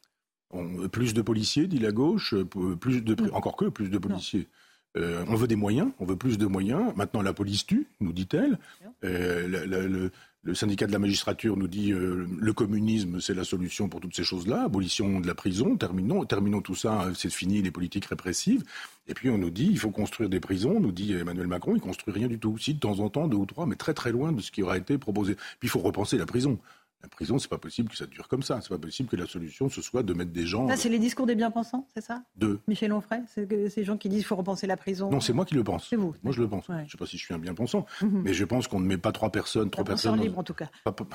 Plus de policiers, dit la gauche, plus de, encore que plus de policiers. Euh, on veut des moyens, on veut plus de moyens. Maintenant, la police tue, nous dit-elle. Euh, le, syndicat de la magistrature nous dit euh, le communisme, c'est la solution pour toutes ces choses-là. Abolition de la prison, terminons, terminons tout ça, c'est fini les politiques répressives. Et puis on nous dit il faut construire des prisons. Nous dit Emmanuel Macron, il construit rien du tout. Si de temps en temps deux ou trois, mais très très loin de ce qui aura été proposé. Puis il faut repenser la prison. La prison, c'est pas possible que ça dure comme ça. C'est pas possible que la solution ce soit de mettre des gens. Ça, c'est les discours des bien-pensants, c'est ça? De Michel Onfray C'est ces gens qui disent qu'il faut repenser la prison Non, c'est moi qui le pense. C'est vous. Moi, je le pense. Je sais pas si je suis un bien-pensant, Mhm. mais je pense qu'on ne met pas trois personnes, trois personnes. dans- libre, en tout cas. Pas- pas-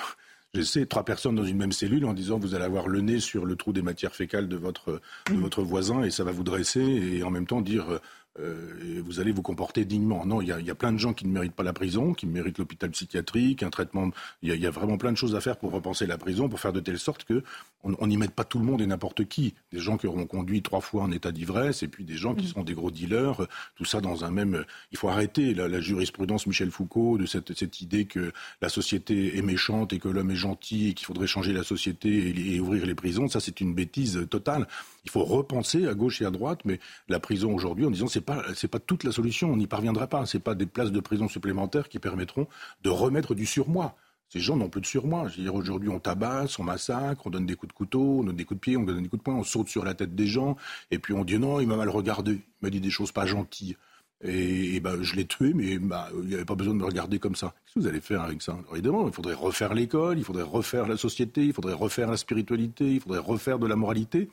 J'essaie trois personnes dans une même cellule en disant vous allez avoir le nez sur le trou des matières fécales de votre, de Mhm. votre voisin et ça va vous dresser et en même temps dire euh, euh, vous allez vous comporter dignement. Non, il y, a, il y a plein de gens qui ne méritent pas la prison, qui méritent l'hôpital psychiatrique, un traitement. Il y, a, il y a vraiment plein de choses à faire pour repenser la prison, pour faire de telle sorte que on n'y mette pas tout le monde et n'importe qui. Des gens qui auront conduit trois fois en état d'ivresse et puis des gens qui Mhm. seront des gros dealers. euh, Tout ça dans un même. Il faut arrêter la, la jurisprudence Michel Foucault de cette, cette idée que la société est méchante et que l'homme est gentil et qu'il faudrait changer la société et, et ouvrir les prisons. Ça, c'est une bêtise totale. Il faut repenser à gauche et à droite, mais la prison aujourd'hui, en disant c'est pas c'est pas toute la solution, on n'y parviendra pas. C'est pas des places de prison supplémentaires qui permettront de remettre du surmoi. Ces gens n'ont plus de surmoi. Je veux dire, aujourd'hui, on tabasse, on massacre, on donne des coups de couteau, on donne des coups de pied, on donne des coups de poing, on saute sur la tête des gens, et puis on dit non, il m'a mal regardé, il m'a dit des choses pas gentilles. Et, ben, je l'ai tué, mais bah, il n'y avait pas besoin de me regarder comme ça. Qu'est-ce que vous allez faire avec ça? Évidemment, il faudrait refaire l'école, il faudrait refaire la société, il faudrait refaire la spiritualité, il faudrait refaire de la moralité.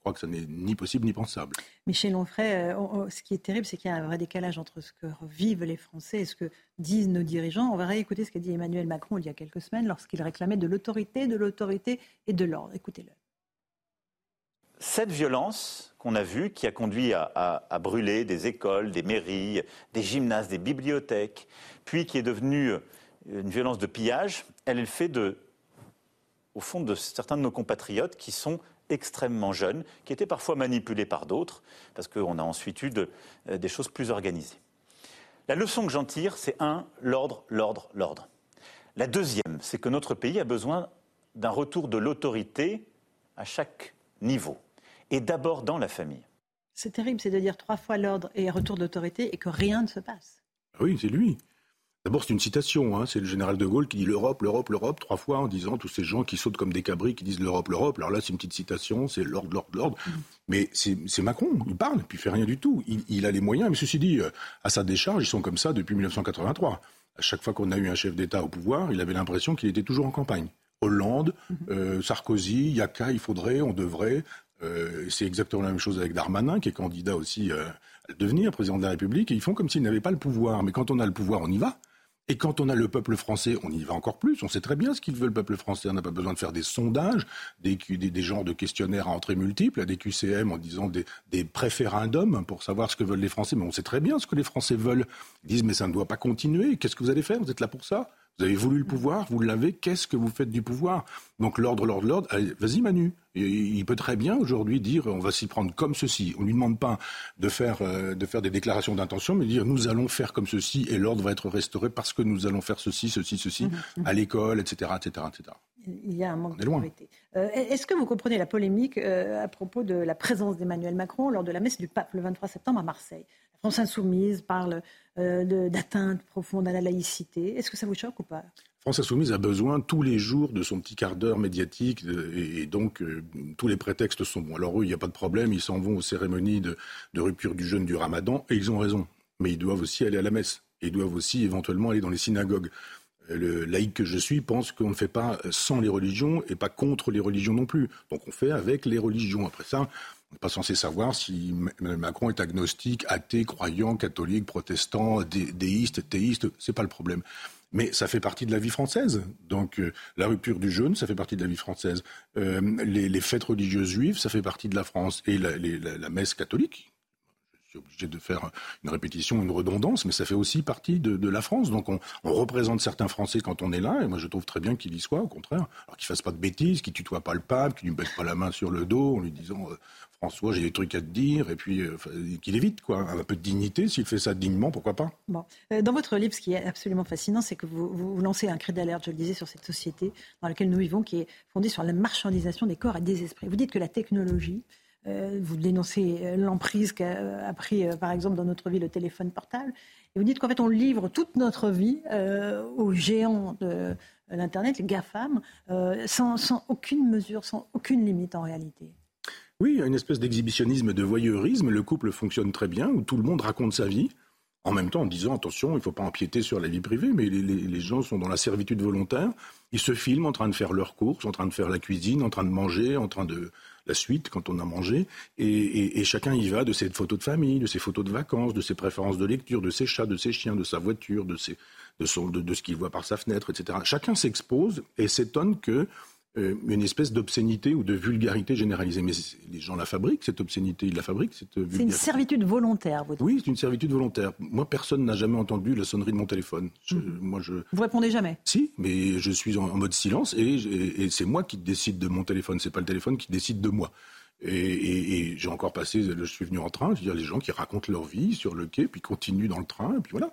Je crois que ça n'est ni possible ni pensable. Michel Onfray, euh, on- on- ce qui est terrible, c'est qu'il y a un vrai décalage entre ce que vivent les Français et ce que disent nos dirigeants. On va réécouter ce qu'a dit Emmanuel Macron il y a quelques semaines lorsqu'il réclamait de l'autorité, de l'autorité et de l'ordre. Écoutez-le. Cette violence qu'on a vue, qui a conduit à, à- à brûler des écoles, des mairies, des gymnases, des bibliothèques, puis qui est devenue une violence de pillage, elle est le fait de, au fond, de certains de nos compatriotes qui sont extrêmement jeunes, qui étaient parfois manipulés par d'autres, parce qu'on a ensuite eu de- euh, des choses plus organisées. La leçon que j'en tire, c'est un, l'ordre, l'ordre, l'ordre. La deuxième, c'est que notre pays a besoin d'un retour de l'autorité à chaque niveau, et d'abord dans la famille. C'est terrible, c'est de dire trois fois l'ordre et retour de l'autorité et que rien ne se passe. Ah Oui, c'est lui. D'abord, c'est une citation. hein. C'est le général de Gaulle qui dit l'Europe, l'Europe, l'Europe, trois fois en disant tous ces gens qui sautent comme des cabris, qui disent l'Europe, l'Europe. Alors là, c'est une petite citation, c'est l'ordre, l'ordre, l'ordre. Mais c'est Macron, il parle, puis il fait rien du tout. Il, il a les moyens, mais ceci dit, euh, à sa décharge, ils sont comme ça depuis 1983. À chaque fois qu'on a eu un chef d'État au pouvoir, il avait l'impression qu'il était toujours en campagne. Hollande, euh, Sarkozy, Yaka, il faudrait, on devrait. Euh, c'est exactement la même chose avec Darmanin, qui est candidat aussi euh, à devenir président de la République. Et ils font comme s'ils n'avaient pas le pouvoir. Mais quand on a le pouvoir, on y va. Et quand on a le peuple français, on y va encore plus. On sait très bien ce qu'il veut, le peuple français. On n'a pas besoin de faire des sondages, des, des genres de questionnaires à entrée multiple, des QCM en disant des, des préférendums pour savoir ce que veulent les Français. Mais on sait très bien ce que les Français veulent. Ils disent, mais ça ne doit pas continuer. Qu'est-ce que vous allez faire? Vous êtes là pour ça? Vous avez voulu le pouvoir, vous l'avez. Qu'est-ce que vous faites du pouvoir? Donc l'ordre, l'ordre, l'ordre. Vas-y Manu. Il peut très bien aujourd'hui dire on va s'y prendre comme ceci. On ne lui demande pas de faire, euh, de faire des déclarations d'intention, mais de dire nous allons faire comme ceci et l'ordre va être restauré parce que nous allons faire ceci, ceci, ceci à l'école, etc., etc., etc. Il y a un manque loin. d'autorité. Euh, Est-ce que vous comprenez la polémique euh, à propos de la présence d'Emmanuel Macron lors de la messe du pape le 23 septembre à Marseille? La France insoumise parle de- d'atteinte profonde à la laïcité. Est-ce que ça vous choque ou pas? France Insoumise a besoin tous les jours de son petit quart d'heure médiatique euh, et, donc euh, tous les prétextes sont bons. Alors eux, il n'y a pas de problème, ils s'en vont aux cérémonies de, de rupture du jeûne du ramadan et ils ont raison. Mais ils doivent aussi aller à la messe ils doivent aussi éventuellement aller dans les synagogues. Euh, Le laïc que je suis pense qu'on ne fait pas sans les religions et pas contre les religions non plus. Donc on fait avec les religions. Après ça, on n'est pas censé savoir si M- Macron est agnostique, athée, croyant, catholique, protestant, dé- déiste, théiste. C'est pas le problème. Mais ça fait partie de la vie française. Donc euh, la rupture du jeûne, ça fait partie de la vie française. Euh, les, fêtes religieuses juives, ça fait partie de la France. Et la, messe catholique, je suis obligé de faire une répétition, une redondance, mais ça fait aussi partie de, la France. Donc on, représente certains Français quand on est là, et moi je trouve très bien qu'il y soit, au contraire. Alors qu'il fasse pas de bêtises, qu'il tutoie pas le pape, qu'il lui mette pas la main sur le dos en lui disant euh, François, j'ai des trucs à te dire, et puis euh, qu'il évite, quoi. Un peu de dignité, s'il fait ça dignement, pourquoi pas? Bon. Euh, Dans votre livre, ce qui est absolument fascinant, c'est que vous, vous, lancez un cri d'alerte, je le disais, sur cette société dans laquelle nous vivons, qui est fondée sur la marchandisation des corps et des esprits. Vous dites que la technologie, euh, vous dénoncez l'emprise qu'a pris, par exemple, dans notre vie le téléphone portable, et vous dites qu'en fait, on livre toute notre vie aux géants de l'Internet, les GAFAM, sans aucune mesure, sans aucune limite en réalité. Oui, il y a une espèce d'exhibitionnisme, de voyeurisme. Le couple fonctionne très bien, où tout le monde raconte sa vie. en même temps en disant attention, il ne faut pas empiéter sur la vie privée, mais les, gens sont dans la servitude volontaire. Ils se filment en train de faire leurs courses, en train de faire la cuisine, en train de manger, en train de la suite quand on a mangé, et, chacun y va de ses photos de famille, de ses photos de vacances, de ses préférences de lecture, de ses chats, de ses chiens, de sa voiture, de, son, de ce qu'il voit par sa fenêtre, etc. Chacun s'expose et s'étonne que une espèce d'obscénité ou de vulgarité généralisée. Mais les gens la fabriquent, cette obscénité, ils la fabriquent. C'est une servitude volontaire, vous dites Oui, c'est une servitude volontaire. Moi, personne n'a jamais entendu la sonnerie de mon téléphone. Mhm. moi, je... Vous répondez jamais Si, mais je suis en, mode silence et, c'est moi qui décide de mon téléphone, c'est pas le téléphone qui décide de moi. Et, j'ai encore passé, je suis venu en train, je veux dire, les gens qui racontent leur vie sur le quai, puis continuent dans le train, et puis voilà.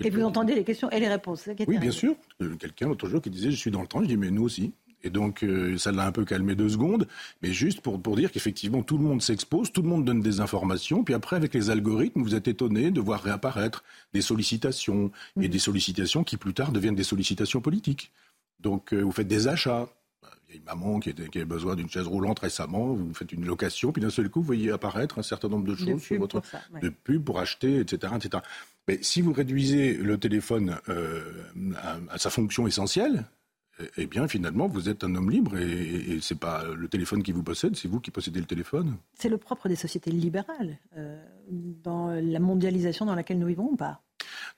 Et vous entendez les questions et les réponses. Oui, bien sûr. Quelqu'un l'autre jour qui disait Je suis dans le train. Je dis Mais nous aussi. Et donc, euh, ça l'a un peu calmé deux secondes, mais juste pour, pour dire qu'effectivement, tout le monde s'expose, tout le monde donne des informations, puis après, avec les algorithmes, vous êtes étonné de voir réapparaître des sollicitations, et mm. des sollicitations qui plus tard deviennent des sollicitations politiques. Donc, euh, vous faites des achats. Il y a une maman qui, qui avait besoin d'une chaise roulante récemment, vous faites une location, puis d'un seul coup, vous voyez apparaître un certain nombre de choses sur votre de pub pour acheter, etc., etc. Mais si vous réduisez le téléphone euh, à, sa fonction essentielle, eh bien, finalement, vous êtes un homme libre et, et c'est pas le téléphone qui vous possède, c'est vous qui possédez le téléphone. C'est le propre des sociétés libérales euh, dans la mondialisation dans laquelle nous vivons ou pas?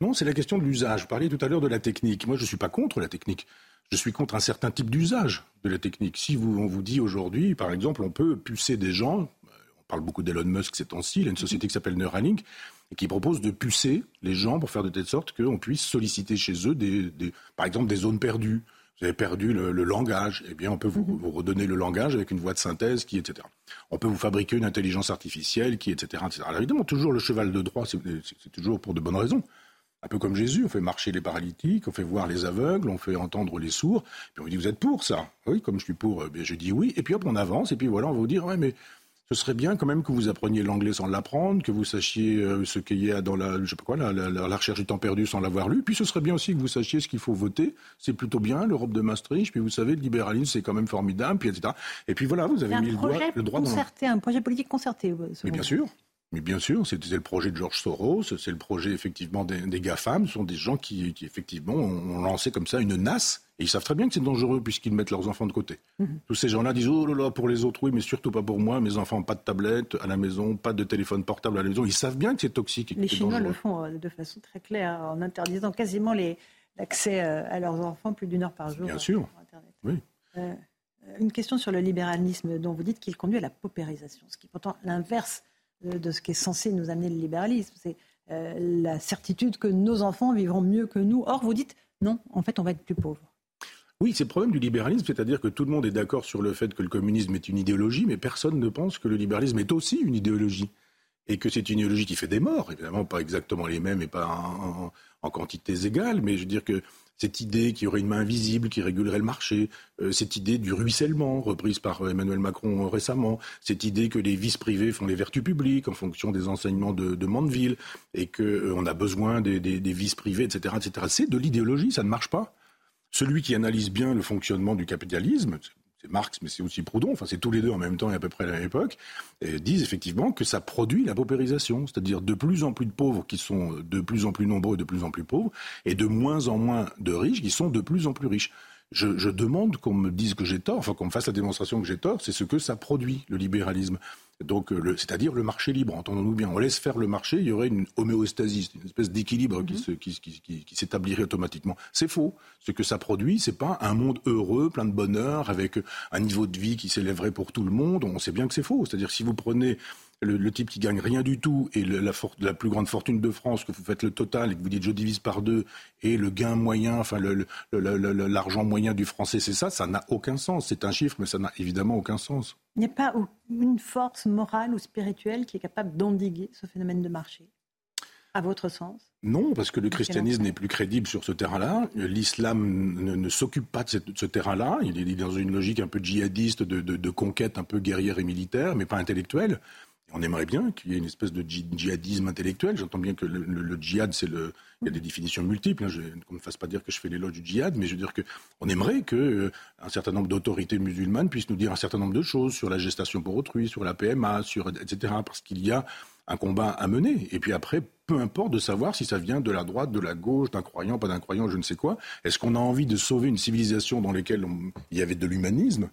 Non, c'est la question de l'usage. Vous parliez tout à l'heure de la technique. Moi, je ne suis pas contre la technique. Je suis contre un certain type d'usage de la technique. Si vous, on vous dit aujourd'hui, par exemple, on peut pucer des gens, on parle beaucoup d'Elon Musk ces temps-ci, il y a une société qui s'appelle Neuralink, et qui propose de pucer les gens pour faire de telle sorte qu'on puisse solliciter chez eux, des, par exemple, des zones perdues vous avez perdu le, langage, eh bien, on peut vous, mhm. vous, redonner le langage avec une voix de synthèse, qui, etc. On peut vous fabriquer une intelligence artificielle, qui, etc., etc. Alors évidemment, toujours le cheval de droit, c'est toujours pour de bonnes raisons. Un peu comme Jésus, on fait marcher les paralytiques, on fait voir les aveugles, on fait entendre les sourds, puis on vous dit, vous êtes pour ça? Oui, comme je suis pour, eh je dis oui, et puis hop, on avance, et puis voilà, on va vous dire, ouais, mais ce serait bien quand même que vous appreniez l'anglais sans l'apprendre, que vous sachiez euh, ce qu'il y a dans la, je sais pas quoi, la, la, recherche du temps perdu sans l'avoir lu. Puis ce serait bien aussi que vous sachiez ce qu'il faut voter. C'est plutôt bien l'Europe de Maastricht. Puis vous savez, le libéralisme c'est quand même formidable. Puis etc. Et puis voilà, vous avez mis le, droit, le droit concerté, un projet politique concerté. Mais bien sûr. Mais bien sûr, c'est le projet de George Soros, c'est le projet effectivement des, des GAFAM, ce sont des gens qui, qui effectivement ont lancé comme ça une nasse et ils savent très bien que c'est dangereux puisqu'ils mettent leurs enfants de côté. Mhm. Tous ces gens-là disent Oh là là, pour les autres, oui, mais surtout pas pour moi. Mes enfants, pas de tablette à la maison, pas de téléphone portable à la maison. Ils savent bien que c'est toxique. Et les Chinois le font euh, de façon très claire en interdisant quasiment l'accès euh, à leurs enfants plus d'une heure par jour. Bien sûr. Internet. Oui. Euh, une question sur le libéralisme dont vous dites qu'il conduit à la paupérisation, ce qui est pourtant l'inverse de, ce qui est censé nous amener le libéralisme. C'est la certitude que nos enfants vivront mieux que nous. Or, vous dites non, en fait, on va être plus pauvres. Oui, c'est le problème du libéralisme, c'est-à-dire que tout le monde est d'accord sur le fait que le communisme est une idéologie, mais personne ne pense que le libéralisme est aussi une idéologie. Et que c'est une idéologie qui fait des morts, évidemment pas exactement les mêmes et pas en, en quantités égales, mais je veux dire que cette idée qu'il y aurait une main invisible qui régulerait le marché, euh, cette idée du ruissellement reprise par Emmanuel Macron récemment, cette idée que les vices privés font les vertus publiques en fonction des enseignements de, de Mandeville et qu'on euh, a besoin des, des, des vices privés, etc., etc. C'est de l'idéologie, ça ne marche pas. Celui qui analyse bien le fonctionnement du capitalisme, c'est Marx, mais c'est aussi Proudhon, enfin c'est tous les deux en même temps et à peu près à la même disent effectivement que ça produit la paupérisation, c'est-à-dire de plus en plus de pauvres qui sont de plus en plus nombreux et de plus en plus pauvres, et de moins en moins de riches qui sont de plus en plus riches. Je, je demande qu'on me dise que j'ai tort, enfin qu'on me fasse la démonstration que j'ai tort, c'est ce que ça produit, le libéralisme. Donc, euh, c'est-à-dire le marché libre, entendons-nous bien. On laisse faire le marché, il y aurait une homéostasie, une espèce d'équilibre qui, mhm. qui, qui, qui s'établirait automatiquement. C'est faux. Ce que ça produit, c'est pas un monde heureux, plein de bonheur, avec un niveau de vie qui s'élèverait pour tout le monde. On sait bien que c'est faux. C'est-à-dire si vous prenez le, type qui gagne rien du tout et la, la, plus grande fortune de France, que vous faites le total et que vous dites je divise par deux et le gain moyen, enfin l'argent moyen du français, c'est ça, ça n'a aucun sens. C'est un chiffre, mais ça n'a évidemment aucun sens. Il n'y a pas une force morale ou spirituelle qui est capable d'endiguer ce phénomène de marché à votre sens? Non, parce que le christianisme n'est plus crédible sur ce terrain-là. L'islam ne, s'occupe pas de, ce terrain-là. Il est dans une logique un peu djihadiste, de, de, conquête un peu guerrière et militaire, mais pas intellectuelle. On aimerait bien qu'il y ait une espèce de djihadisme intellectuel. J'entends bien que le, djihad, c'est le. Il y a des définitions multiples. Hein. qu'on ne me fasse pas dire que je fais l'éloge du djihad, mais je veux dire qu'on aimerait que euh, un certain nombre d'autorités musulmanes puissent nous dire un certain nombre de choses sur la gestation pour autrui, sur la PMA, sur etc. Parce qu'il y a un combat à mener. Et puis après, peu importe de savoir si ça vient de la droite, de la gauche, d'un croyant, pas d'un croyant, je ne sais quoi. Est-ce qu'on a envie de sauver une civilisation dans laquelle il y avait de l'humanisme?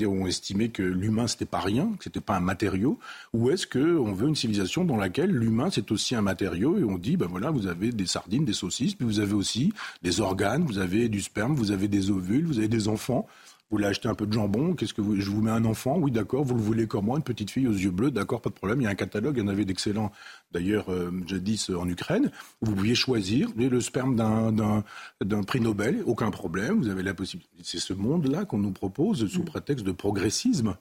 Où on estimait que l'humain c'était pas rien, que c'était pas un matériau, ou est-ce qu'on veut une civilisation dans laquelle l'humain c'est aussi un matériau et on dit ben voilà vous avez des sardines, des saucisses, puis vous avez aussi des organes, vous avez du sperme, vous avez des ovules, vous avez des enfants, vous voulez acheter un peu de jambon Qu'est-ce que vous, je vous mets un enfant Oui, d'accord. Vous le voulez comme moi, une petite fille aux yeux bleus D'accord, pas de problème. Il y a un catalogue. Il y en avait d'excellents, d'ailleurs, euh, jadis en Ukraine. Vous pouviez choisir le sperme d'un prix Nobel. Aucun problème. Vous avez la possibilité. C'est ce monde-là qu'on nous propose sous mm. prétexte de progressisme.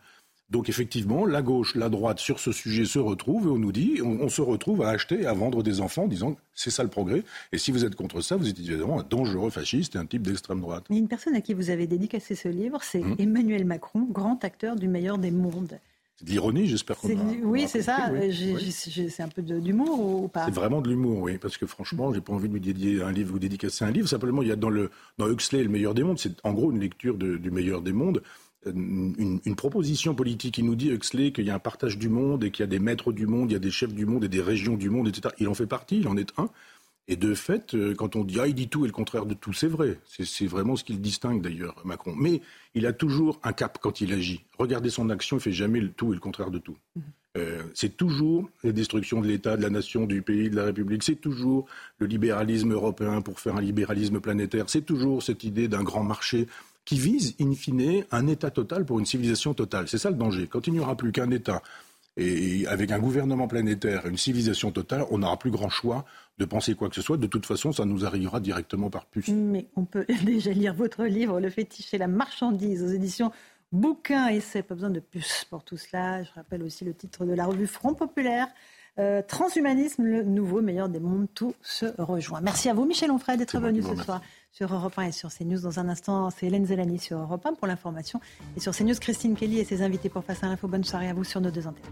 Donc effectivement, la gauche, la droite sur ce sujet se retrouvent et on nous dit, on, se retrouve à acheter et à vendre des enfants en disant c'est ça le progrès. Et si vous êtes contre ça, vous êtes évidemment un dangereux fasciste et un type d'extrême droite. Il y a une personne à qui vous avez dédicacé ce livre, c'est hum. Emmanuel Macron, grand acteur du meilleur des mondes. C'est de l'ironie, j'espère qu'on Oui, c'est ça. C'est un peu d'humour ou pas? C'est vraiment de l'humour, oui. Parce que franchement, j'ai pas envie de lui dédier un livre ou dédicacer un livre. Simplement, il y a dans, le, dans Huxley, Le meilleur des mondes, c'est en gros une lecture du meilleur des mondes une, une, proposition politique. Il nous dit, Huxley, qu'il y a un partage du monde et qu'il y a des maîtres du monde, il y a des chefs du monde et des régions du monde, etc. Il en fait partie, il en est un. Et de fait, euh, quand on dit ah il dit tout et le contraire de tout, c'est vrai. C'est vraiment ce qu'il distingue d'ailleurs Macron. Mais il a toujours un cap quand il agit. Regardez son action, il fait jamais le tout et le contraire de tout. Mmh. Euh, c'est toujours la destruction de l'État, de la nation, du pays, de la République. C'est toujours le libéralisme européen pour faire un libéralisme planétaire. C'est toujours cette idée d'un grand marché qui vise, in fine, un État total pour une civilisation totale. C'est ça le danger. Quand il n'y aura plus qu'un État et avec un gouvernement planétaire, une civilisation totale, on n'aura plus grand choix de penser quoi que ce soit. De toute façon, ça nous arrivera directement par puce. Mais on peut déjà lire votre livre, Le fétiche et la marchandise, aux éditions Bouquin et c'est pas besoin de puce pour tout cela. Je rappelle aussi le titre de la revue Front Populaire. Euh, transhumanisme, le nouveau meilleur des mondes, tout se rejoint. Merci à vous, Michel Onfray, d'être venu ce soir sur Europe 1 et sur CNews. Dans un instant, c'est Hélène Zelani sur Europe 1 pour l'information. Et sur CNews, Christine Kelly et ses invités pour Face à l'info. Bonne soirée à vous sur nos deux antennes.